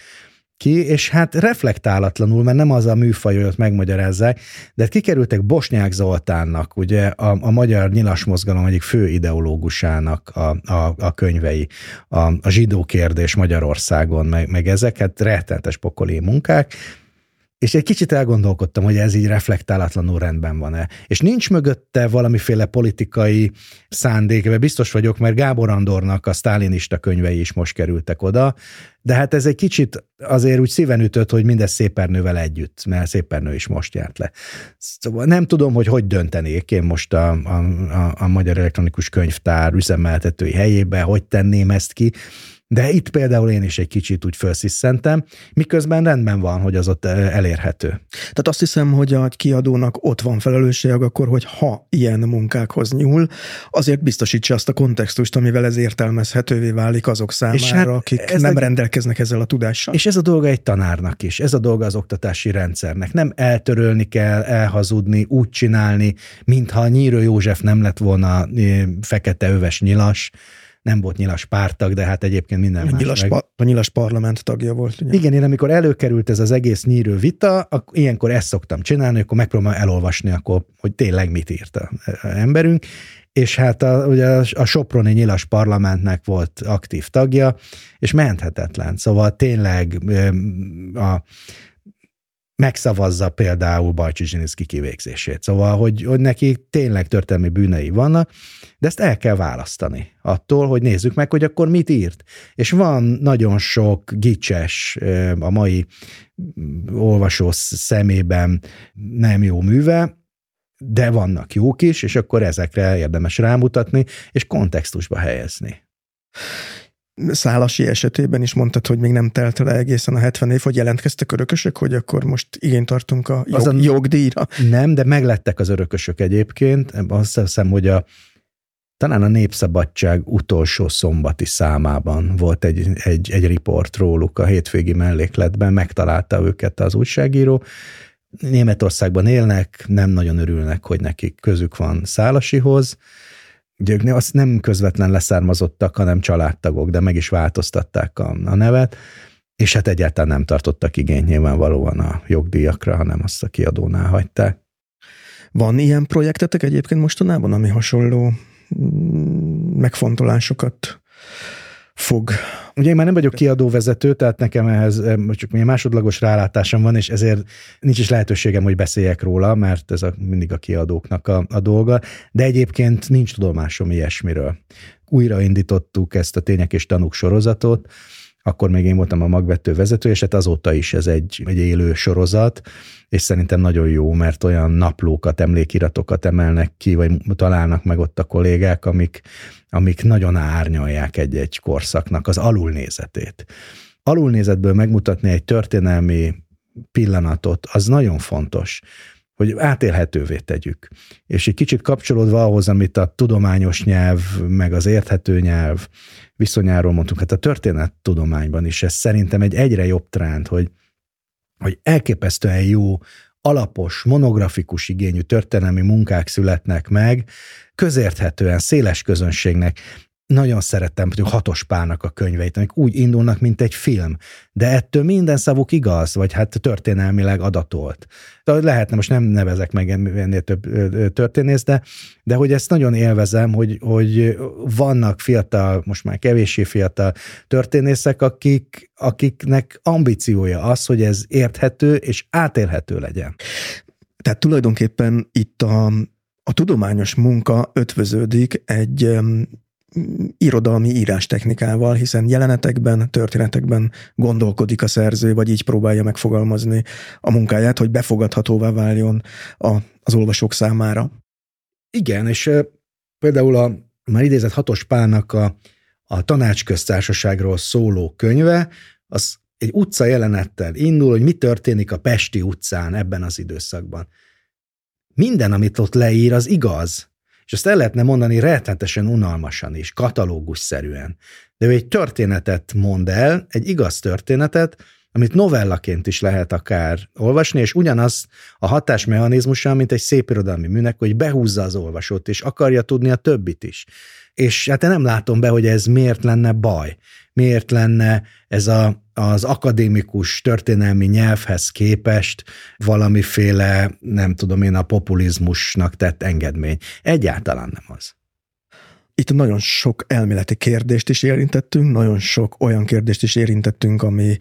ki, és hát reflektálatlanul, mert nem az a műfaj, hogy ott megmagyarázzák, de kikerültek Bosnyák Zoltánnak, ugye a, a magyar nyilas mozgalom egyik fő ideológusának a, a, a könyvei, a, a zsidó kérdés Magyarországon, meg, meg ezek, hát rettenetes pokoli munkák, és egy kicsit elgondolkodtam, hogy ez így reflektálatlanul rendben van-e. És nincs mögötte valamiféle politikai szándék, mert biztos vagyok, mert Gábor Andornak a sztálinista könyvei is most kerültek oda, de hát ez egy kicsit azért úgy szíven ütött, hogy mindez szépernővel együtt, mert szépernő is most járt le. Szóval nem tudom, hogy hogy döntenék én most a, a, a, a Magyar Elektronikus Könyvtár üzemeltetői helyébe, hogy tenném ezt ki, de itt például én is egy kicsit úgy felsziszentem, miközben rendben van, hogy az ott elérhető. Tehát azt hiszem, hogy a kiadónak ott van felelősség akkor, hogy ha ilyen munkákhoz nyúl, azért biztosítsa azt a kontextust, amivel ez értelmezhetővé válik azok számára, hát akik ez nem a... rendelkeznek ezzel a tudással. És ez a dolga egy tanárnak is, ez a dolga az oktatási rendszernek. Nem eltörölni kell, elhazudni, úgy csinálni, mintha Nyírő József nem lett volna fekete öves nyilas, nem volt nyilas pártag, de hát egyébként minden a más. Nyilas, meg... pa, a nyilas parlament tagja volt. Ugye? Igen, én amikor előkerült ez az egész nyírő vita, akkor ilyenkor ezt szoktam csinálni, akkor megpróbálom elolvasni, akkor, hogy tényleg mit írt a emberünk, és hát a, ugye a Soproni nyilas parlamentnek volt aktív tagja, és menthetetlen. Szóval tényleg a, megszavazza például Bajcsi Zsiniszki kivégzését. Szóval, hogy, hogy neki tényleg történelmi bűnei vannak, de ezt el kell választani attól, hogy nézzük meg, hogy akkor mit írt. És van nagyon sok gicses a mai olvasó szemében nem jó műve, de vannak jók is, és akkor ezekre érdemes rámutatni, és kontextusba helyezni. Szálasi esetében is mondtad, hogy még nem telt le egészen a 70 év, hogy jelentkeztek örökösök, hogy akkor most igényt tartunk a jog, a, jogdíjra. Nem, de meglettek az örökösök egyébként. Azt hiszem, hogy a talán a Népszabadság utolsó szombati számában volt egy, egy, egy riport róluk a hétvégi mellékletben, megtalálta őket az újságíró. Németországban élnek, nem nagyon örülnek, hogy nekik közük van Szálasihoz, Ők azt nem közvetlen leszármazottak, hanem családtagok, de meg is változtatták a, a nevet, és hát egyáltalán nem tartottak igényt nyilvánvalóan a jogdíjakra, hanem azt a kiadónál hagyták. Van ilyen projektetek egyébként mostanában, ami hasonló mm, megfontolásokat fog. Ugye én már nem vagyok kiadóvezető, tehát nekem ehhez csak milyen másodlagos rálátásom van, és ezért nincs is lehetőségem, hogy beszéljek róla, mert ez a, mindig a kiadóknak a, a dolga, de egyébként nincs tudomásom ilyesmiről. Újraindítottuk ezt a tények és tanúk sorozatot, akkor még én voltam a magvető vezető, és hát azóta is ez egy, egy élő sorozat, és szerintem nagyon jó, mert olyan naplókat, emlékiratokat emelnek ki, vagy találnak meg ott a kollégák, amik, amik nagyon árnyalják egy-egy korszaknak az alulnézetét. Alulnézetből megmutatni egy történelmi pillanatot, az nagyon fontos hogy átélhetővé tegyük. És egy kicsit kapcsolódva ahhoz, amit a tudományos nyelv, meg az érthető nyelv viszonyáról mondtunk, hát a történet tudományban is ez szerintem egy egyre jobb trend, hogy, hogy elképesztően jó, alapos, monografikus igényű történelmi munkák születnek meg, közérthetően, széles közönségnek nagyon szerettem hogy hatos párnak a könyveit, amik úgy indulnak, mint egy film, de ettől minden szavuk igaz, vagy hát történelmileg adatolt. Lehetne, most nem nevezek meg ennél több történész, de, de hogy ezt nagyon élvezem, hogy, hogy vannak fiatal, most már kevéssé fiatal történészek, akik, akiknek ambíciója az, hogy ez érthető és átélhető legyen. Tehát tulajdonképpen itt a, a tudományos munka ötvöződik egy irodalmi írástechnikával, hiszen jelenetekben, történetekben gondolkodik a szerző, vagy így próbálja megfogalmazni a munkáját, hogy befogadhatóvá váljon a, az olvasók számára. Igen, és például a már idézett Hatos Pálnak a, a tanácsköztársaságról szóló könyve, az egy utca jelenettel indul, hogy mi történik a Pesti utcán ebben az időszakban. Minden, amit ott leír, az igaz. És azt el lehetne mondani rettenetesen unalmasan is, katalógusszerűen. De ő egy történetet mond el, egy igaz történetet, amit novellaként is lehet akár olvasni, és ugyanaz a hatásmechanizmusa, mint egy szép irodalmi műnek, hogy behúzza az olvasót, és akarja tudni a többit is. És hát én nem látom be, hogy ez miért lenne baj. Miért lenne ez a, az akadémikus történelmi nyelvhez képest valamiféle, nem tudom én, a populizmusnak tett engedmény. Egyáltalán nem az. Itt nagyon sok elméleti kérdést is érintettünk, nagyon sok olyan kérdést is érintettünk, ami,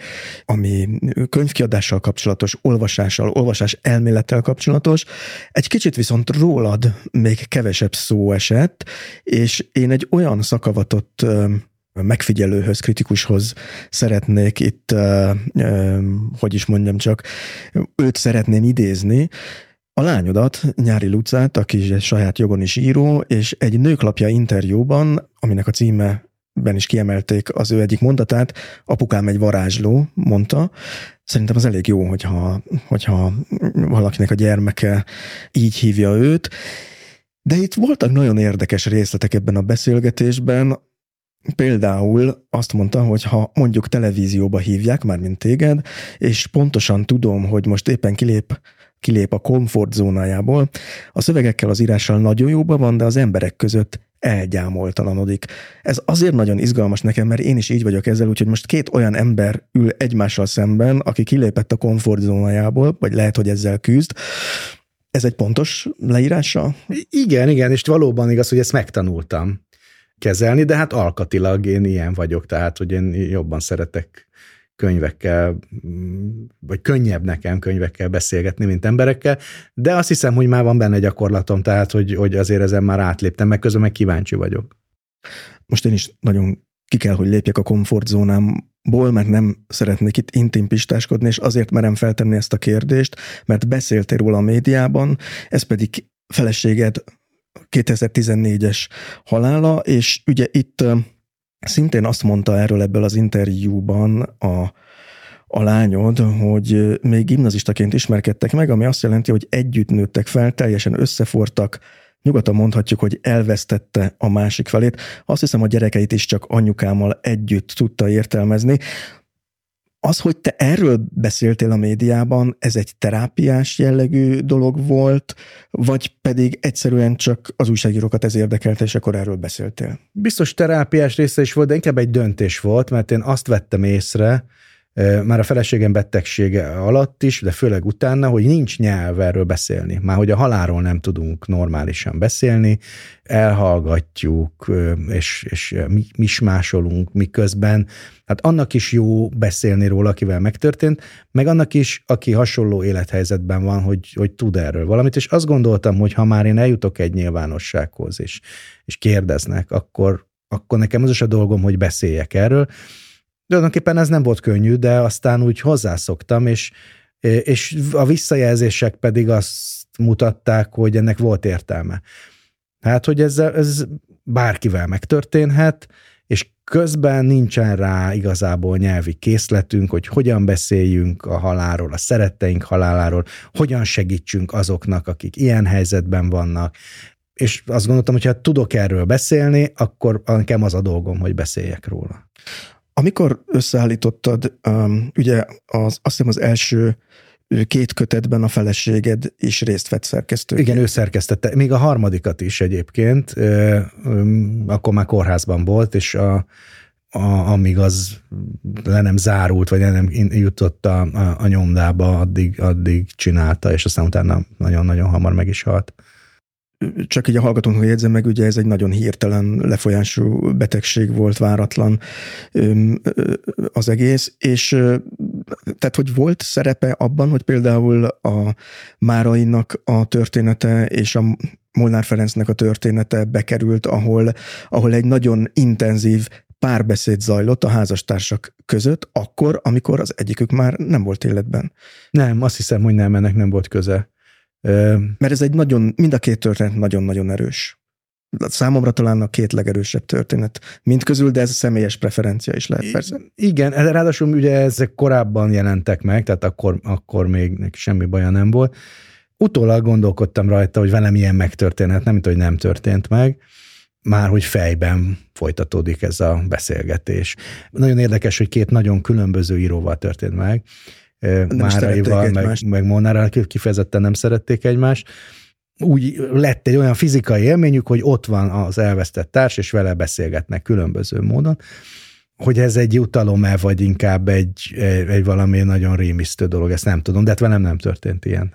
ami könyvkiadással kapcsolatos, olvasással, olvasás elmélettel kapcsolatos. Egy kicsit viszont rólad még kevesebb szó esett, és én egy olyan szakavatott megfigyelőhöz, kritikushoz szeretnék itt, hogy is mondjam csak, őt szeretném idézni, a lányodat, Nyári Lucát, aki saját jogon is író, és egy nőklapja interjúban, aminek a címe ben is kiemelték az ő egyik mondatát, apukám egy varázsló, mondta. Szerintem az elég jó, hogyha, hogyha valakinek a gyermeke így hívja őt. De itt voltak nagyon érdekes részletek ebben a beszélgetésben, Például azt mondta, hogy ha mondjuk televízióba hívják, már mint téged, és pontosan tudom, hogy most éppen kilép kilép a komfortzónájából, a szövegekkel az írással nagyon jóban van, de az emberek között elgyámoltalanodik. Ez azért nagyon izgalmas nekem, mert én is így vagyok ezzel, úgyhogy most két olyan ember ül egymással szemben, aki kilépett a komfortzónájából, vagy lehet, hogy ezzel küzd, ez egy pontos leírása? Igen, igen, és valóban igaz, hogy ezt megtanultam kezelni, de hát alkatilag én ilyen vagyok, tehát hogy én jobban szeretek könyvekkel, vagy könnyebb nekem könyvekkel beszélgetni, mint emberekkel, de azt hiszem, hogy már van benne gyakorlatom, tehát hogy, hogy azért ezen már átléptem, meg közben meg kíváncsi vagyok. Most én is nagyon ki kell, hogy lépjek a komfortzónámból, mert nem szeretnék itt intim pistáskodni, és azért merem feltenni ezt a kérdést, mert beszéltél róla a médiában, ez pedig feleséged 2014-es halála, és ugye itt szintén azt mondta erről ebből az interjúban a, a lányod, hogy még gimnazistaként ismerkedtek meg, ami azt jelenti, hogy együtt nőttek fel, teljesen összefortak, nyugodtan mondhatjuk, hogy elvesztette a másik felét. Azt hiszem, a gyerekeit is csak anyukámmal együtt tudta értelmezni. Az, hogy te erről beszéltél a médiában, ez egy terápiás jellegű dolog volt, vagy pedig egyszerűen csak az újságírókat ez érdekelte, és akkor erről beszéltél? Biztos terápiás része is volt, de inkább egy döntés volt, mert én azt vettem észre, már a feleségem betegsége alatt is, de főleg utána, hogy nincs nyelv erről beszélni. Már hogy a halálról nem tudunk normálisan beszélni, elhallgatjuk, és, és mismásolunk miközben. Hát annak is jó beszélni róla, akivel megtörtént, meg annak is, aki hasonló élethelyzetben van, hogy, hogy tud erről valamit, és azt gondoltam, hogy ha már én eljutok egy nyilvánossághoz, és, és kérdeznek, akkor, akkor nekem az is a dolgom, hogy beszéljek erről, Tulajdonképpen ez nem volt könnyű, de aztán úgy hozzászoktam, és, és a visszajelzések pedig azt mutatták, hogy ennek volt értelme. Hát, hogy ez, ez bárkivel megtörténhet, és közben nincsen rá igazából nyelvi készletünk, hogy hogyan beszéljünk a halálról, a szeretteink haláláról, hogyan segítsünk azoknak, akik ilyen helyzetben vannak. És azt gondoltam, hogy ha tudok erről beszélni, akkor nekem az a dolgom, hogy beszéljek róla. Amikor összeállítottad, um, ugye az, azt hiszem az első két kötetben a feleséged is részt vett szerkesztő. Igen, ő szerkesztette. Még a harmadikat is egyébként, akkor már kórházban volt, és a, a, amíg az le nem zárult, vagy nem jutott a, a, a nyomdába, addig, addig csinálta, és aztán utána nagyon-nagyon hamar meg is halt csak így a hallgatónknak jegyzem meg, ugye ez egy nagyon hirtelen lefolyású betegség volt, váratlan az egész, és tehát, hogy volt szerepe abban, hogy például a Márainak a története és a Molnár Ferencnek a története bekerült, ahol, ahol egy nagyon intenzív párbeszéd zajlott a házastársak között, akkor, amikor az egyikük már nem volt életben. Nem, azt hiszem, hogy nem, ennek nem volt köze. Mert ez egy nagyon, mind a két történet nagyon-nagyon erős. Számomra talán a két legerősebb történet mind közül, de ez a személyes preferencia is lehet persze. Igen, ráadásul ugye ezek korábban jelentek meg, tehát akkor, akkor még neki semmi baja nem volt. Utólag gondolkodtam rajta, hogy velem ilyen megtörténhet, nem mint, hogy nem történt meg, már hogy fejben folytatódik ez a beszélgetés. Nagyon érdekes, hogy két nagyon különböző íróval történt meg, Máraival, meg, meg Molnárral kifejezetten nem szerették egymást. Úgy lett egy olyan fizikai élményük, hogy ott van az elvesztett társ, és vele beszélgetnek különböző módon hogy ez egy jutalom-e, vagy inkább egy, egy valami nagyon rémisztő dolog, ezt nem tudom, de hát velem nem történt ilyen.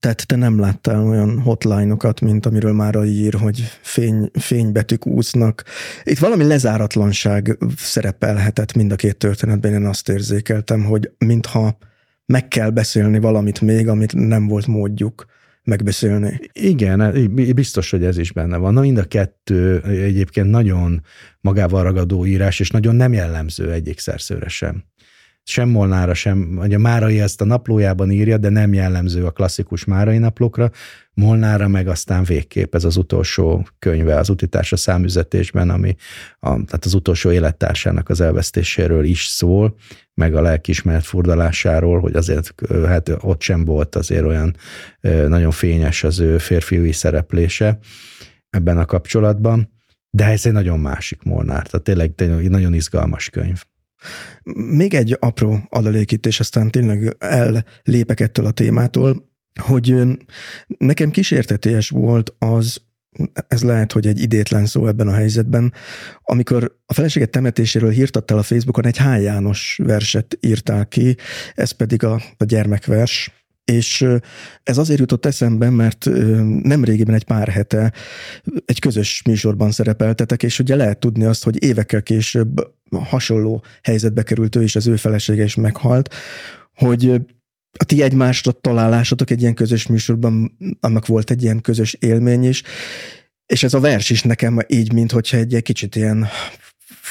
Tehát te nem láttál olyan hotline-okat, mint amiről már ír, hogy fény, fénybetűk úsznak. Itt valami lezáratlanság szerepelhetett mind a két történetben, én azt érzékeltem, hogy mintha meg kell beszélni valamit még, amit nem volt módjuk megbeszélni. Igen, biztos, hogy ez is benne van. Na mind a kettő egyébként nagyon magával ragadó írás, és nagyon nem jellemző egyik szerszőre sem sem Molnára sem, ugye Márai ezt a naplójában írja, de nem jellemző a klasszikus Márai naplókra, Molnára meg aztán végképp ez az utolsó könyve az utitársa számüzetésben, ami a, tehát az utolsó élettársának az elvesztéséről is szól, meg a lelkismeret furdalásáról, hogy azért hát ott sem volt azért olyan nagyon fényes az ő férfiúi szereplése ebben a kapcsolatban, de ez egy nagyon másik Molnár, tehát tényleg, tényleg nagyon izgalmas könyv. Még egy apró adalék itt, és aztán tényleg ellépek ettől a témától. hogy nekem kísérteties volt az, ez lehet, hogy egy idétlen szó ebben a helyzetben, amikor a feleséget temetéséről hírtattál a Facebookon, egy H. János verset írtál ki, ez pedig a, a gyermekvers, és ez azért jutott eszembe, mert nem régiben egy pár hete egy közös műsorban szerepeltetek, és ugye lehet tudni azt, hogy évekkel később hasonló helyzetbe került ő és az ő felesége is meghalt, hogy a ti egymásra találásotok egy ilyen közös műsorban, annak volt egy ilyen közös élmény is, és ez a vers is nekem így, mint hogyha egy, egy kicsit ilyen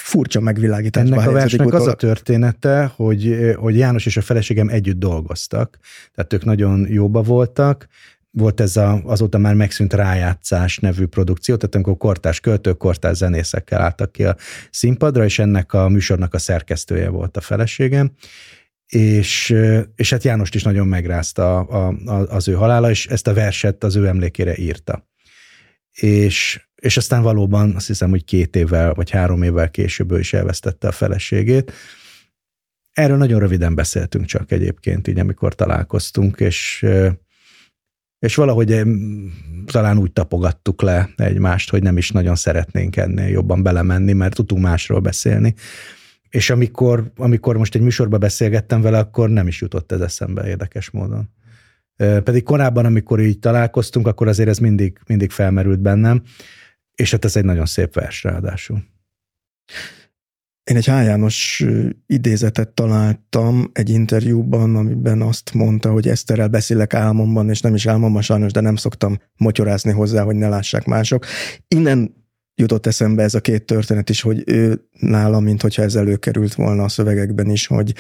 furcsa megvilágításba Ennek a versnek az a története, hogy, hogy János és a feleségem együtt dolgoztak, tehát ők nagyon jóba voltak, volt ez a, azóta már megszűnt rájátszás nevű produkció, tehát amikor kortás költők, kortás zenészekkel álltak ki a színpadra, és ennek a műsornak a szerkesztője volt a feleségem, és, és hát Jánost is nagyon megrázta a, a, az ő halála, és ezt a verset az ő emlékére írta. És, és aztán valóban azt hiszem, hogy két évvel vagy három évvel később ő is elvesztette a feleségét. Erről nagyon röviden beszéltünk csak egyébként, így amikor találkoztunk, és, és valahogy talán úgy tapogattuk le egymást, hogy nem is nagyon szeretnénk ennél jobban belemenni, mert tudtunk másról beszélni és amikor, amikor most egy műsorba beszélgettem vele, akkor nem is jutott ez eszembe érdekes módon. Pedig korábban, amikor így találkoztunk, akkor azért ez mindig, mindig felmerült bennem, és hát ez egy nagyon szép vers ráadásul. Én egy H. János idézetet találtam egy interjúban, amiben azt mondta, hogy Eszterrel beszélek álmomban, és nem is álmomban sajnos, de nem szoktam motyorázni hozzá, hogy ne lássák mások. Innen jutott eszembe ez a két történet is, hogy ő nála, mint hogyha ez előkerült volna a szövegekben is, hogy,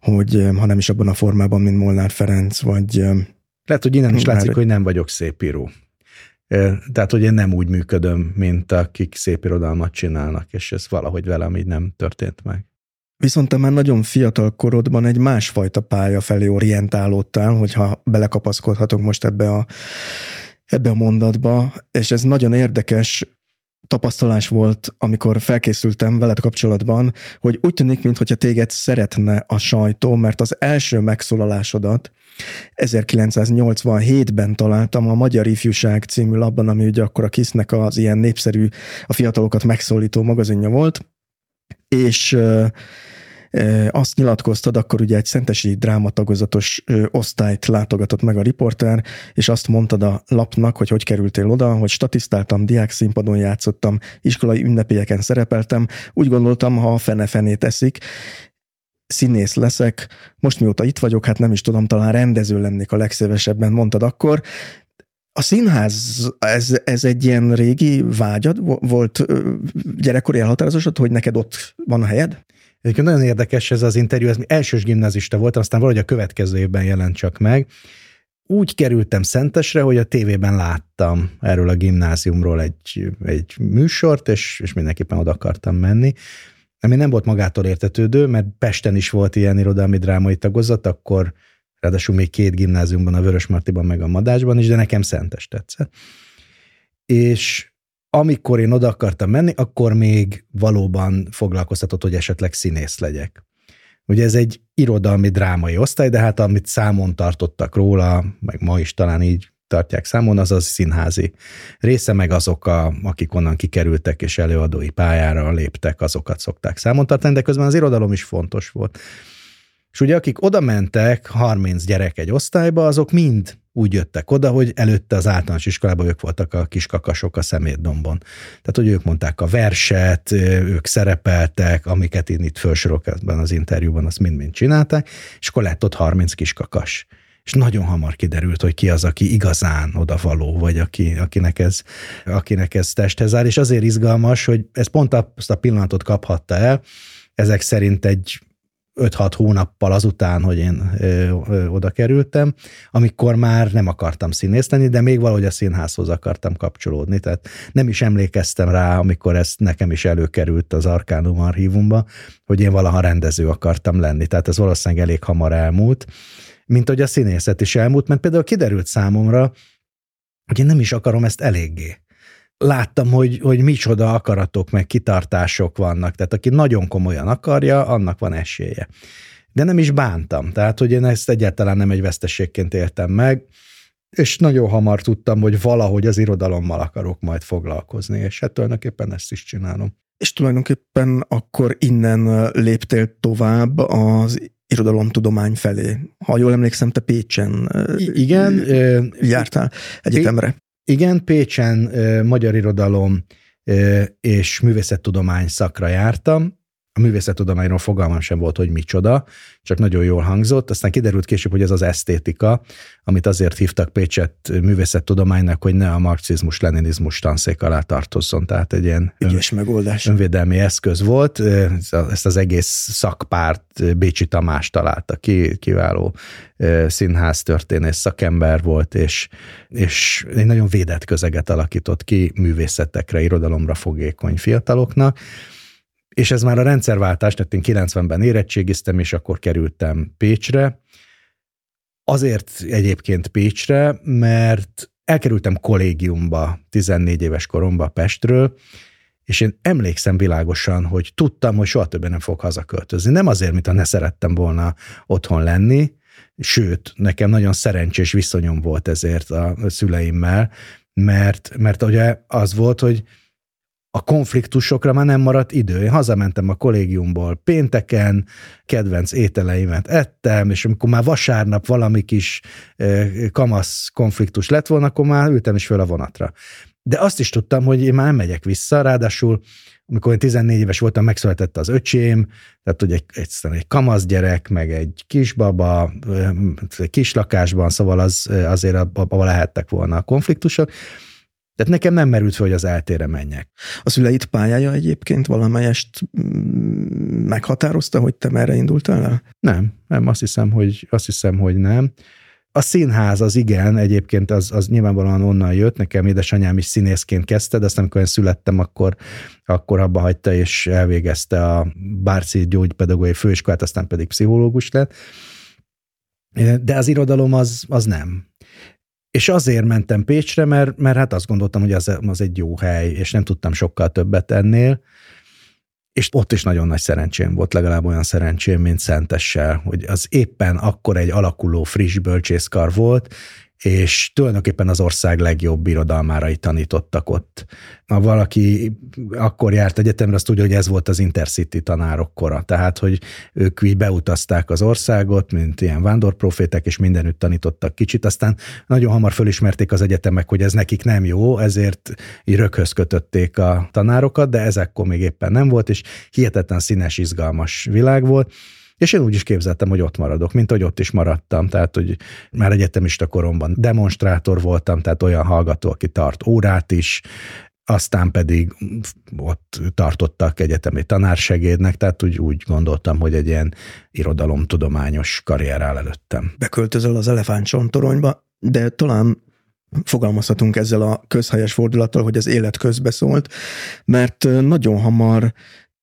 hogy ha nem is abban a formában, mint Molnár Ferenc, vagy... Lehet, hogy innen is már... látszik, hogy nem vagyok szép író. Tehát, hogy én nem úgy működöm, mint akik szép irodalmat csinálnak, és ez valahogy velem így nem történt meg. Viszont te már nagyon fiatal korodban egy másfajta pálya felé orientálódtál, hogyha belekapaszkodhatok most ebbe a, ebbe a mondatba, és ez nagyon érdekes, tapasztalás volt, amikor felkészültem veled kapcsolatban, hogy úgy tűnik, mintha téged szeretne a sajtó, mert az első megszólalásodat 1987-ben találtam a Magyar Ifjúság című labban, ami ugye akkor a Kisznek az ilyen népszerű, a fiatalokat megszólító magazinja volt, és azt nyilatkoztad, akkor ugye egy szentesi drámatagozatos osztályt látogatott meg a riporter, és azt mondtad a lapnak, hogy hogy kerültél oda, hogy statisztáltam, diák színpadon játszottam, iskolai ünnepélyeken szerepeltem, úgy gondoltam, ha a fene-fenét eszik, színész leszek, most mióta itt vagyok, hát nem is tudom, talán rendező lennék a legszívesebben, mondtad akkor, a színház, ez, ez egy ilyen régi vágyad? Volt gyerekkori elhatározásod, hogy neked ott van a helyed? Egyébként nagyon érdekes ez az interjú, ez elsős gimnazista voltam, aztán valahogy a következő évben jelent csak meg. Úgy kerültem Szentesre, hogy a tévében láttam erről a gimnáziumról egy, egy műsort, és, és mindenképpen oda akartam menni. Ami nem volt magától értetődő, mert Pesten is volt ilyen irodalmi drámai tagozat, akkor ráadásul még két gimnáziumban, a Vörösmartiban meg a Madásban is, de nekem Szentes tetszett. És amikor én oda akartam menni, akkor még valóban foglalkoztatott, hogy esetleg színész legyek. Ugye ez egy irodalmi drámai osztály, de hát amit számon tartottak róla, meg ma is talán így tartják számon, az az színházi része, meg azok, a, akik onnan kikerültek és előadói pályára léptek, azokat szokták számon tartani, de közben az irodalom is fontos volt. És ugye akik oda mentek, 30 gyerek egy osztályba, azok mind úgy jöttek oda, hogy előtte az általános iskolában ők voltak a kiskakasok a szemétdombon. Tehát, hogy ők mondták a verset, ők szerepeltek, amiket én itt felsorok ebben az interjúban, azt mind-mind csinálták, és akkor lett ott 30 kiskakas. És nagyon hamar kiderült, hogy ki az, aki igazán odavaló, vagy aki, akinek, ez, akinek ez testhez áll, és azért izgalmas, hogy ez pont azt a pillanatot kaphatta el, ezek szerint egy 5-6 hónappal azután, hogy én ö, ö, oda kerültem, amikor már nem akartam színész de még valahogy a színházhoz akartam kapcsolódni. Tehát nem is emlékeztem rá, amikor ez nekem is előkerült az Arkánum archívumba, hogy én valaha rendező akartam lenni. Tehát ez valószínűleg elég hamar elmúlt, mint hogy a színészet is elmúlt, mert például kiderült számomra, hogy én nem is akarom ezt eléggé láttam, hogy, hogy micsoda akaratok, meg kitartások vannak. Tehát aki nagyon komolyan akarja, annak van esélye. De nem is bántam. Tehát, hogy én ezt egyáltalán nem egy veszteségként éltem meg. és nagyon hamar tudtam, hogy valahogy az irodalommal akarok majd foglalkozni, és hát tulajdonképpen ezt is csinálom. És tulajdonképpen akkor innen léptél tovább az irodalomtudomány felé. Ha jól emlékszem, te Pécsen igen, jártál egyetemre. Igen, Pécsen magyar irodalom és művészettudomány szakra jártam, a művészettudományról fogalmam sem volt, hogy micsoda, csak nagyon jól hangzott. Aztán kiderült később, hogy ez az esztétika, amit azért hívtak Pécset művészettudománynak, hogy ne a marxizmus-leninizmus tanszék alá tartozzon. Tehát egy ilyen Ügyes ön, megoldás. önvédelmi eszköz volt. Ezt az egész szakpárt Bécsi Tamás találta ki, kiváló színház történész szakember volt, és, és egy nagyon védett közeget alakított ki művészetekre, irodalomra fogékony fiataloknak és ez már a rendszerváltás, tehát én 90-ben érettségiztem, és akkor kerültem Pécsre. Azért egyébként Pécsre, mert elkerültem kollégiumba 14 éves koromba Pestről, és én emlékszem világosan, hogy tudtam, hogy soha többé nem fog hazaköltözni. Nem azért, mint ha ne szerettem volna otthon lenni, sőt, nekem nagyon szerencsés viszonyom volt ezért a szüleimmel, mert, mert ugye az volt, hogy a konfliktusokra már nem maradt idő. Én hazamentem a kollégiumból pénteken, kedvenc ételeimet ettem, és amikor már vasárnap valami kis kamasz konfliktus lett volna, akkor már ültem is föl a vonatra. De azt is tudtam, hogy én már nem megyek vissza, ráadásul amikor én 14 éves voltam, megszületett az öcsém, tehát hogy egy, egy, egy kamasz gyerek, meg egy kisbaba, kis lakásban, szóval az, azért abban lehettek volna a konfliktusok, tehát nekem nem merült fel, hogy az eltére menjek. A szüleid pályája egyébként valamelyest mm, meghatározta, hogy te merre indultál el? Nem, nem, azt hiszem, hogy, azt hiszem, hogy nem. A színház az igen, egyébként az, az nyilvánvalóan onnan jött, nekem édesanyám is színészként kezdte, de aztán amikor én születtem, akkor, akkor abba hagyta, és elvégezte a Bárci gyógypedagógiai főiskolát, aztán pedig pszichológus lett. De az irodalom az, az nem. És azért mentem Pécsre, mert, mert hát azt gondoltam, hogy az, az egy jó hely, és nem tudtam sokkal többet ennél. És ott is nagyon nagy szerencsém volt, legalább olyan szerencsém, mint Szentessel, hogy az éppen akkor egy alakuló friss bölcsészkar volt, és tulajdonképpen az ország legjobb irodalmárai tanítottak ott. Ha valaki akkor járt egyetemre, azt tudja, hogy ez volt az Intercity tanárok kora. Tehát, hogy ők így beutazták az országot, mint ilyen vándorprofétek, és mindenütt tanítottak kicsit. Aztán nagyon hamar fölismerték az egyetemek, hogy ez nekik nem jó, ezért így röghöz kötötték a tanárokat, de ezekkor még éppen nem volt, és hihetetlen színes, izgalmas világ volt. És én úgy is képzeltem, hogy ott maradok, mint hogy ott is maradtam. Tehát, hogy már egyetemista koromban demonstrátor voltam, tehát olyan hallgató, aki tart órát is, aztán pedig ott tartottak egyetemi tanársegédnek, tehát úgy, úgy gondoltam, hogy egy ilyen irodalomtudományos karrier áll előttem. Beköltözöl az elefántcsontoronyba, de talán fogalmazhatunk ezzel a közhelyes fordulattal, hogy az élet közbeszólt, mert nagyon hamar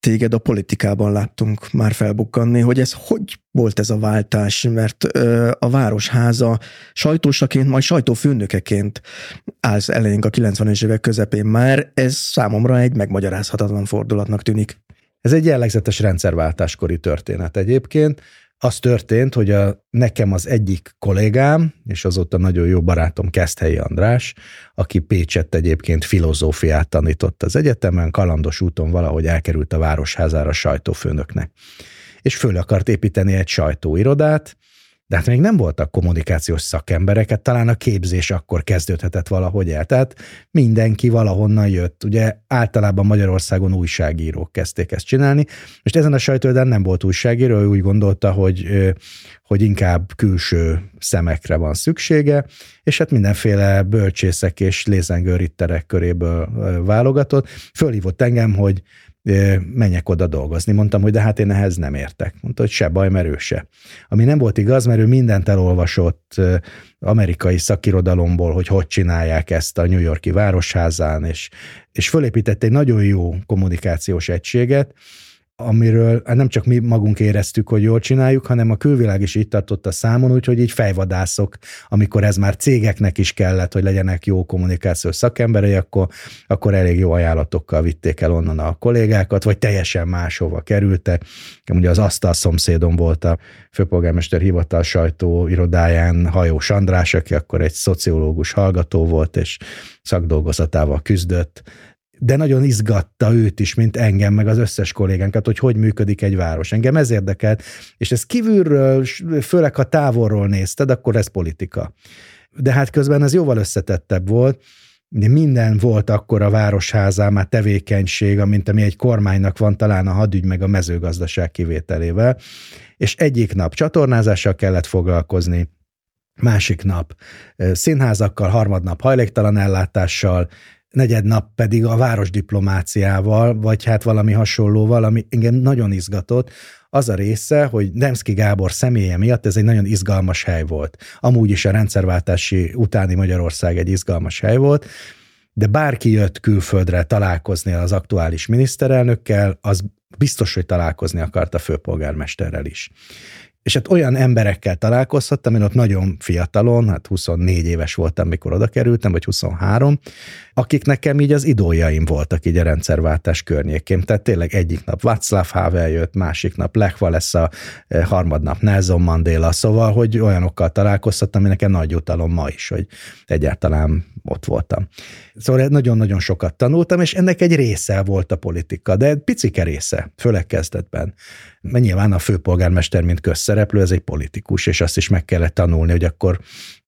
téged a politikában láttunk már felbukkanni, hogy ez hogy volt ez a váltás, mert a Városháza sajtósaként, majd sajtófőnökeként állsz elénk a 90-es évek közepén már, ez számomra egy megmagyarázhatatlan fordulatnak tűnik. Ez egy jellegzetes rendszerváltáskori történet egyébként az történt, hogy a, nekem az egyik kollégám, és azóta nagyon jó barátom Keszthelyi András, aki Pécsett egyébként filozófiát tanított az egyetemen, kalandos úton valahogy elkerült a Városházára sajtófőnöknek. És föl akart építeni egy sajtóirodát, de hát még nem voltak kommunikációs szakembereket, talán a képzés akkor kezdődhetett valahogy el. Tehát mindenki valahonnan jött. Ugye általában Magyarországon újságírók kezdték ezt csinálni. Most ezen a sajtódán nem volt újságíró, ő úgy gondolta, hogy, hogy inkább külső szemekre van szüksége, és hát mindenféle bölcsészek és lézengőritterek köréből válogatott. Fölhívott engem, hogy menjek oda dolgozni. Mondtam, hogy de hát én ehhez nem értek. Mondta, hogy se baj, mert ő se. Ami nem volt igaz, mert ő mindent elolvasott amerikai szakirodalomból, hogy hogy csinálják ezt a New Yorki városházán, és, és fölépített egy nagyon jó kommunikációs egységet, amiről hát nem csak mi magunk éreztük, hogy jól csináljuk, hanem a külvilág is így tartott a számon, úgyhogy így fejvadászok, amikor ez már cégeknek is kellett, hogy legyenek jó kommunikációs szakemberei, akkor, akkor elég jó ajánlatokkal vitték el onnan a kollégákat, vagy teljesen máshova kerültek. Ugye az asztal szomszédom volt a főpolgármester hivatal sajtó irodáján Hajós András, aki akkor egy szociológus hallgató volt, és szakdolgozatával küzdött, de nagyon izgatta őt is, mint engem, meg az összes kollégánkat, hogy hogy működik egy város. Engem ez érdekelt, és ez kívülről, főleg ha távolról nézted, akkor ez politika. De hát közben ez jóval összetettebb volt, de minden volt akkor a városházán már tevékenység, mint ami egy kormánynak van, talán a hadügy meg a mezőgazdaság kivételével, és egyik nap csatornázással kellett foglalkozni, másik nap színházakkal, harmadnap hajléktalan ellátással, negyed nap pedig a városdiplomáciával, vagy hát valami hasonlóval, ami engem nagyon izgatott, az a része, hogy Demszki Gábor személye miatt ez egy nagyon izgalmas hely volt. Amúgy is a rendszerváltási utáni Magyarország egy izgalmas hely volt, de bárki jött külföldre találkozni az aktuális miniszterelnökkel, az biztos, hogy találkozni akart a főpolgármesterrel is és hát olyan emberekkel találkozhattam, én ott nagyon fiatalon, hát 24 éves voltam, mikor oda kerültem, vagy 23, akik nekem így az idójaim voltak így a rendszerváltás környékén. Tehát tényleg egyik nap Václav Havel jött, másik nap Lech Walesa, eh, harmadnap Nelson Mandela, szóval, hogy olyanokkal találkozhattam, ami nekem nagy utalom ma is, hogy egyáltalán ott voltam. Szóval nagyon-nagyon sokat tanultam, és ennek egy része volt a politika, de picike része, főleg kezdetben. Mert nyilván a főpolgármester, mint közszereplő, ez egy politikus, és azt is meg kellett tanulni, hogy akkor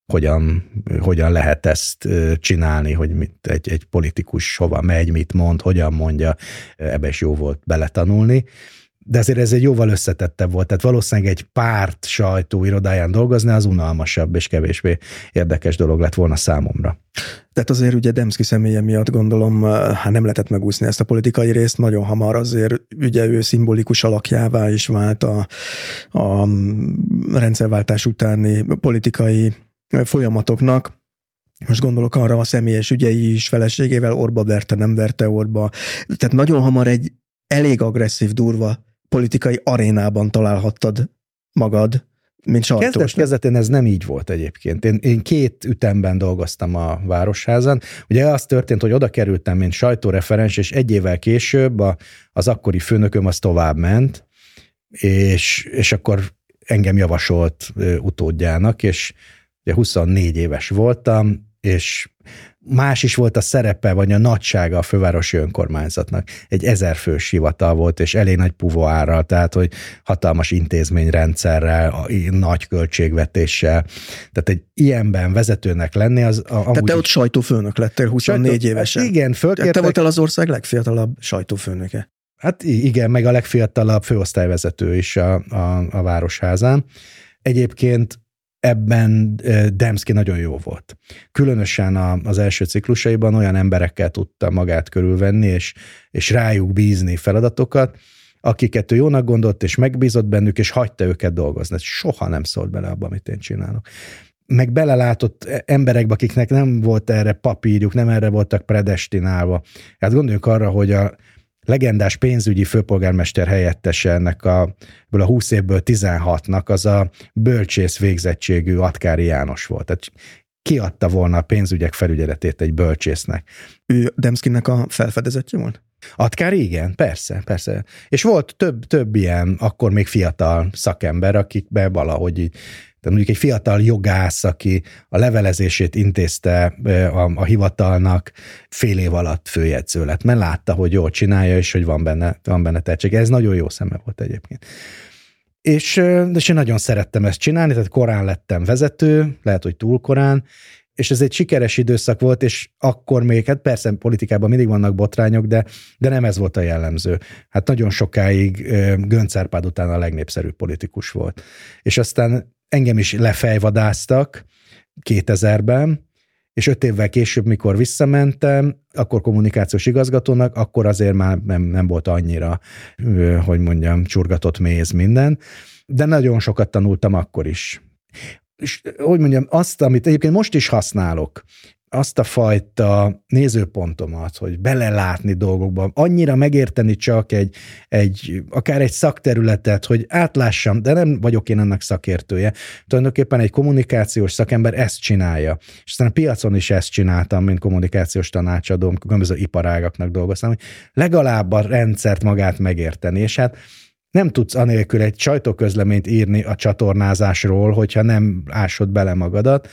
hogyan, hogyan lehet ezt csinálni, hogy mit, egy, egy politikus hova megy, mit mond, hogyan mondja, ebbe is jó volt beletanulni de azért ez egy jóval összetettebb volt, tehát valószínűleg egy párt sajtó irodáján dolgozni az unalmasabb és kevésbé érdekes dolog lett volna számomra. Tehát azért ugye Demszki személye miatt gondolom, hát nem lehetett megúszni ezt a politikai részt, nagyon hamar azért ugye ő szimbolikus alakjává is vált a, a rendszerváltás utáni politikai folyamatoknak, most gondolok arra a személyes ügyei is, feleségével orba verte, nem verte orba. Tehát nagyon hamar egy elég agresszív, durva politikai arénában találhattad magad, mint sajtós. Kezdet kezdetén ez nem így volt egyébként. Én, én két ütemben dolgoztam a Városházan. Ugye az történt, hogy oda kerültem, mint sajtóreferens, és egy évvel később a, az akkori főnököm az tovább ment, és, és akkor engem javasolt utódjának, és ugye 24 éves voltam, és más is volt a szerepe, vagy a nagysága a fővárosi önkormányzatnak. Egy ezerfős hivatal volt, és elég nagy puvoárral, tehát hogy hatalmas intézményrendszerrel, nagy költségvetéssel. Tehát egy ilyenben vezetőnek lenni, az a, Tehát te ott sajtófőnök lettél 24 sajtó, évesen. Hát igen, fölkértek. Te voltál az ország legfiatalabb sajtófőnöke. Hát igen, meg a legfiatalabb főosztályvezető is a, a, a Városházán. Egyébként ebben Demszki nagyon jó volt. Különösen az első ciklusaiban olyan emberekkel tudta magát körülvenni, és, és rájuk bízni feladatokat, akiket ő jónak gondolt, és megbízott bennük, és hagyta őket dolgozni. Soha nem szólt bele abba, amit én csinálok. Meg belelátott emberekbe, akiknek nem volt erre papírjuk, nem erre voltak predestinálva. Hát gondoljunk arra, hogy a legendás pénzügyi főpolgármester helyettese ennek a, ebből a 20 évből 16-nak az a bölcsész végzettségű Atkári János volt. Tehát kiadta volna a pénzügyek felügyeletét egy bölcsésznek. Ő Demszkinek a felfedezetje volt? Atkári igen, persze, persze. És volt több, több ilyen, akkor még fiatal szakember, akikbe valahogy így tehát mondjuk egy fiatal jogász, aki a levelezését intézte a, a hivatalnak, fél év alatt főjegyző lett, mert látta, hogy jól csinálja, és hogy van benne, van benne tehetség. Ez nagyon jó szeme volt egyébként. És, és én nagyon szerettem ezt csinálni, tehát korán lettem vezető, lehet, hogy túl korán, és ez egy sikeres időszak volt, és akkor még, hát persze politikában mindig vannak botrányok, de, de nem ez volt a jellemző. Hát nagyon sokáig Gönc Árpád után a legnépszerűbb politikus volt. És aztán engem is lefejvadáztak 2000-ben, és öt évvel később, mikor visszamentem, akkor kommunikációs igazgatónak, akkor azért már nem, nem volt annyira, hogy mondjam, csurgatott méz minden, de nagyon sokat tanultam akkor is. És, hogy mondjam, azt, amit egyébként most is használok, azt a fajta nézőpontomat, hogy belelátni dolgokba, annyira megérteni csak egy, egy, akár egy szakterületet, hogy átlássam, de nem vagyok én ennek szakértője. Tulajdonképpen egy kommunikációs szakember ezt csinálja. És aztán a piacon is ezt csináltam, mint kommunikációs tanácsadó, különböző iparágaknak dolgoztam, hogy legalább a rendszert magát megérteni. És hát nem tudsz anélkül egy sajtóközleményt írni a csatornázásról, hogyha nem ásod bele magadat.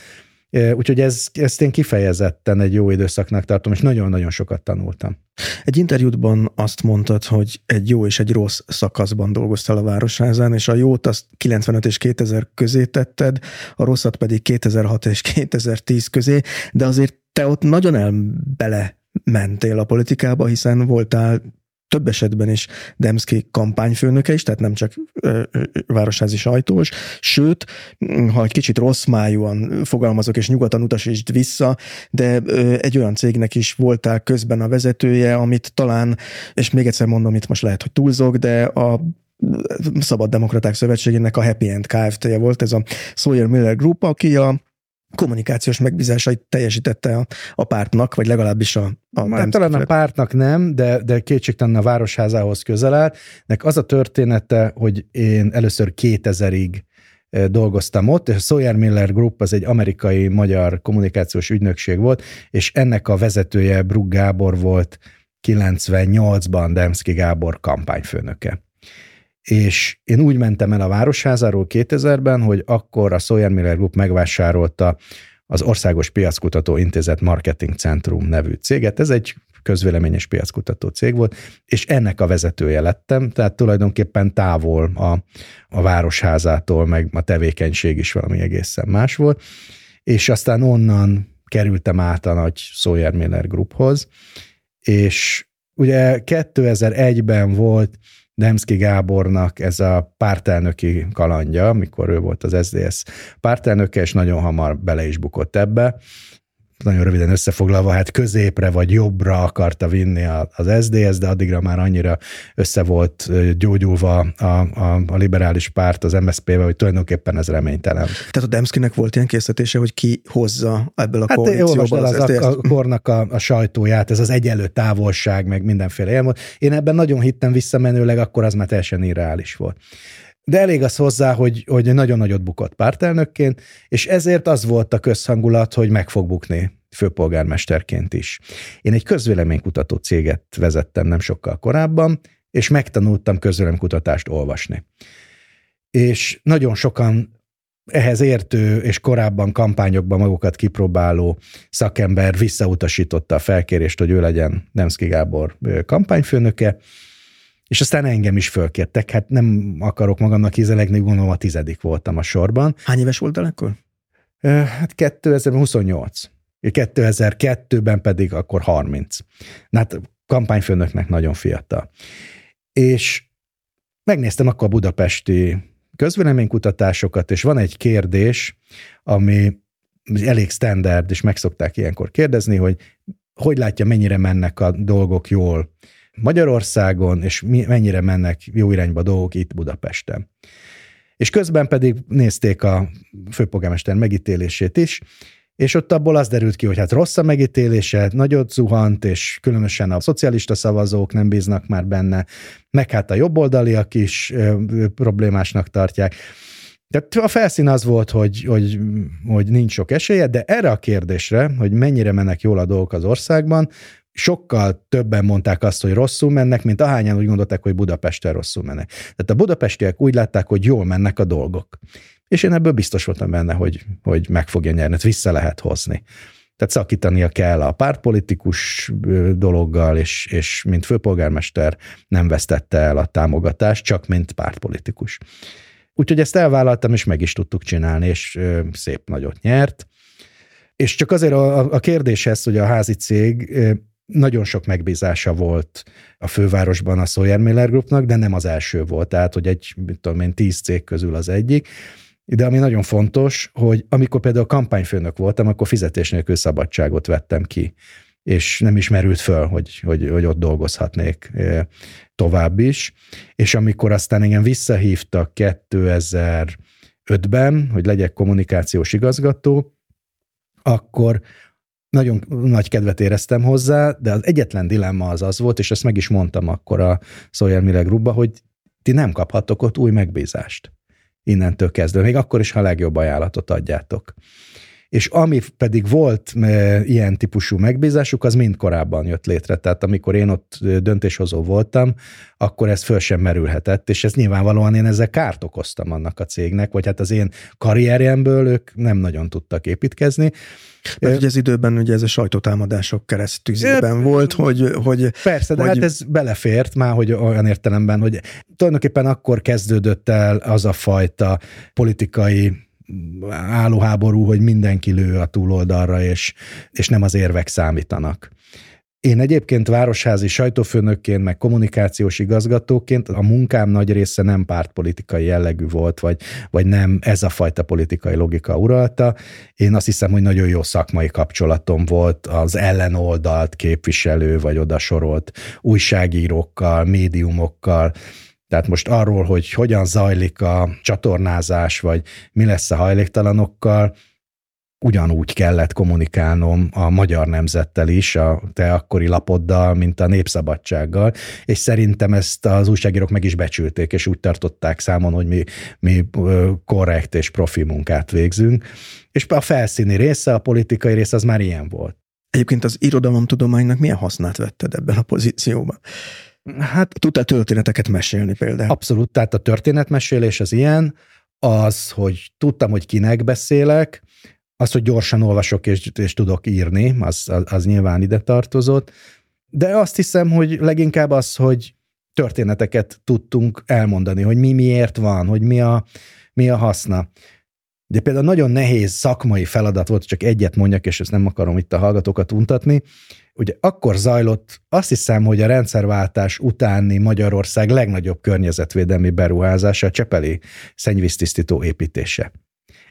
Úgyhogy ez, ezt én kifejezetten egy jó időszaknak tartom, és nagyon-nagyon sokat tanultam. Egy interjútban azt mondtad, hogy egy jó és egy rossz szakaszban dolgoztál a Városházán, és a jót azt 95 és 2000 közé tetted, a rosszat pedig 2006 és 2010 közé, de azért te ott nagyon elbele mentél a politikába, hiszen voltál több esetben is Demszki kampányfőnöke is, tehát nem csak ö, városházi sajtós, sőt, ha egy kicsit rossz májúan fogalmazok, és nyugodtan utasítsd vissza, de ö, egy olyan cégnek is voltál közben a vezetője, amit talán, és még egyszer mondom, itt most lehet, hogy túlzok, de a Szabad Demokraták Szövetségének a Happy End Kft-je volt, ez a Sawyer Miller Group, aki a kommunikációs megbízásait teljesítette a, a pártnak, vagy legalábbis a, a Már talán a pártnak nem, de, de kétségtelen a városházához közel áll. Nek az a története, hogy én először 2000-ig dolgoztam ott, és a Sawyer Miller Group az egy amerikai magyar kommunikációs ügynökség volt, és ennek a vezetője Brug Gábor volt 98-ban Demszki Gábor kampányfőnöke és én úgy mentem el a Városházáról 2000-ben, hogy akkor a Sawyer Miller Group megvásárolta az Országos Piackutató Intézet Marketing Centrum nevű céget. Ez egy közvéleményes piackutató cég volt, és ennek a vezetője lettem, tehát tulajdonképpen távol a, a városházától, meg a tevékenység is valami egészen más volt, és aztán onnan kerültem át a nagy Sawyer Miller Grouphoz, és ugye 2001-ben volt Demszki Gábornak ez a pártelnöki kalandja, amikor ő volt az SDS pártelnöke, és nagyon hamar bele is bukott ebbe. Nagyon röviden összefoglalva, hát középre vagy jobbra akarta vinni az SDS, de addigra már annyira össze volt gyógyulva a, a, a liberális párt az MSZP-vel, hogy tulajdonképpen ez reménytelen. Tehát a Demszkinek volt ilyen készítése, hogy ki hozza ebből a hát koalícióból az, az a, a kornak a, a sajtóját, ez az egyenlő távolság, meg mindenféle ilyen volt. Én ebben nagyon hittem visszamenőleg, akkor az már teljesen irreális volt. De elég az hozzá, hogy, hogy nagyon nagyot bukott pártelnökként, és ezért az volt a közhangulat, hogy meg fog bukni főpolgármesterként is. Én egy közvéleménykutató céget vezettem nem sokkal korábban, és megtanultam közvéleménykutatást olvasni. És nagyon sokan ehhez értő és korábban kampányokban magukat kipróbáló szakember visszautasította a felkérést, hogy ő legyen Nemszki Gábor kampányfőnöke, és aztán engem is fölkértek, hát nem akarok magamnak ízelegni, gondolom a tizedik voltam a sorban. Hány éves voltál akkor? Hát 2028. 2002-ben pedig akkor 30. Na hát kampányfőnöknek nagyon fiatal. És megnéztem akkor a budapesti közvéleménykutatásokat, és van egy kérdés, ami elég standard, és meg szokták ilyenkor kérdezni, hogy hogy látja, mennyire mennek a dolgok jól Magyarországon, és mennyire mennek jó irányba dolgok itt Budapesten. És közben pedig nézték a főpolgármester megítélését is, és ott abból az derült ki, hogy hát rossz a megítélése, nagyot zuhant, és különösen a szocialista szavazók nem bíznak már benne, meg hát a jobboldaliak is problémásnak tartják. Tehát a felszín az volt, hogy, hogy, hogy nincs sok esélye, de erre a kérdésre, hogy mennyire mennek jól a dolgok az országban, sokkal többen mondták azt, hogy rosszul mennek, mint ahányan úgy gondolták, hogy Budapesten rosszul mennek. Tehát a budapestiek úgy látták, hogy jól mennek a dolgok. És én ebből biztos voltam benne, hogy, hogy meg fogja nyerni, vissza lehet hozni. Tehát szakítania kell a pártpolitikus dologgal, és, és mint főpolgármester nem vesztette el a támogatást, csak mint pártpolitikus. Úgyhogy ezt elvállaltam, és meg is tudtuk csinálni, és szép nagyot nyert. És csak azért a, a kérdéshez, hogy a házi cég nagyon sok megbízása volt a fővárosban a Sawyer Miller Groupnak, de nem az első volt, tehát hogy egy, mit tudom én, tíz cég közül az egyik. De ami nagyon fontos, hogy amikor például kampányfőnök voltam, akkor fizetés nélkül szabadságot vettem ki, és nem is merült föl, hogy, hogy, hogy ott dolgozhatnék tovább is. És amikor aztán engem visszahívtak 2005-ben, hogy legyek kommunikációs igazgató, akkor nagyon nagy kedvet éreztem hozzá, de az egyetlen dilemma az az volt, és ezt meg is mondtam akkor a Sawyer Miller Grubba, hogy ti nem kaphattok ott új megbízást innentől kezdve, még akkor is, ha a legjobb ajánlatot adjátok és ami pedig volt ilyen típusú megbízásuk, az mind korábban jött létre. Tehát amikor én ott döntéshozó voltam, akkor ez föl sem merülhetett, és ez nyilvánvalóan én ezzel kárt okoztam annak a cégnek, vagy hát az én karrierjemből ők nem nagyon tudtak építkezni. Mert ugye az időben ugye ez a sajtótámadások keresztüzében volt, hogy, hogy... Persze, de hogy... hát ez belefért már, hogy olyan értelemben, hogy tulajdonképpen akkor kezdődött el az a fajta politikai állóháború, hogy mindenki lő a túloldalra, és, és nem az érvek számítanak. Én egyébként városházi sajtófőnökként, meg kommunikációs igazgatóként a munkám nagy része nem pártpolitikai jellegű volt, vagy, vagy nem ez a fajta politikai logika uralta. Én azt hiszem, hogy nagyon jó szakmai kapcsolatom volt az ellenoldalt képviselő, vagy oda sorolt újságírókkal, médiumokkal, tehát most arról, hogy hogyan zajlik a csatornázás, vagy mi lesz a hajléktalanokkal, ugyanúgy kellett kommunikálnom a magyar nemzettel is, a te akkori lapoddal, mint a népszabadsággal, és szerintem ezt az újságírók meg is becsülték, és úgy tartották számon, hogy mi, mi korrekt és profi munkát végzünk. És a felszíni része, a politikai része az már ilyen volt. Egyébként az irodalomtudománynak milyen hasznát vetted ebben a pozícióban? Hát tudtál történeteket mesélni például? Abszolút, tehát a történetmesélés az ilyen, az, hogy tudtam, hogy kinek beszélek, az, hogy gyorsan olvasok és, és tudok írni, az, az, az nyilván ide tartozott, de azt hiszem, hogy leginkább az, hogy történeteket tudtunk elmondani, hogy mi miért van, hogy mi a, mi a haszna. De például nagyon nehéz szakmai feladat volt, csak egyet mondjak, és ezt nem akarom itt a hallgatókat untatni, Ugye akkor zajlott, azt hiszem, hogy a rendszerváltás utáni Magyarország legnagyobb környezetvédelmi beruházása a Csepeli szennyvíztisztító építése.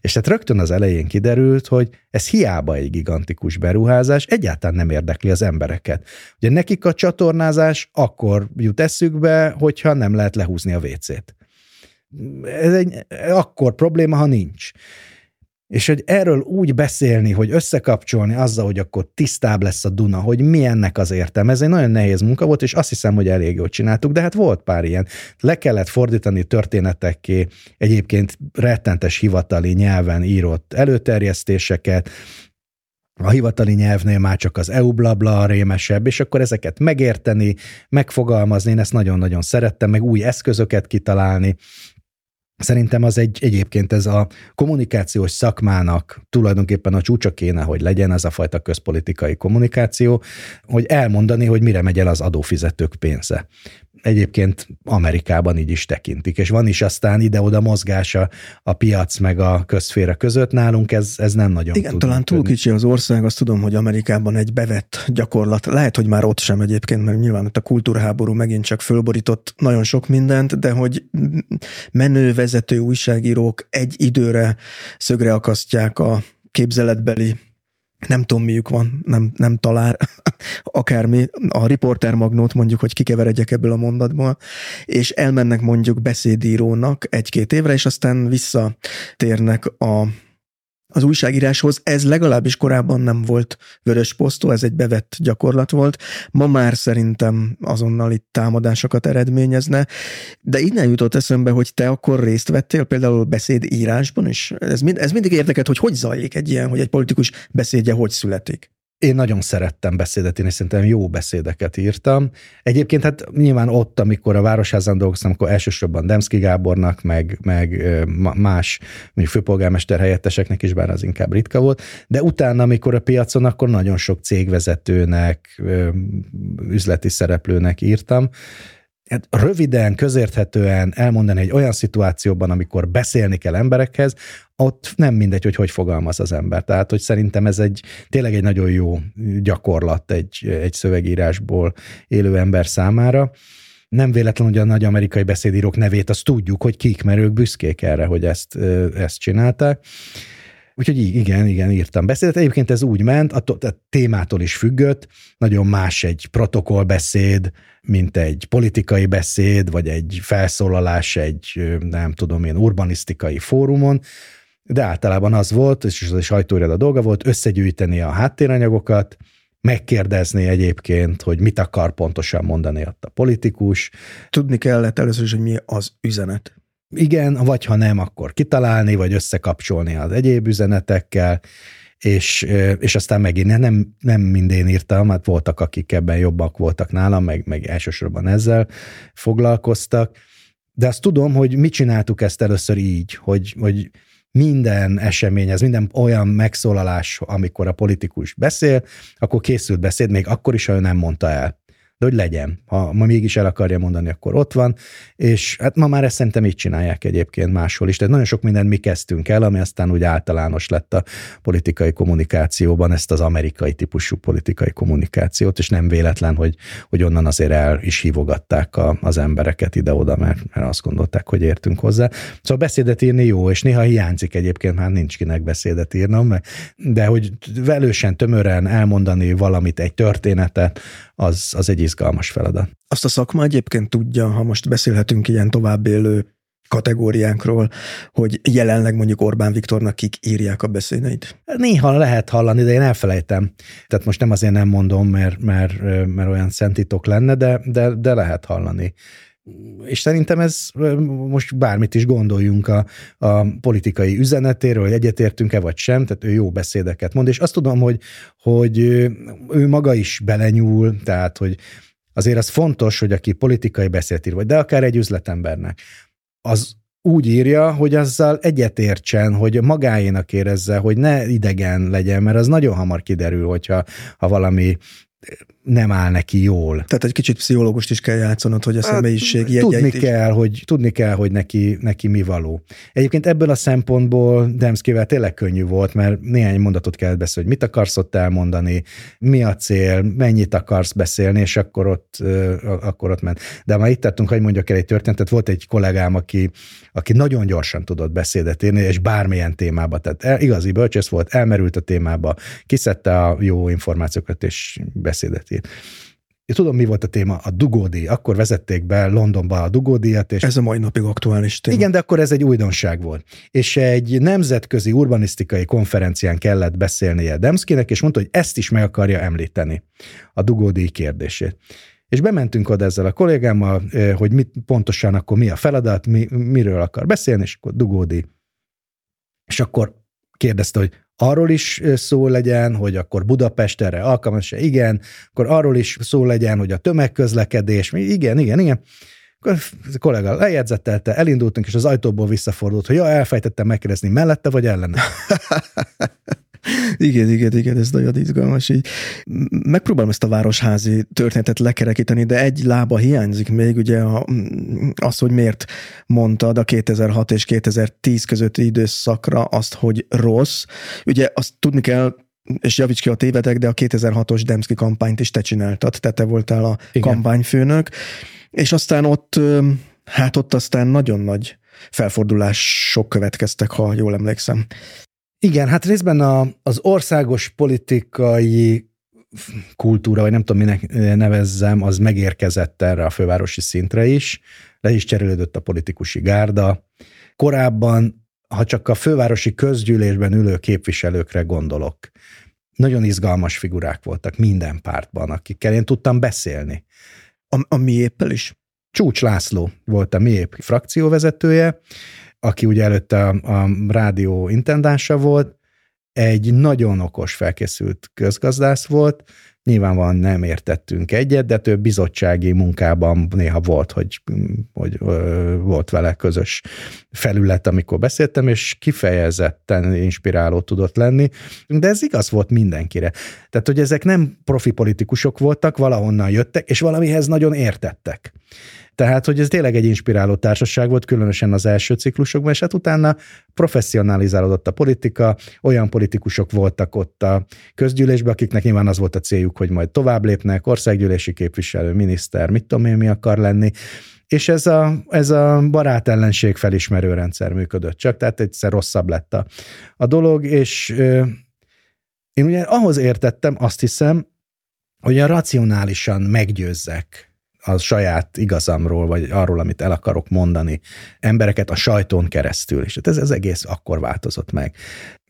És tehát rögtön az elején kiderült, hogy ez hiába egy gigantikus beruházás, egyáltalán nem érdekli az embereket. Ugye nekik a csatornázás akkor jut eszükbe, hogyha nem lehet lehúzni a WC-t. Ez egy akkor probléma, ha nincs. És hogy erről úgy beszélni, hogy összekapcsolni azzal, hogy akkor tisztább lesz a Duna, hogy mi ennek az értelme, ez egy nagyon nehéz munka volt, és azt hiszem, hogy elég jól csináltuk, de hát volt pár ilyen. Le kellett fordítani történetekké egyébként rettentes hivatali nyelven írott előterjesztéseket, a hivatali nyelvnél már csak az EU blabla a rémesebb, és akkor ezeket megérteni, megfogalmazni, én ezt nagyon-nagyon szerettem, meg új eszközöket kitalálni, Szerintem az egy egyébként ez a kommunikációs szakmának tulajdonképpen a csúcsa kéne, hogy legyen ez a fajta közpolitikai kommunikáció, hogy elmondani, hogy mire megy el az adófizetők pénze egyébként Amerikában így is tekintik, és van is aztán ide-oda mozgása a piac meg a közféra között, nálunk ez, ez nem nagyon Igen, talán túl kicsi az ország, azt tudom, hogy Amerikában egy bevett gyakorlat, lehet, hogy már ott sem egyébként, mert nyilván ott a kultúrháború megint csak fölborított nagyon sok mindent, de hogy menő vezető újságírók egy időre szögre akasztják a képzeletbeli nem tudom miük van, nem, nem talál. Akármi, a riporter magnót mondjuk, hogy kikeveredjek ebből a mondatból, és elmennek mondjuk beszédírónak egy-két évre, és aztán visszatérnek a az újságíráshoz. Ez legalábbis korábban nem volt vörös posztó, ez egy bevett gyakorlat volt. Ma már szerintem azonnal itt támadásokat eredményezne, de innen jutott eszembe, hogy te akkor részt vettél például beszédírásban is. Ez, mind, ez mindig érdekelt, hogy hogy zajlik egy ilyen, hogy egy politikus beszédje hogy születik. Én nagyon szerettem beszédet írni, szerintem jó beszédeket írtam. Egyébként hát nyilván ott, amikor a Városházán dolgoztam, akkor elsősorban Demszki Gábornak, meg, meg más mondjuk főpolgármester helyetteseknek is, bár az inkább ritka volt, de utána, amikor a piacon, akkor nagyon sok cégvezetőnek, üzleti szereplőnek írtam, hát röviden, közérthetően elmondani egy olyan szituációban, amikor beszélni kell emberekhez, ott nem mindegy, hogy hogy fogalmaz az ember. Tehát, hogy szerintem ez egy tényleg egy nagyon jó gyakorlat egy, egy szövegírásból élő ember számára. Nem véletlen, hogy a nagy amerikai beszédírók nevét azt tudjuk, hogy kik, mert ők büszkék erre, hogy ezt, ezt csinálták. Úgyhogy igen, igen, írtam beszédet. Egyébként ez úgy ment, a, témától is függött, nagyon más egy protokollbeszéd, mint egy politikai beszéd, vagy egy felszólalás egy, nem tudom én, urbanisztikai fórumon. de általában az volt, és az a a dolga volt, összegyűjteni a háttéranyagokat, megkérdezni egyébként, hogy mit akar pontosan mondani ott a politikus. Tudni kellett először is, hogy mi az üzenet. Igen, vagy ha nem, akkor kitalálni, vagy összekapcsolni az egyéb üzenetekkel, és, és aztán megint nem, nem mindén írtam, hát voltak, akik ebben jobbak voltak nálam, meg, meg elsősorban ezzel foglalkoztak, de azt tudom, hogy mit csináltuk ezt először így, hogy, hogy minden esemény, ez minden olyan megszólalás, amikor a politikus beszél, akkor készült beszéd, még akkor is, ha ő nem mondta el de hogy legyen. Ha ma mégis el akarja mondani, akkor ott van, és hát ma már ezt szerintem így csinálják egyébként máshol is. Tehát nagyon sok mindent mi kezdtünk el, ami aztán úgy általános lett a politikai kommunikációban, ezt az amerikai típusú politikai kommunikációt, és nem véletlen, hogy, hogy onnan azért el is hívogatták a, az embereket ide-oda, mert, mert azt gondolták, hogy értünk hozzá. Szóval beszédet írni jó, és néha hiányzik egyébként, már nincs kinek beszédet írnom, de hogy velősen, tömören elmondani valamit, egy történetet, az, az egy izgalmas feladat. Azt a szakma egyébként tudja, ha most beszélhetünk ilyen továbbélő kategóriánkról, hogy jelenleg mondjuk Orbán Viktornak kik írják a beszédeit? Néha lehet hallani, de én elfelejtem. Tehát most nem azért nem mondom, mert, mert, mert olyan szentitok lenne, de, de, de lehet hallani. És szerintem ez most bármit is gondoljunk a, a politikai üzenetéről, hogy egyetértünk-e vagy sem, tehát ő jó beszédeket mond, és azt tudom, hogy, hogy ő maga is belenyúl, tehát hogy azért az fontos, hogy aki politikai beszélt ír, vagy de akár egy üzletembernek, az úgy írja, hogy azzal egyetértsen, hogy magáénak érezze, hogy ne idegen legyen, mert az nagyon hamar kiderül, hogyha ha valami nem áll neki jól. Tehát egy kicsit pszichológust is kell játszanod, hogy a hát, személyiség hát, tudni is. kell, hogy tudni kell, hogy neki, neki mi való. Egyébként ebből a szempontból Demszkivel tényleg könnyű volt, mert néhány mondatot kellett beszélni, hogy mit akarsz ott elmondani, mi a cél, mennyit akarsz beszélni, és akkor ott, akkor ott ment. De ma itt tettünk, hogy mondjak el egy történetet, volt egy kollégám, aki, aki nagyon gyorsan tudott beszédet írni, és bármilyen témába, tehát el, igazi bölcsész volt, elmerült a témába, kiszedte a jó információkat, és beszédet írt. Én tudom, mi volt a téma, a dugódi. Akkor vezették be Londonba a dugódiat. És ez a mai napig aktuális téma. Igen, de akkor ez egy újdonság volt. És egy nemzetközi urbanisztikai konferencián kellett beszélnie Demszkinek, és mondta, hogy ezt is meg akarja említeni, a dugódi kérdését. És bementünk oda ezzel a kollégámmal, hogy mit, pontosan akkor mi a feladat, mi, miről akar beszélni, és akkor dugódi. És akkor kérdezte, hogy arról is szó legyen, hogy akkor Budapest erre alkalmas, igen, akkor arról is szó legyen, hogy a tömegközlekedés, igen, igen, igen. Akkor a kollega lejegyzetelte, elindultunk, és az ajtóból visszafordult, hogy ja, elfejtettem megkérdezni, mellette vagy ellene. igen, igen, igen, ez nagyon izgalmas. Így. Megpróbálom ezt a városházi történetet lekerekíteni, de egy lába hiányzik még, ugye a, az, hogy miért mondtad a 2006 és 2010 közötti időszakra azt, hogy rossz. Ugye azt tudni kell, és javíts ki a tévedek, de a 2006-os Demszki kampányt is te csináltad, te, te voltál a Igen. kampányfőnök, és aztán ott, hát ott aztán nagyon nagy felfordulások következtek, ha jól emlékszem. Igen, hát részben a, az országos politikai kultúra, vagy nem tudom, minek nevezzem, az megérkezett erre a fővárosi szintre is, le is cserélődött a politikusi gárda. Korábban, ha csak a fővárosi közgyűlésben ülő képviselőkre gondolok, nagyon izgalmas figurák voltak minden pártban, akikkel én tudtam beszélni. A, a miéppel is? Csúcs László volt a miép frakcióvezetője, aki ugye előtte a, a rádió intendása volt, egy nagyon okos, felkészült közgazdász volt, nyilvánvalóan nem értettünk egyet, de több bizottsági munkában néha volt, hogy, hogy ö, volt vele közös felület, amikor beszéltem, és kifejezetten inspiráló tudott lenni, de ez igaz volt mindenkire. Tehát, hogy ezek nem profi politikusok voltak, valahonnan jöttek, és valamihez nagyon értettek. Tehát, hogy ez tényleg egy inspiráló társaság volt, különösen az első ciklusokban, és hát utána professzionalizálódott a politika, olyan politikusok voltak ott a közgyűlésben, akiknek nyilván az volt a céljuk, hogy majd tovább lépnek, országgyűlési képviselő, miniszter, mit tudom én, mi akar lenni, és ez a, ez a barátellenség felismerő rendszer működött csak, tehát egyszer rosszabb lett a, a dolog, és ö, én ugye ahhoz értettem, azt hiszem, hogy a racionálisan meggyőzzek a saját igazamról, vagy arról, amit el akarok mondani embereket a sajtón keresztül. És ez az egész akkor változott meg.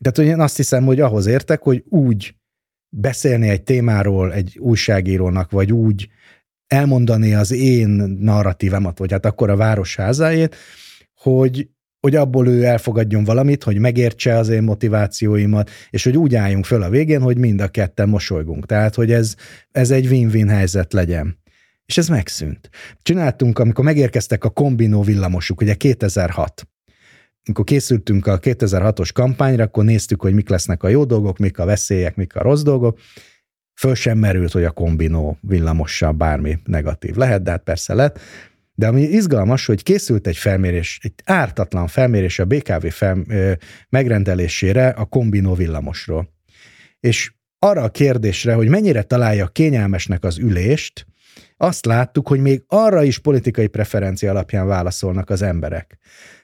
Tehát hogy én azt hiszem, hogy ahhoz értek, hogy úgy beszélni egy témáról egy újságírónak, vagy úgy elmondani az én narratívámat, vagy hát akkor a városházáét, hogy, hogy abból ő elfogadjon valamit, hogy megértse az én motivációimat, és hogy úgy álljunk föl a végén, hogy mind a ketten mosolygunk. Tehát, hogy ez, ez egy win-win helyzet legyen. És ez megszűnt. Csináltunk, amikor megérkeztek a kombinó villamosuk, ugye 2006 amikor készültünk a 2006-os kampányra, akkor néztük, hogy mik lesznek a jó dolgok, mik a veszélyek, mik a rossz dolgok. Föl sem merült, hogy a kombinó villamossal bármi negatív lehet, de hát persze lett. De ami izgalmas, hogy készült egy felmérés, egy ártatlan felmérés a BKV fel, ö, megrendelésére a kombinó villamosról. És arra a kérdésre, hogy mennyire találja kényelmesnek az ülést, azt láttuk, hogy még arra is politikai preferencia alapján válaszolnak az emberek.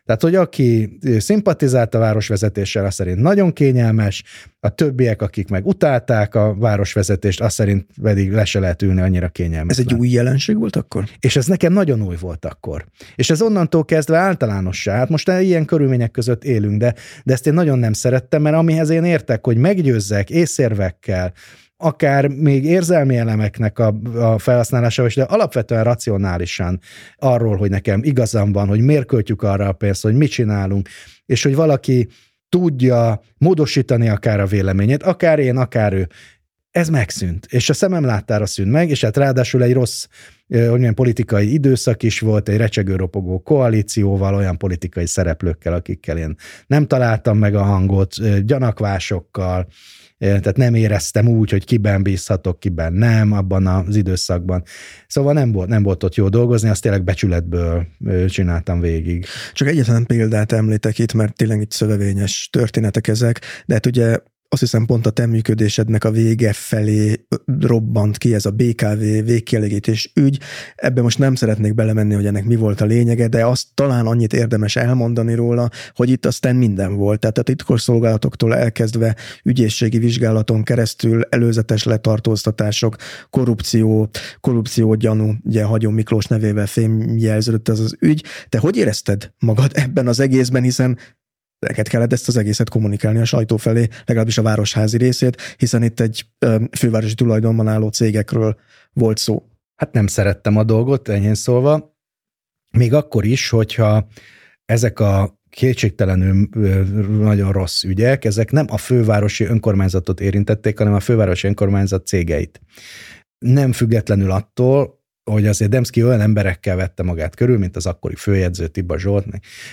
Tehát, hogy aki szimpatizált a városvezetéssel, az szerint nagyon kényelmes, a többiek, akik meg utálták a városvezetést, azt szerint pedig le se lehet ülni annyira kényelmes. Ez egy új jelenség volt akkor? És ez nekem nagyon új volt akkor. És ez onnantól kezdve általánossá. Hát most ilyen körülmények között élünk, de, de ezt én nagyon nem szerettem, mert amihez én értek, hogy meggyőzzek észérvekkel, akár még érzelmi elemeknek a, a felhasználása, de alapvetően racionálisan arról, hogy nekem igazam van, hogy miért költjük arra a pénzt, hogy mit csinálunk, és hogy valaki tudja módosítani akár a véleményét, akár én, akár ő. Ez megszűnt, és a szemem láttára szűnt meg, és hát ráadásul egy rossz, hogy milyen politikai időszak is volt, egy recsegő-ropogó koalícióval, olyan politikai szereplőkkel, akikkel én nem találtam meg a hangot, gyanakvásokkal, tehát nem éreztem úgy, hogy kiben bízhatok, kiben nem abban az időszakban. Szóval nem volt, nem volt ott jó dolgozni, azt tényleg becsületből csináltam végig. Csak egyetlen példát említek itt, mert tényleg itt szövevényes történetek ezek, de hát ugye azt hiszem pont a te működésednek a vége felé robbant ki ez a BKV végkielégítés ügy. Ebbe most nem szeretnék belemenni, hogy ennek mi volt a lényege, de azt talán annyit érdemes elmondani róla, hogy itt aztán minden volt. Tehát a titkos szolgálatoktól elkezdve ügyészségi vizsgálaton keresztül előzetes letartóztatások, korrupció, korrupció gyanú, ugye Hagyó Miklós nevével fémjelződött ez az ügy. Te hogy érezted magad ebben az egészben, hiszen neked kellett ezt az egészet kommunikálni a sajtó felé, legalábbis a városházi részét, hiszen itt egy fővárosi tulajdonban álló cégekről volt szó. Hát nem szerettem a dolgot, enyhén szólva. Még akkor is, hogyha ezek a kétségtelenül nagyon rossz ügyek, ezek nem a fővárosi önkormányzatot érintették, hanem a fővárosi önkormányzat cégeit. Nem függetlenül attól, hogy azért Demszki olyan emberekkel vette magát körül, mint az akkori főjegyző Tiba Zsolt,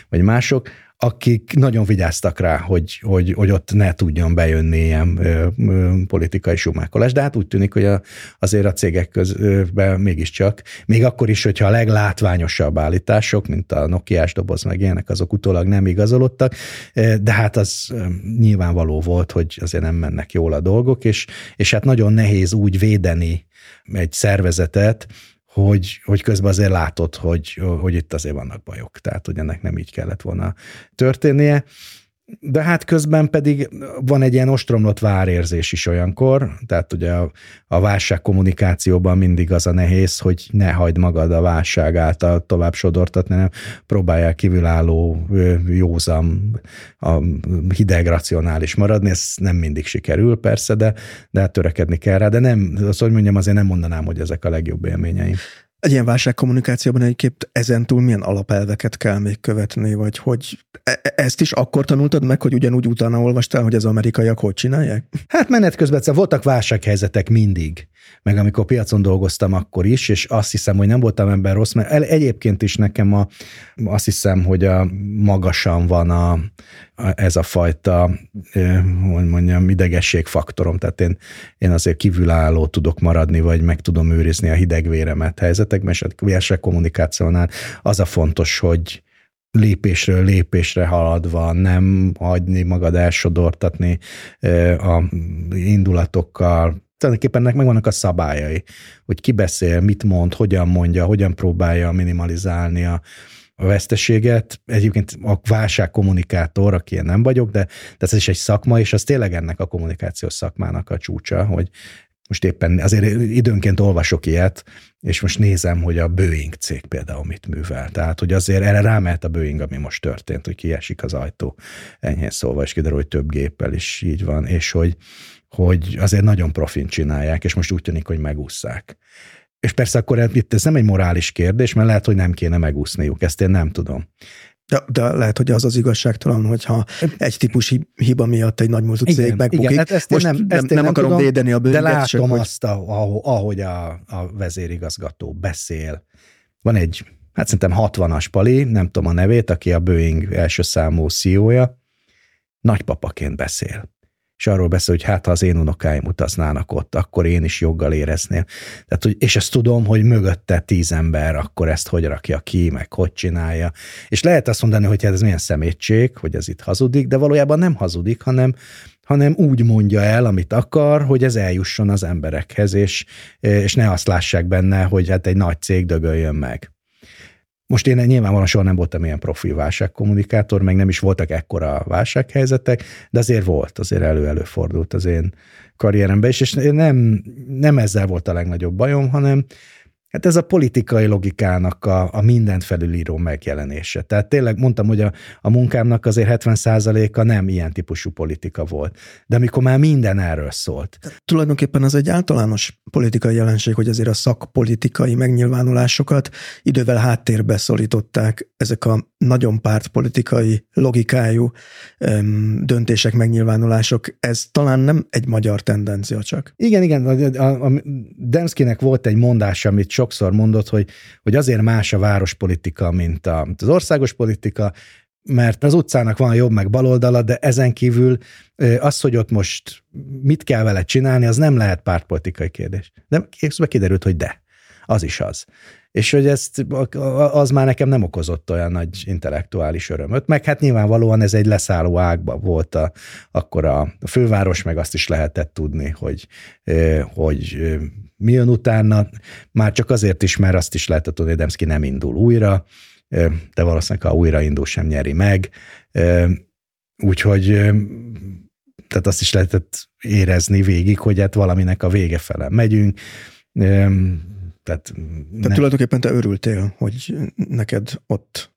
vagy mások, akik nagyon vigyáztak rá, hogy, hogy, hogy ott ne tudjon bejönni ilyen ö, ö, politikai sumákolás, de hát úgy tűnik, hogy a, azért a cégek közben mégiscsak, még akkor is, hogyha a leglátványosabb állítások, mint a Nokiás doboz meg ilyenek, azok utólag nem igazolódtak, de hát az nyilvánvaló volt, hogy azért nem mennek jól a dolgok, és, és hát nagyon nehéz úgy védeni egy szervezetet, hogy, hogy közben azért látod, hogy, hogy itt azért vannak bajok, tehát hogy ennek nem így kellett volna történnie. De hát közben pedig van egy ilyen ostromlott várérzés is olyankor, tehát ugye a, a válság kommunikációban mindig az a nehéz, hogy ne hagyd magad a válság által tovább sodortatni, nem próbálják kívülálló, józan, a hideg, racionális maradni, ez nem mindig sikerül persze, de, de hát törekedni kell rá, de nem, azt hogy mondjam, azért nem mondanám, hogy ezek a legjobb élményeim. Egy ilyen válságkommunikációban egyébként ezen túl milyen alapelveket kell még követni, vagy hogy e- e- ezt is akkor tanultad meg, hogy ugyanúgy utána olvastál, hogy az amerikaiak hogy csinálják? Hát menet közben voltak válsághelyzetek mindig, meg amikor piacon dolgoztam akkor is, és azt hiszem, hogy nem voltam ember rossz, mert egyébként is nekem a, azt hiszem, hogy a magasan van a, ez a fajta, hogy mondjam, idegességfaktorom, tehát én, én azért kívülálló tudok maradni, vagy meg tudom őrizni a hidegvéremet helyzetekben, és a versek kommunikációnál az a fontos, hogy lépésről lépésre haladva, nem hagyni magad elsodortatni a indulatokkal, tulajdonképpen ennek megvannak a szabályai, hogy ki beszél, mit mond, hogyan mondja, hogyan próbálja minimalizálni a, veszteséget. Egyébként a válságkommunikátor, aki én nem vagyok, de, de ez is egy szakma, és az tényleg ennek a kommunikációs szakmának a csúcsa, hogy most éppen azért időnként olvasok ilyet, és most nézem, hogy a Boeing cég például mit művel. Tehát, hogy azért erre rámehet a Boeing, ami most történt, hogy kiesik az ajtó, enyhén szólva, és kiderül, hogy több géppel is így van, és hogy, hogy azért nagyon profin csinálják, és most úgy tűnik, hogy megúszszák. És persze akkor itt ez nem egy morális kérdés, mert lehet, hogy nem kéne megúszniuk, ezt én nem tudom. De, de lehet, hogy az az igazságtalan, hogyha egy típus hiba miatt egy nagy cég igen, megbukik. Igen, hát ezt Most nem, ezt nem, nem, akarom tudom, védeni a bőrünket. De látom csak, azt, ahogy a, a vezérigazgató beszél. Van egy, hát szerintem 60-as pali, nem tudom a nevét, aki a Boeing első számú CEO-ja, nagypapaként beszél és arról beszél, hogy hát ha az én unokáim utaznának ott, akkor én is joggal érezném. Tehát, hogy, és ezt tudom, hogy mögötte tíz ember, akkor ezt hogy rakja ki, meg hogy csinálja. És lehet azt mondani, hogy hát ez milyen szemétség, hogy ez itt hazudik, de valójában nem hazudik, hanem, hanem úgy mondja el, amit akar, hogy ez eljusson az emberekhez, és, és ne azt lássák benne, hogy hát egy nagy cég dögöljön meg. Most én nyilvánvalóan soha nem voltam ilyen profi válságkommunikátor, meg nem is voltak ekkora válsághelyzetek, de azért volt, azért elő-előfordult az én karrieremben is, és nem, nem ezzel volt a legnagyobb bajom, hanem Hát ez a politikai logikának a, a mindent felülíró megjelenése. Tehát tényleg mondtam, hogy a, a munkámnak azért 70%-a nem ilyen típusú politika volt. De amikor már minden erről szólt. Tehát tulajdonképpen az egy általános politikai jelenség, hogy azért a szakpolitikai megnyilvánulásokat idővel háttérbe szorították ezek a nagyon pártpolitikai logikájú öm, döntések, megnyilvánulások. Ez talán nem egy magyar tendencia csak. Igen, igen. A, a, a Demszkinek volt egy mondás, amit sokszor mondott, hogy, hogy azért más a várospolitika, mint a, az országos politika, mert az utcának van jobb meg baloldala, de ezen kívül az, hogy ott most mit kell vele csinálni, az nem lehet pártpolitikai kérdés. De készbe kiderült, hogy de. Az is az. És hogy ezt, az már nekem nem okozott olyan nagy intellektuális örömöt, meg hát nyilvánvalóan ez egy leszálló ágba volt a, akkor a főváros, meg azt is lehetett tudni, hogy, hogy mi jön utána, már csak azért is, mert azt is lehetett tudni, hogy Demszki nem indul újra, de valószínűleg ha újra indul, sem nyeri meg. Úgyhogy tehát azt is lehetett érezni végig, hogy hát valaminek a vége fele megyünk. Tehát, Tehát tulajdonképpen te örültél, hogy neked ott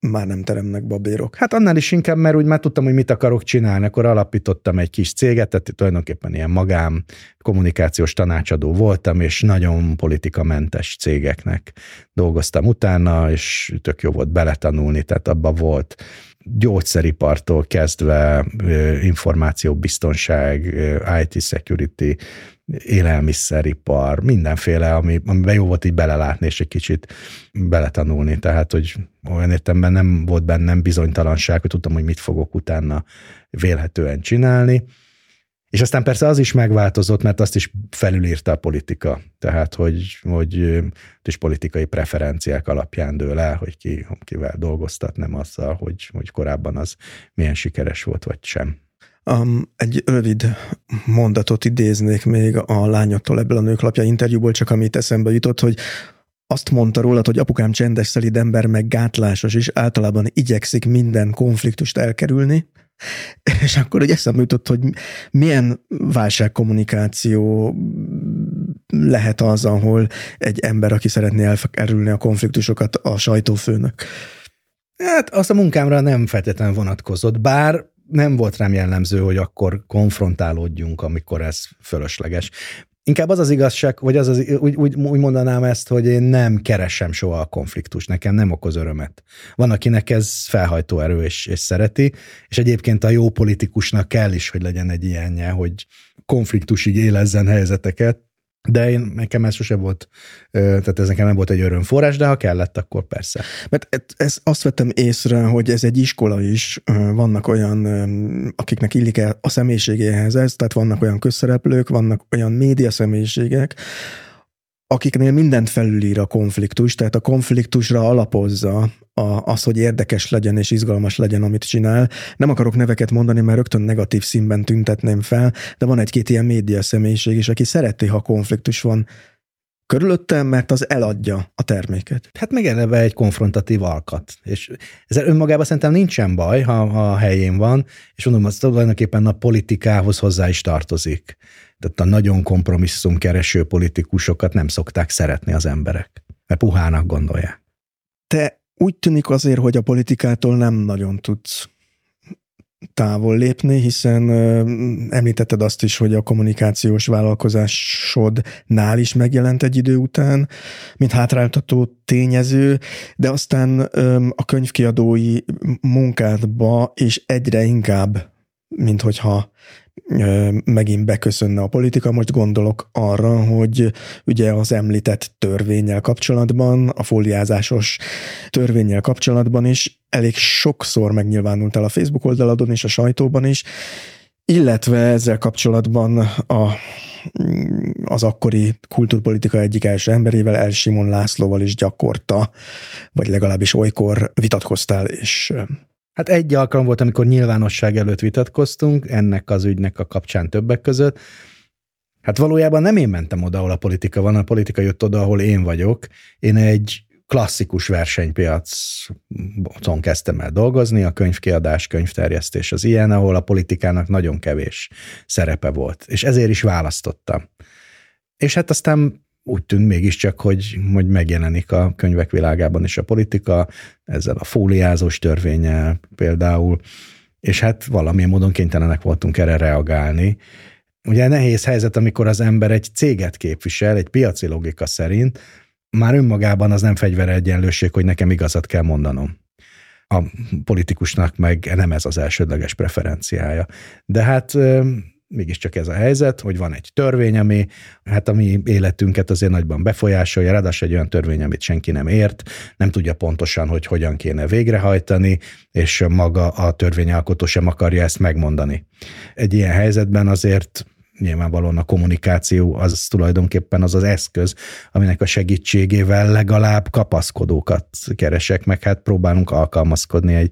már nem teremnek babérok. Hát annál is inkább, mert úgy már tudtam, hogy mit akarok csinálni, akkor alapítottam egy kis céget, tehát tulajdonképpen ilyen magám kommunikációs tanácsadó voltam, és nagyon politikamentes cégeknek dolgoztam utána, és tök jó volt beletanulni, tehát abba volt gyógyszeripartól kezdve információbiztonság, IT security, élelmiszeripar, mindenféle, ami, amiben jó volt így belelátni, és egy kicsit beletanulni. Tehát, hogy olyan értemben nem volt bennem bizonytalanság, hogy tudtam, hogy mit fogok utána vélhetően csinálni. És aztán persze az is megváltozott, mert azt is felülírta a politika. Tehát, hogy, hogy is politikai preferenciák alapján dől el, hogy ki, kivel dolgoztat, nem azzal, hogy, hogy korábban az milyen sikeres volt, vagy sem. Um, egy rövid mondatot idéznék még a lányoktól ebből a nőklapja interjúból, csak amit eszembe jutott, hogy azt mondta rólad, hogy apukám csendes, szelid ember, meg gátlásos, és általában igyekszik minden konfliktust elkerülni, és akkor egy eszembe jutott, hogy milyen válságkommunikáció lehet az, ahol egy ember, aki szeretné elkerülni a konfliktusokat, a sajtófőnök. Hát azt a munkámra nem feltétlenül vonatkozott, bár nem volt rám jellemző, hogy akkor konfrontálódjunk, amikor ez fölösleges. Inkább az az igazság, vagy az, az úgy, úgy, úgy mondanám ezt, hogy én nem keresem soha a konfliktus, nekem nem okoz örömet. Van, akinek ez felhajtó erő, és, és szereti, és egyébként a jó politikusnak kell is, hogy legyen egy ilyenje, hogy konfliktusig élezzen helyzeteket, de én, nekem ez sose volt, tehát ez nekem nem volt egy örömforrás, de ha kellett, akkor persze. Mert ez, azt vettem észre, hogy ez egy iskola is, vannak olyan, akiknek illik el a személyiségéhez ez, tehát vannak olyan közszereplők, vannak olyan média személyiségek, akiknél mindent felülír a konfliktus, tehát a konfliktusra alapozza a, az, hogy érdekes legyen és izgalmas legyen, amit csinál. Nem akarok neveket mondani, mert rögtön negatív színben tüntetném fel, de van egy-két ilyen média személyiség is, aki szereti, ha konfliktus van. körülötte, mert az eladja a terméket. Hát meg eleve egy konfrontatív alkat. És ezzel önmagában szerintem nincsen baj, ha, a helyén van, és mondom, az tulajdonképpen a politikához hozzá is tartozik. Tehát a nagyon kompromisszum kereső politikusokat nem szokták szeretni az emberek, mert puhának gondolják. Te úgy tűnik azért, hogy a politikától nem nagyon tudsz távol lépni, hiszen említetted azt is, hogy a kommunikációs vállalkozásodnál is megjelent egy idő után, mint hátráltató tényező, de aztán a könyvkiadói munkádba is egyre inkább, mint hogyha megint beköszönne a politika. Most gondolok arra, hogy ugye az említett törvényel kapcsolatban, a fóliázásos törvényel kapcsolatban is elég sokszor megnyilvánultál a Facebook oldaladon és a sajtóban is, illetve ezzel kapcsolatban a, az akkori kulturpolitika egyik első emberével, El Simon Lászlóval is gyakorta, vagy legalábbis olykor vitatkoztál, és Hát egy alkalom volt, amikor nyilvánosság előtt vitatkoztunk, ennek az ügynek a kapcsán többek között. Hát valójában nem én mentem oda, ahol a politika van, a politika jött oda, ahol én vagyok. Én egy klasszikus versenypiacon kezdtem el dolgozni, a könyvkiadás, könyvterjesztés az ilyen, ahol a politikának nagyon kevés szerepe volt, és ezért is választottam. És hát aztán úgy tűnt mégiscsak, hogy, hogy megjelenik a könyvek világában is a politika, ezzel a fóliázós törvényel például, és hát valamilyen módon kénytelenek voltunk erre reagálni. Ugye nehéz helyzet, amikor az ember egy céget képvisel, egy piaci logika szerint, már önmagában az nem fegyvere egyenlőség, hogy nekem igazat kell mondanom. A politikusnak meg nem ez az elsődleges preferenciája. De hát mégiscsak ez a helyzet, hogy van egy törvény, ami hát a mi életünket azért nagyban befolyásolja, ráadásul egy olyan törvény, amit senki nem ért, nem tudja pontosan, hogy hogyan kéne végrehajtani, és maga a törvényalkotó sem akarja ezt megmondani. Egy ilyen helyzetben azért nyilvánvalóan a kommunikáció az tulajdonképpen az az eszköz, aminek a segítségével legalább kapaszkodókat keresek, meg hát próbálunk alkalmazkodni egy,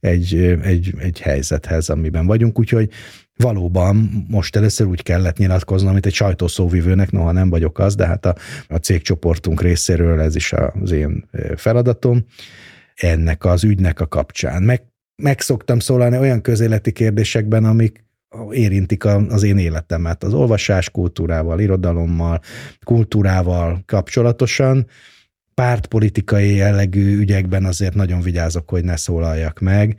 egy, egy, egy helyzethez, amiben vagyunk, úgyhogy valóban most először úgy kellett nyilatkoznom, mint egy sajtószóvivőnek, noha nem vagyok az, de hát a, a cégcsoportunk részéről ez is az én feladatom, ennek az ügynek a kapcsán. Meg, meg szoktam szólalni olyan közéleti kérdésekben, amik érintik az én életemet, az olvasás kultúrával, irodalommal, kultúrával kapcsolatosan, pártpolitikai jellegű ügyekben azért nagyon vigyázok, hogy ne szólaljak meg,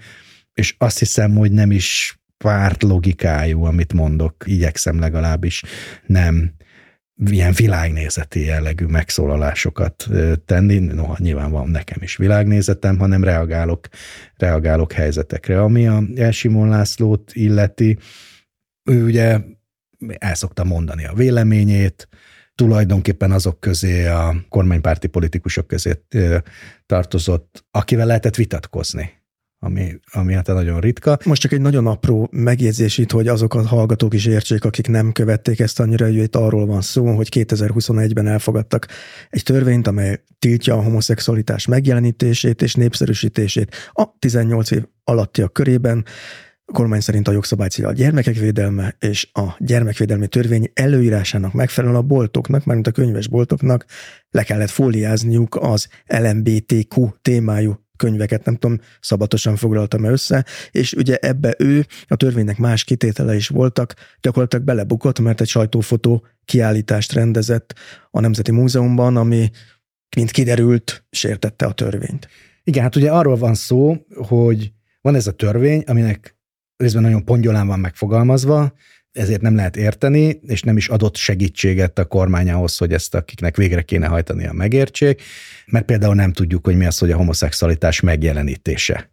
és azt hiszem, hogy nem is párt logikájú, amit mondok, igyekszem legalábbis nem ilyen világnézeti jellegű megszólalásokat tenni, noha nyilván van nekem is világnézetem, hanem reagálok, reagálok helyzetekre. Ami a Elsimon Lászlót illeti, ő ugye el szokta mondani a véleményét, tulajdonképpen azok közé, a kormánypárti politikusok közé tartozott, akivel lehetett vitatkozni ami, ami hát nagyon ritka. Most csak egy nagyon apró megjegyzés itt, hogy azok a hallgatók is értsék, akik nem követték ezt annyira, hogy itt arról van szó, hogy 2021-ben elfogadtak egy törvényt, amely tiltja a homoszexualitás megjelenítését és népszerűsítését a 18 év alattiak körében. A kormány szerint a jogszabály célja a gyermekek védelme, és a gyermekvédelmi törvény előírásának megfelelően a boltoknak, mármint a könyves boltoknak le kellett fóliázniuk az LMBTQ témájú könyveket, nem tudom, szabatosan foglaltam össze, és ugye ebbe ő, a törvénynek más kitétele is voltak, gyakorlatilag belebukott, mert egy sajtófotó kiállítást rendezett a Nemzeti Múzeumban, ami, mint kiderült, sértette a törvényt. Igen, hát ugye arról van szó, hogy van ez a törvény, aminek részben nagyon pongyolán van megfogalmazva, ezért nem lehet érteni, és nem is adott segítséget a kormány ahhoz, hogy ezt akiknek végre kéne hajtani a megértsék, mert például nem tudjuk, hogy mi az, hogy a homoszexualitás megjelenítése.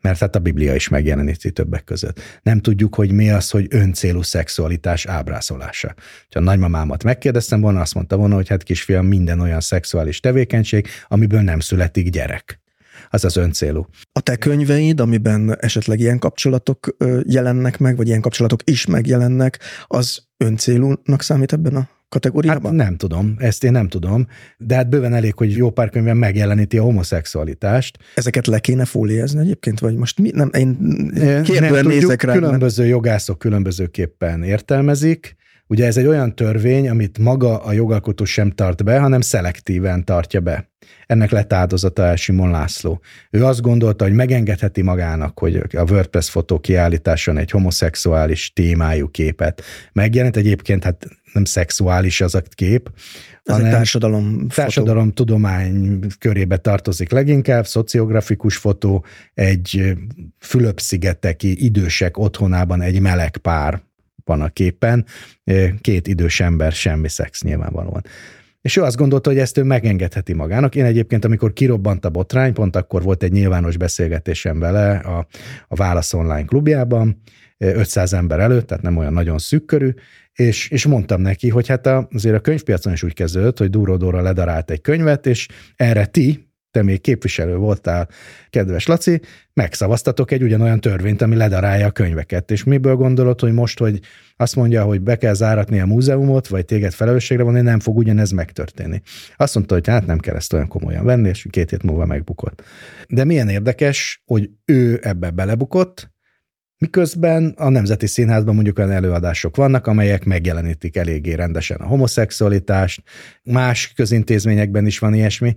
Mert hát a Biblia is megjeleníti többek között. Nem tudjuk, hogy mi az, hogy öncélú szexualitás ábrázolása. Ha a nagymamámat megkérdeztem volna, azt mondta volna, hogy hát kisfiam, minden olyan szexuális tevékenység, amiből nem születik gyerek az az öncélú. A te könyveid, amiben esetleg ilyen kapcsolatok jelennek meg, vagy ilyen kapcsolatok is megjelennek, az öncélúnak számít ebben a kategóriában? Hát nem tudom, ezt én nem tudom, de hát bőven elég, hogy jó pár könyvben megjeleníti a homoszexualitást. Ezeket le kéne fóliázni egyébként, vagy most mi? Nem, én kérdően nézek rá. Különböző mert... jogászok különbözőképpen értelmezik, Ugye ez egy olyan törvény, amit maga a jogalkotó sem tart be, hanem szelektíven tartja be. Ennek lett áldozata el Simon László. Ő azt gondolta, hogy megengedheti magának, hogy a WordPress fotó kiállításon egy homoszexuális témájú képet megjelent. Egyébként hát nem szexuális az a kép, ez hanem társadalom társadalom tudomány körébe tartozik leginkább, szociografikus fotó, egy Fülöp-szigeteki idősek otthonában egy meleg pár van a képen, két idős ember, semmi szex nyilvánvalóan. És ő azt gondolta, hogy ezt ő megengedheti magának. Én egyébként, amikor kirobbant a botrány, pont akkor volt egy nyilvános beszélgetésem vele a, a Válasz Online klubjában, 500 ember előtt, tehát nem olyan nagyon szűkkörű, és, és mondtam neki, hogy hát azért a könyvpiacon is úgy kezdődött, hogy Dúródóra ledarált egy könyvet, és erre ti, te még képviselő voltál, kedves Laci, megszavaztatok egy ugyanolyan törvényt, ami ledarálja a könyveket. És miből gondolod, hogy most, hogy azt mondja, hogy be kell záratni a múzeumot, vagy téged felelősségre vonni, nem fog ugyanez megtörténni. Azt mondta, hogy hát nem kell ezt olyan komolyan venni, és két hét múlva megbukott. De milyen érdekes, hogy ő ebbe belebukott, Miközben a Nemzeti Színházban mondjuk olyan előadások vannak, amelyek megjelenítik eléggé rendesen a homoszexualitást, más közintézményekben is van ilyesmi,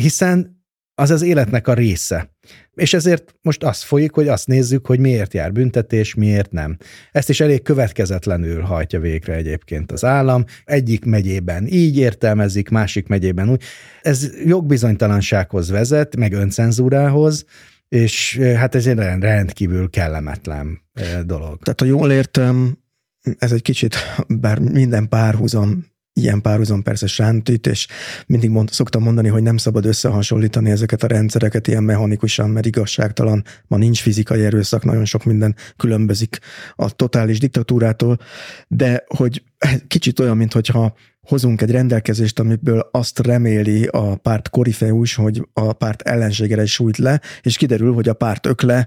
hiszen az az életnek a része. És ezért most azt folyik, hogy azt nézzük, hogy miért jár büntetés, miért nem. Ezt is elég következetlenül hajtja végre egyébként az állam. Egyik megyében így értelmezik, másik megyében úgy. Ez jogbizonytalansághoz vezet, meg öncenzúrához, és hát ez egy rendkívül kellemetlen dolog. Tehát, ha jól értem, ez egy kicsit, bár minden párhuzam ilyen párhuzam persze sántít, és mindig mond, szoktam mondani, hogy nem szabad összehasonlítani ezeket a rendszereket ilyen mechanikusan, mert igazságtalan, ma nincs fizikai erőszak, nagyon sok minden különbözik a totális diktatúrától, de hogy kicsit olyan, mintha hozunk egy rendelkezést, amiből azt reméli a párt korifeus, hogy a párt ellenségere sújt le, és kiderül, hogy a párt ökle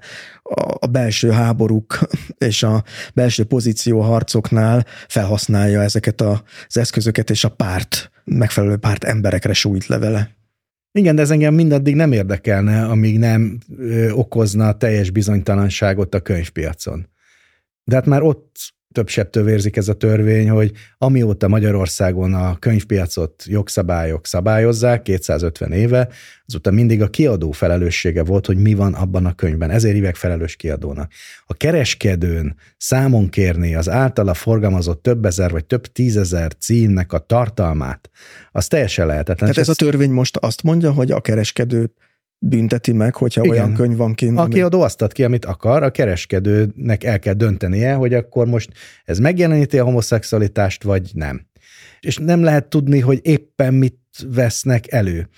a belső háborúk és a belső pozíció harcoknál felhasználja ezeket az eszközöket, és a párt, megfelelő párt emberekre sújt le vele. Igen, de ez engem mindaddig nem érdekelne, amíg nem ö, okozna teljes bizonytalanságot a könyvpiacon. De hát már ott több sebtől vérzik ez a törvény, hogy amióta Magyarországon a könyvpiacot jogszabályok szabályozzák, 250 éve, azóta mindig a kiadó felelőssége volt, hogy mi van abban a könyvben. Ezért hívják felelős kiadónak. A kereskedőn számon kérni az általa forgalmazott több ezer vagy több tízezer címnek a tartalmát, az teljesen lehetetlen. Tehát ez a törvény most azt mondja, hogy a kereskedőt bünteti meg, hogyha Igen. olyan könyv van kint. A kiadó azt ad ki, amit akar, a kereskedőnek el kell döntenie, hogy akkor most ez megjeleníti a homoszexualitást, vagy nem. És nem lehet tudni, hogy éppen mit vesznek elő.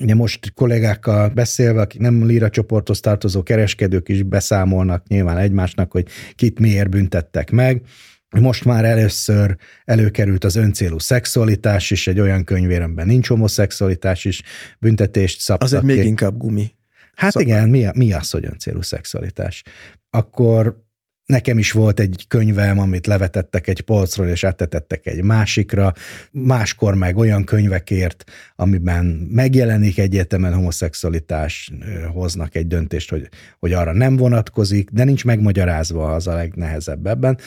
Ugye most kollégákkal beszélve, akik nem Lira csoporthoz tartozó kereskedők is beszámolnak nyilván egymásnak, hogy kit miért büntettek meg. Most már először előkerült az öncélú szexualitás is, egy olyan könyvéremben nincs homoszexualitás is, büntetést szabtak. Azért még inkább gumi. Hát Szabad. igen, mi, mi az, hogy öncélú szexualitás? Akkor Nekem is volt egy könyvem, amit levetettek egy polcról, és áttetettek egy másikra. Máskor meg olyan könyvekért, amiben megjelenik egyértelműen homoszexualitás, hoznak egy döntést, hogy, hogy arra nem vonatkozik, de nincs megmagyarázva, az a legnehezebb ebben.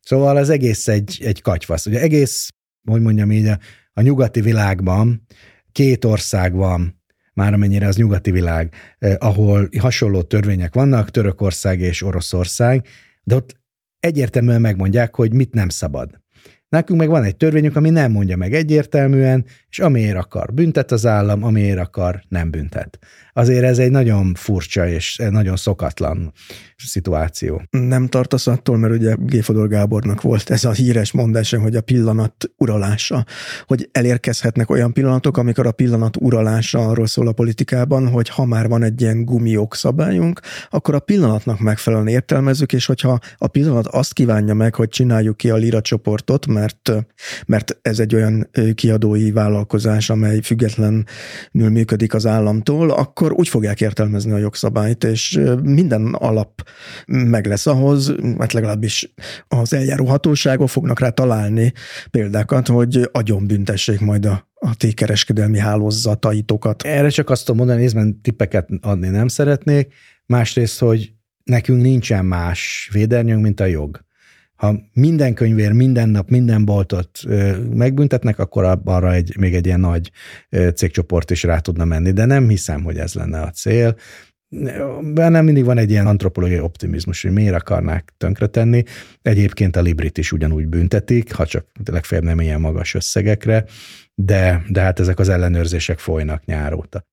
Szóval az egész egy, egy katyvasz. Ugye egész, hogy mondjam így, a, a nyugati világban két ország van, már amennyire az nyugati világ, eh, ahol hasonló törvények vannak, Törökország és Oroszország, de ott egyértelműen megmondják, hogy mit nem szabad. Nekünk meg van egy törvényünk, ami nem mondja meg egyértelműen, és amiért akar büntet az állam, amiért akar nem büntet. Azért ez egy nagyon furcsa és nagyon szokatlan szituáció. Nem tartasz attól, mert ugye Géfodor Gábornak volt ez a híres mondása, hogy a pillanat uralása, hogy elérkezhetnek olyan pillanatok, amikor a pillanat uralása arról szól a politikában, hogy ha már van egy ilyen gumiok szabályunk, akkor a pillanatnak megfelelően értelmezzük, és hogyha a pillanat azt kívánja meg, hogy csináljuk ki a Lira csoportot, mert, mert ez egy olyan kiadói vállalkozás, amely függetlenül működik az államtól, akkor úgy fogják értelmezni a jogszabályt, és minden alap meg lesz ahhoz, mert legalábbis az eljáró hatóságok fognak rá találni példákat, hogy agyon büntessék majd a a ti kereskedelmi hálózataitokat. Erre csak azt tudom mondani, részben tippeket adni nem szeretnék, másrészt, hogy nekünk nincsen más védernyőnk, mint a jog. Ha minden könyvér, minden nap, minden boltot megbüntetnek, akkor arra egy, még egy ilyen nagy cégcsoport is rá tudna menni, de nem hiszem, hogy ez lenne a cél. Bennem mindig van egy ilyen antropológiai optimizmus, hogy miért akarnák tönkretenni. Egyébként a Librit is ugyanúgy büntetik, ha csak legfeljebb nem ilyen magas összegekre, de, de hát ezek az ellenőrzések folynak nyáróta.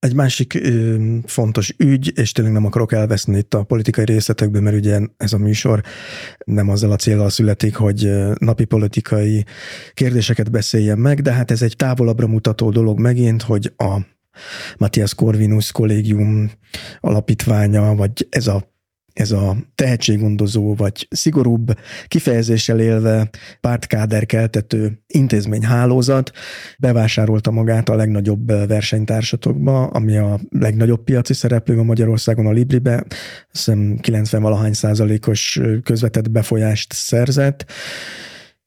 Egy másik ö, fontos ügy, és tényleg nem akarok elveszni itt a politikai részletekbe, mert ugye ez a műsor nem azzal a célral születik, hogy napi politikai kérdéseket beszéljen meg, de hát ez egy távolabbra mutató dolog megint, hogy a Matthias Corvinus kollégium alapítványa, vagy ez a ez a tehetséggondozó, vagy szigorúbb kifejezéssel élve pártkáder keltető intézményhálózat bevásárolta magát a legnagyobb versenytársatokba, ami a legnagyobb piaci szereplő a Magyarországon a Libribe, hiszem 90 valahány százalékos közvetett befolyást szerzett,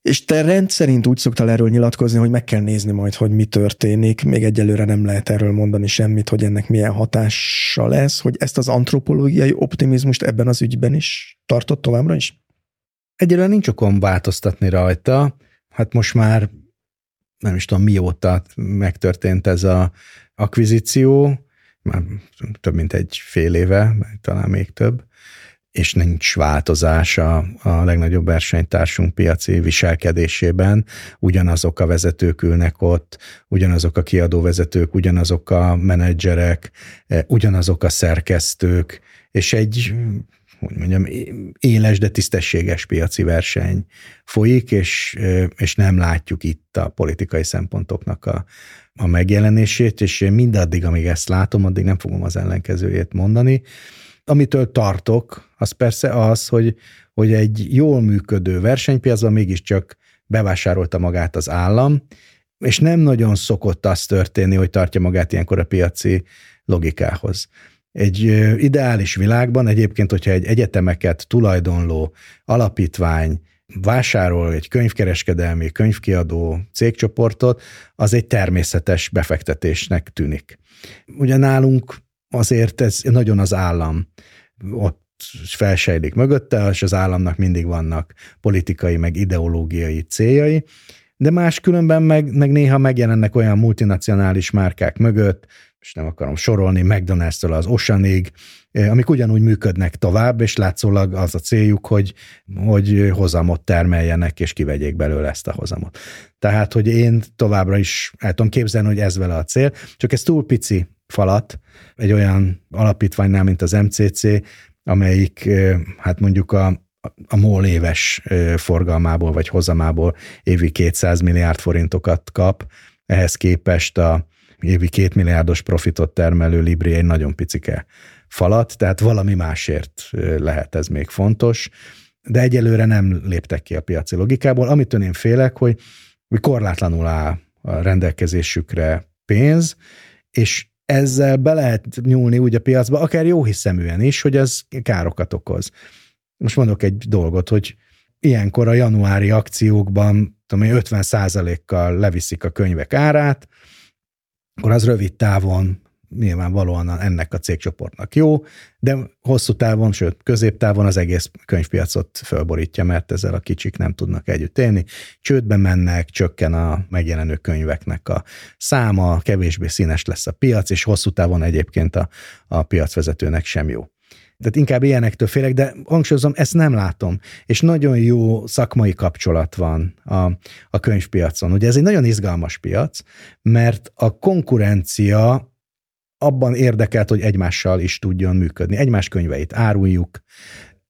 és te rendszerint úgy szoktál erről nyilatkozni, hogy meg kell nézni majd, hogy mi történik. Még egyelőre nem lehet erről mondani semmit, hogy ennek milyen hatása lesz, hogy ezt az antropológiai optimizmust ebben az ügyben is tartott továbbra is? Egyelőre nincs okom változtatni rajta. Hát most már nem is tudom mióta megtörtént ez a akvizíció, már több mint egy fél éve, talán még több és nincs változás a, a legnagyobb versenytársunk piaci viselkedésében. Ugyanazok a vezetők ülnek ott, ugyanazok a kiadóvezetők, ugyanazok a menedzserek, eh, ugyanazok a szerkesztők, és egy hogy mondjam, éles, de tisztességes piaci verseny folyik, és, eh, és nem látjuk itt a politikai szempontoknak a, a megjelenését, és mindaddig, amíg ezt látom, addig nem fogom az ellenkezőjét mondani. Amitől tartok, az persze az, hogy, hogy egy jól működő versenypiacban mégiscsak bevásárolta magát az állam, és nem nagyon szokott az történni, hogy tartja magát ilyenkor a piaci logikához. Egy ideális világban egyébként, hogyha egy egyetemeket tulajdonló alapítvány vásárol egy könyvkereskedelmi, könyvkiadó cégcsoportot, az egy természetes befektetésnek tűnik. Ugye nálunk azért ez nagyon az állam ott felsejlik mögötte, és az államnak mindig vannak politikai, meg ideológiai céljai, de máskülönben meg, meg néha megjelennek olyan multinacionális márkák mögött, és nem akarom sorolni, McDonald's-től az Oceanig, eh, amik ugyanúgy működnek tovább, és látszólag az a céljuk, hogy, hogy hozamot termeljenek, és kivegyék belőle ezt a hozamot. Tehát, hogy én továbbra is el tudom képzelni, hogy ez vele a cél, csak ez túl pici falat egy olyan alapítványnál, mint az MCC, amelyik hát mondjuk a, a MOL éves forgalmából vagy hozamából évi 200 milliárd forintokat kap, ehhez képest a évi két milliárdos profitot termelő Libri egy nagyon picike falat, tehát valami másért lehet ez még fontos, de egyelőre nem léptek ki a piaci logikából. Amitől én félek, hogy korlátlanul áll a rendelkezésükre pénz, és ezzel be lehet nyúlni úgy a piacba, akár jó hiszeműen is, hogy ez károkat okoz. Most mondok egy dolgot, hogy ilyenkor a januári akciókban tudom, 50 kal leviszik a könyvek árát, akkor az rövid távon nyilvánvalóan ennek a cégcsoportnak jó, de hosszú távon, sőt középtávon az egész könyvpiacot fölborítja, mert ezzel a kicsik nem tudnak együtt élni. Csődbe mennek, csökken a megjelenő könyveknek a száma, kevésbé színes lesz a piac, és hosszú távon egyébként a, a piacvezetőnek sem jó. Tehát inkább ilyenektől félek, de hangsúlyozom, ezt nem látom. És nagyon jó szakmai kapcsolat van a, a könyvpiacon. Ugye ez egy nagyon izgalmas piac, mert a konkurencia abban érdekelt, hogy egymással is tudjon működni. Egymás könyveit áruljuk,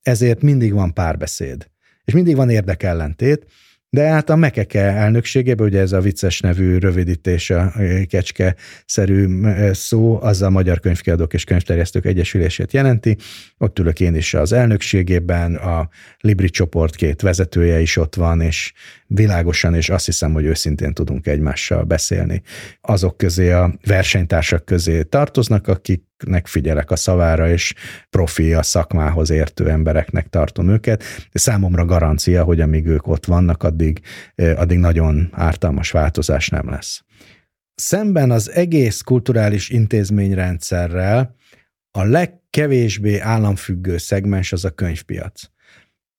ezért mindig van párbeszéd. És mindig van érdekellentét, de hát a Mekeke elnökségében, ugye ez a vicces nevű rövidítés, a kecske-szerű szó, az a Magyar Könyvkiadók és Könyvterjesztők Egyesülését jelenti. Ott ülök én is az elnökségében, a Libri csoport két vezetője is ott van, és világosan, és azt hiszem, hogy őszintén tudunk egymással beszélni. Azok közé, a versenytársak közé tartoznak, akiknek figyelek a szavára, és profi a szakmához értő embereknek tartom őket. Számomra garancia, hogy amíg ők ott vannak, addig, addig nagyon ártalmas változás nem lesz. Szemben az egész kulturális intézményrendszerrel a legkevésbé államfüggő szegmens az a könyvpiac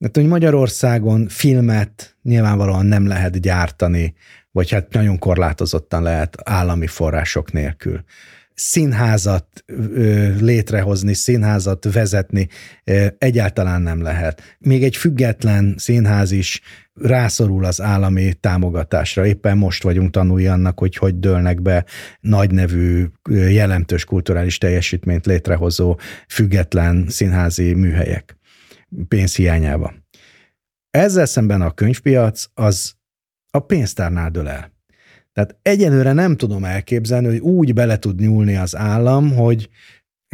Hát, hogy Magyarországon filmet nyilvánvalóan nem lehet gyártani, vagy hát nagyon korlátozottan lehet állami források nélkül színházat létrehozni, színházat vezetni egyáltalán nem lehet. Még egy független színház is rászorul az állami támogatásra. Éppen most vagyunk tanulni annak, hogy hogy dőlnek be nagynevű, jelentős kulturális teljesítményt létrehozó független színházi műhelyek pénzhiányába. Ezzel szemben a könyvpiac az a pénztárnál dől el. Tehát egyelőre nem tudom elképzelni, hogy úgy bele tud nyúlni az állam, hogy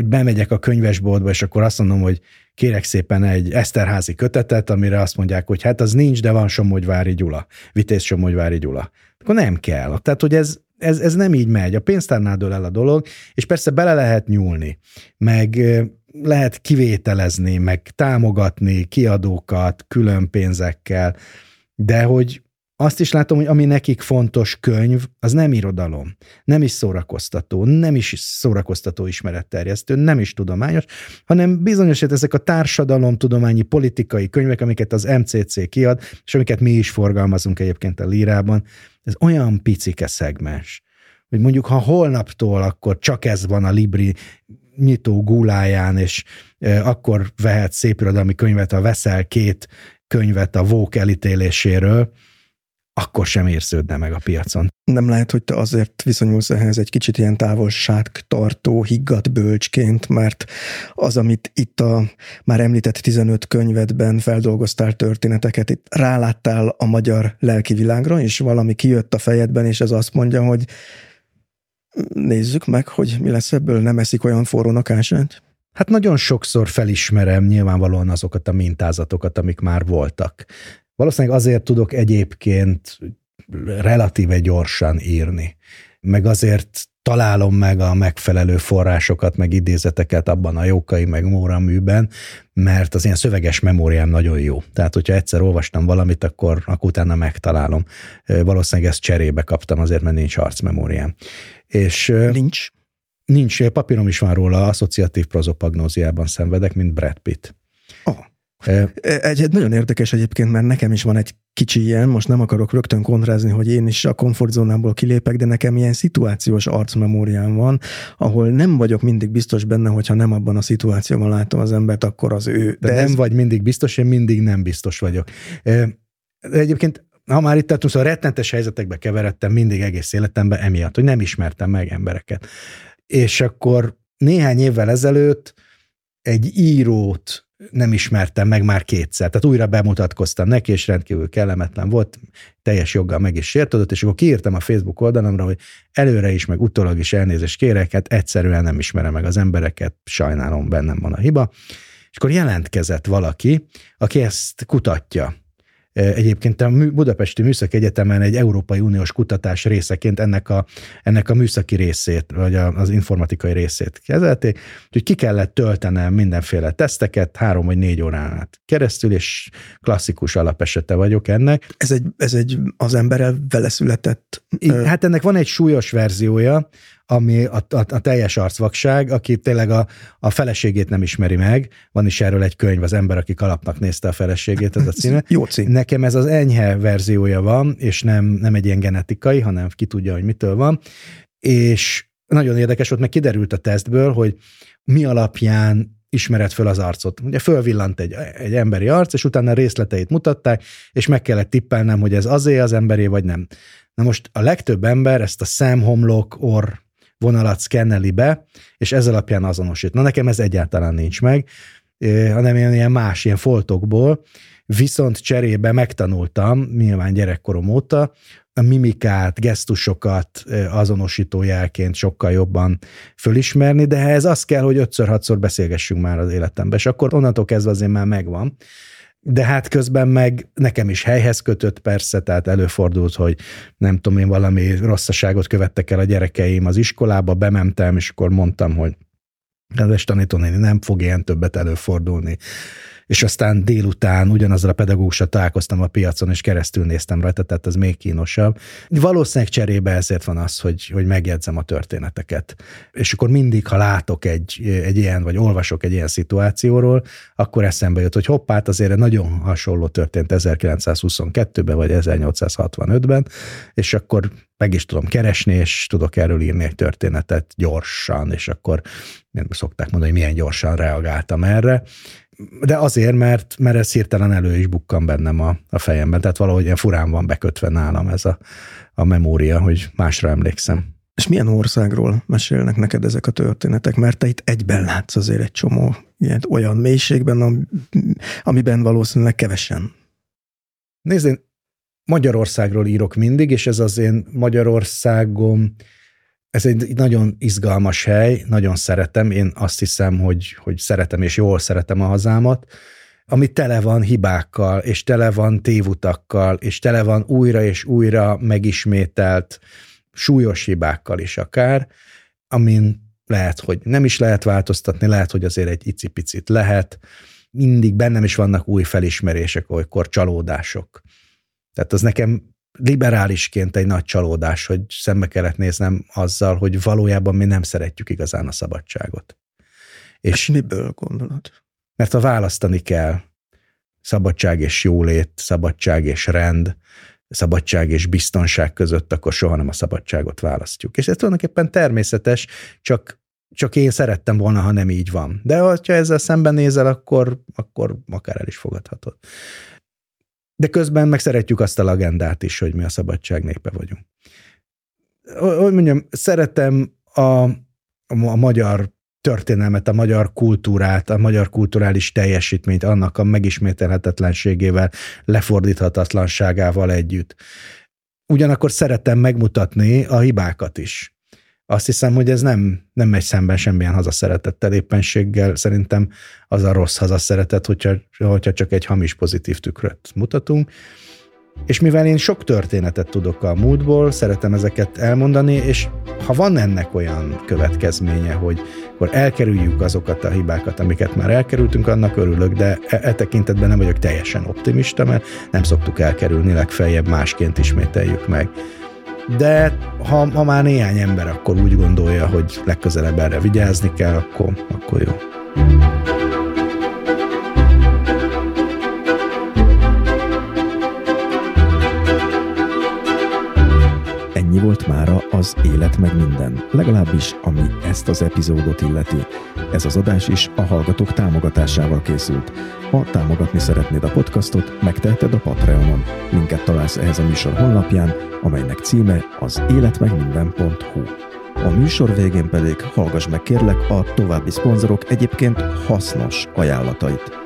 bemegyek a könyvesboltba, és akkor azt mondom, hogy kérek szépen egy Eszterházi kötetet, amire azt mondják, hogy hát az nincs, de van Somogyvári Gyula, Vitéz Somogyvári Gyula. Akkor nem kell. Tehát, hogy ez, ez, ez nem így megy. A pénztárnál dől el a dolog, és persze bele lehet nyúlni, meg lehet kivételezni, meg támogatni kiadókat külön pénzekkel, de hogy azt is látom, hogy ami nekik fontos könyv, az nem irodalom, nem is szórakoztató, nem is szórakoztató ismeretterjesztő, nem is tudományos, hanem bizonyos ezek a társadalomtudományi politikai könyvek, amiket az MCC kiad, és amiket mi is forgalmazunk egyébként a Lírában, ez olyan picike szegmens, hogy mondjuk ha holnaptól akkor csak ez van a Libri nyitó gúláján, és akkor vehet szép irodalmi könyvet, ha veszel két könyvet a Vók elítéléséről, akkor sem érződne meg a piacon. Nem lehet, hogy te azért viszonyulsz ehhez egy kicsit ilyen távolságtartó, higgadt bölcsként, mert az, amit itt a már említett 15 könyvedben feldolgoztál történeteket, itt ráláttál a magyar lelki világra, és valami kijött a fejedben, és ez azt mondja, hogy nézzük meg, hogy mi lesz ebből, nem eszik olyan forrónak ását? Hát nagyon sokszor felismerem nyilvánvalóan azokat a mintázatokat, amik már voltak. Valószínűleg azért tudok egyébként relatíve gyorsan írni, meg azért találom meg a megfelelő forrásokat, meg idézeteket abban a Jókai, meg Móra műben, mert az ilyen szöveges memóriám nagyon jó. Tehát, hogyha egyszer olvastam valamit, akkor, akkor utána megtalálom. Valószínűleg ezt cserébe kaptam azért, mert nincs arcmemóriám. És, nincs? Nincs, papírom is van róla, asszociatív prozopagnóziában szenvedek, mint Brad Pitt. Oh. Egy, egy nagyon érdekes egyébként, mert nekem is van egy kicsi ilyen, most nem akarok rögtön kontrázni, hogy én is a komfortzónából kilépek, de nekem ilyen szituációs arcmemóriám van, ahol nem vagyok mindig biztos benne, hogyha nem abban a szituációban látom az embert, akkor az ő. De, de nem ez... vagy mindig biztos, én mindig nem biztos vagyok. De egyébként ha már itt tartunk, szóval rettentes helyzetekbe keveredtem mindig egész életemben emiatt, hogy nem ismertem meg embereket. És akkor néhány évvel ezelőtt egy írót nem ismertem meg már kétszer. Tehát újra bemutatkoztam neki, és rendkívül kellemetlen volt, teljes joggal meg is sértődött, és akkor kiírtam a Facebook oldalamra, hogy előre is, meg utólag is elnézést kérek, hát egyszerűen nem ismerem meg az embereket, sajnálom, bennem van a hiba. És akkor jelentkezett valaki, aki ezt kutatja Egyébként a Budapesti Műszaki Egyetemen egy Európai Uniós kutatás részeként ennek a, ennek a műszaki részét, vagy az informatikai részét kezelték, úgyhogy ki kellett töltenem mindenféle teszteket, három vagy négy órán át keresztül, és klasszikus alapesete vagyok ennek. Ez egy, ez egy az emberrel vele született? Hát ennek van egy súlyos verziója, ami a, a, a teljes arcvakság, aki tényleg a, a feleségét nem ismeri meg. Van is erről egy könyv, az ember, aki kalapnak nézte a feleségét, ez a címe. Jó cím. Nekem ez az enyhe verziója van, és nem, nem egy ilyen genetikai, hanem ki tudja, hogy mitől van. És nagyon érdekes volt, meg kiderült a tesztből, hogy mi alapján ismered föl az arcot. Ugye fölvillant egy, egy emberi arc, és utána részleteit mutatták, és meg kellett tippelnem, hogy ez azé az emberé, vagy nem. Na most a legtöbb ember ezt a szemhomlok, orr vonalat szkenneli be, és ez alapján azonosít. Na nekem ez egyáltalán nincs meg, hanem ilyen más, ilyen foltokból, viszont cserébe megtanultam, nyilván gyerekkorom óta, a mimikát, gesztusokat azonosító jelként sokkal jobban fölismerni, de ez az kell, hogy ötször-hatszor beszélgessünk már az életemben, és akkor onnantól kezdve azért már megvan de hát közben meg nekem is helyhez kötött persze, tehát előfordult, hogy nem tudom én, valami rosszaságot követtek el a gyerekeim az iskolába, bementem, és akkor mondtam, hogy kedves tanítónéni, nem fog ilyen többet előfordulni. És aztán délután ugyanazzal a pedagógussal találkoztam a piacon, és keresztül néztem rajta, tehát ez még kínosabb. Valószínűleg cserébe ezért van az, hogy, hogy megjegyzem a történeteket. És akkor mindig, ha látok egy, egy ilyen, vagy olvasok egy ilyen szituációról, akkor eszembe jut, hogy hoppát azért nagyon hasonló történt 1922-ben, vagy 1865-ben, és akkor meg is tudom keresni, és tudok erről írni egy történetet gyorsan, és akkor szokták mondani, hogy milyen gyorsan reagáltam erre. De azért, mert, mert ez hirtelen elő is bukkan bennem a, a fejemben, tehát valahogy ilyen furán van bekötve nálam ez a, a memória, hogy másra emlékszem. És milyen országról mesélnek neked ezek a történetek? Mert te itt egyben látsz azért egy csomó ilyen, olyan mélységben, amiben valószínűleg kevesen. Nézd, én Magyarországról írok mindig, és ez az én Magyarországom, ez egy nagyon izgalmas hely, nagyon szeretem, én azt hiszem, hogy, hogy szeretem és jól szeretem a hazámat, ami tele van hibákkal, és tele van tévutakkal, és tele van újra és újra megismételt súlyos hibákkal is akár, amin lehet, hogy nem is lehet változtatni, lehet, hogy azért egy icipicit lehet, mindig bennem is vannak új felismerések, olykor csalódások. Tehát az nekem liberálisként egy nagy csalódás, hogy szembe kellett néznem azzal, hogy valójában mi nem szeretjük igazán a szabadságot. És hát miből gondolod? Mert ha választani kell, szabadság és jólét, szabadság és rend, szabadság és biztonság között, akkor soha nem a szabadságot választjuk. És ez tulajdonképpen természetes, csak, csak én szerettem volna, ha nem így van. De ha ezzel szembenézel, akkor, akkor akár el is fogadhatod de közben meg szeretjük azt a legendát is, hogy mi a szabadság népe vagyunk. Hogy mondjam, szeretem a, a magyar történelmet, a magyar kultúrát, a magyar kulturális teljesítményt annak a megismételhetetlenségével, lefordíthatatlanságával együtt. Ugyanakkor szeretem megmutatni a hibákat is azt hiszem, hogy ez nem, nem megy szemben semmilyen hazaszeretettel, éppenséggel szerintem az a rossz hazaszeretet, hogyha, hogyha csak egy hamis pozitív tükröt mutatunk. És mivel én sok történetet tudok a múltból, szeretem ezeket elmondani, és ha van ennek olyan következménye, hogy akkor elkerüljük azokat a hibákat, amiket már elkerültünk, annak örülök, de e, e tekintetben nem vagyok teljesen optimista, mert nem szoktuk elkerülni, legfeljebb másként ismételjük meg de ha, ha már néhány ember akkor úgy gondolja, hogy legközelebb erre vigyázni kell, akkor, akkor jó. Ennyi volt mára az Élet meg minden, legalábbis ami ezt az epizódot illeti. Ez az adás is a hallgatók támogatásával készült. Ha támogatni szeretnéd a podcastot, megteheted a Patreonon. Linket találsz ehhez a műsor honlapján, amelynek címe az életmegminden.hu. A műsor végén pedig hallgass meg kérlek a további szponzorok egyébként hasznos ajánlatait.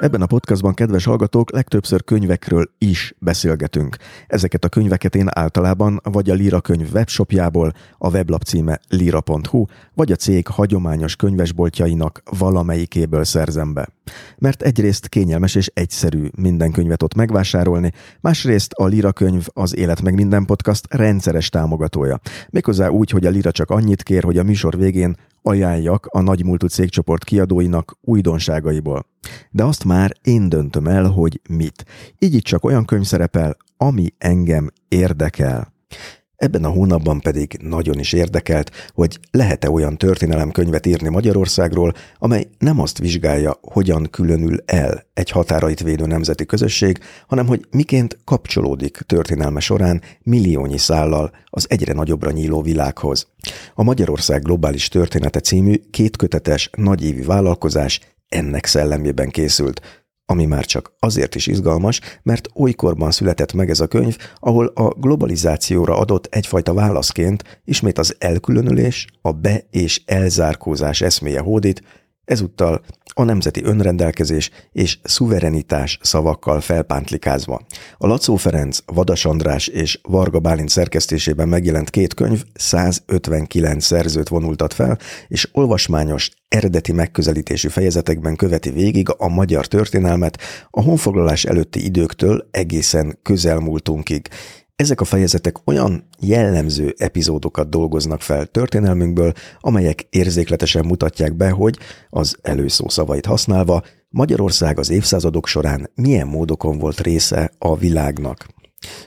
Ebben a podcastban, kedves hallgatók, legtöbbször könyvekről is beszélgetünk. Ezeket a könyveket én általában vagy a Lira könyv webshopjából, a weblap címe lira.hu, vagy a cég hagyományos könyvesboltjainak valamelyikéből szerzem be. Mert egyrészt kényelmes és egyszerű minden könyvet ott megvásárolni, másrészt a Lira könyv az Élet meg minden podcast rendszeres támogatója. Méghozzá úgy, hogy a Lira csak annyit kér, hogy a műsor végén ajánljak a nagymúltú cégcsoport kiadóinak újdonságaiból. De azt már én döntöm el, hogy mit. Így itt csak olyan könyv szerepel, ami engem érdekel. Ebben a hónapban pedig nagyon is érdekelt, hogy lehet-e olyan történelemkönyvet írni Magyarországról, amely nem azt vizsgálja, hogyan különül el egy határait védő nemzeti közösség, hanem hogy miként kapcsolódik történelme során milliónyi szállal az egyre nagyobbra nyíló világhoz. A Magyarország globális története című kétkötetes nagyévi vállalkozás ennek szellemében készült, ami már csak azért is izgalmas, mert olykorban született meg ez a könyv, ahol a globalizációra adott egyfajta válaszként ismét az elkülönülés, a be- és elzárkózás eszméje hódít, ezúttal a nemzeti önrendelkezés és szuverenitás szavakkal felpántlikázva. A Lacó Ferenc, Vadas András és Varga Bálint szerkesztésében megjelent két könyv 159 szerzőt vonultat fel, és olvasmányos, eredeti megközelítésű fejezetekben követi végig a magyar történelmet a honfoglalás előtti időktől egészen közelmúltunkig. Ezek a fejezetek olyan jellemző epizódokat dolgoznak fel történelmünkből, amelyek érzékletesen mutatják be, hogy az előszó szavait használva Magyarország az évszázadok során milyen módokon volt része a világnak.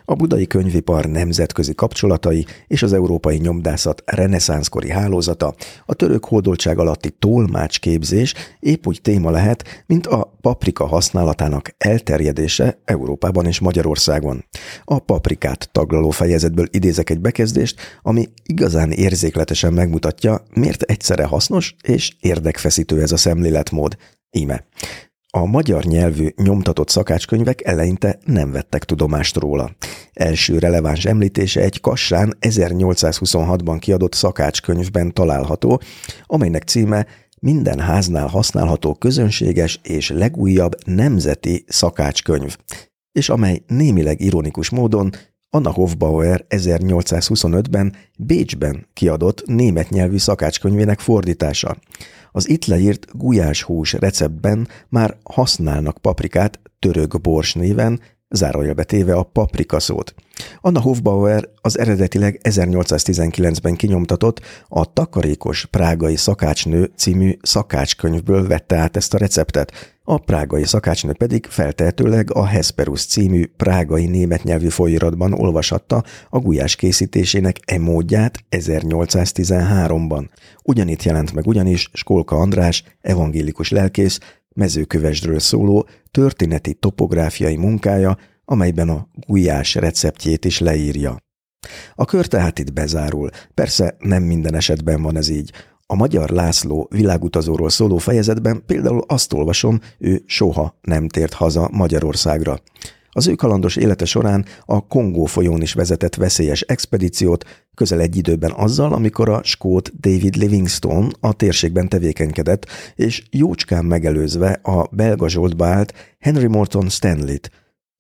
A budai könyvipar nemzetközi kapcsolatai és az európai nyomdászat reneszánszkori hálózata, a török hódoltság alatti tolmácsképzés épp úgy téma lehet, mint a paprika használatának elterjedése Európában és Magyarországon. A paprikát taglaló fejezetből idézek egy bekezdést, ami igazán érzékletesen megmutatja, miért egyszerre hasznos és érdekfeszítő ez a szemléletmód. Íme. A magyar nyelvű nyomtatott szakácskönyvek eleinte nem vettek tudomást róla. Első releváns említése egy Kassán 1826-ban kiadott szakácskönyvben található, amelynek címe minden háznál használható közönséges és legújabb nemzeti szakácskönyv, és amely némileg ironikus módon Anna Hofbauer 1825-ben Bécsben kiadott német nyelvű szakácskönyvének fordítása. Az itt leírt gulyáshús receptben már használnak paprikát török bors néven, zárójelbe téve a paprika szót. Anna Hofbauer az eredetileg 1819-ben kinyomtatott a Takarékos Prágai Szakácsnő című szakácskönyvből vette át ezt a receptet, a prágai szakácsnő pedig feltehetőleg a Hesperus című prágai német nyelvű folyiratban olvashatta a gulyás készítésének e módját 1813-ban. Ugyanitt jelent meg ugyanis Skolka András, evangélikus lelkész, mezőkövesdről szóló történeti topográfiai munkája, amelyben a gulyás receptjét is leírja. A kör tehát itt bezárul. Persze nem minden esetben van ez így. A Magyar László világutazóról szóló fejezetben például azt olvasom, ő soha nem tért haza Magyarországra. Az ő kalandos élete során a Kongó folyón is vezetett veszélyes expedíciót, közel egy időben azzal, amikor a skót David Livingstone a térségben tevékenykedett, és jócskán megelőzve a belga zsoltba állt Henry Morton Stanley-t,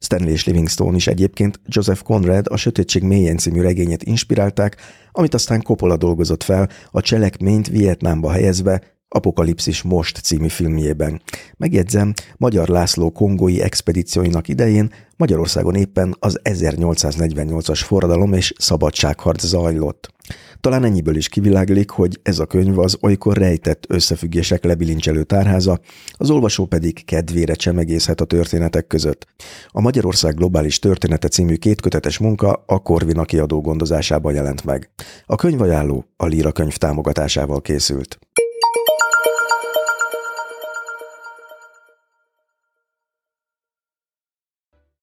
Stanley és Livingstone is egyébként Joseph Conrad a Sötétség mélyen című regényét inspirálták, amit aztán Coppola dolgozott fel a cselekményt Vietnámba helyezve Apokalipszis Most című filmjében. Megjegyzem, Magyar László kongói expedícióinak idején Magyarországon éppen az 1848-as forradalom és szabadságharc zajlott. Talán ennyiből is kiviláglik, hogy ez a könyv az olykor rejtett összefüggések lebilincselő tárháza, az olvasó pedig kedvére csemegészhet a történetek között. A Magyarország globális története című kétkötetes munka a Korvina kiadó gondozásában jelent meg. A könyvajánló a Líra könyv támogatásával készült.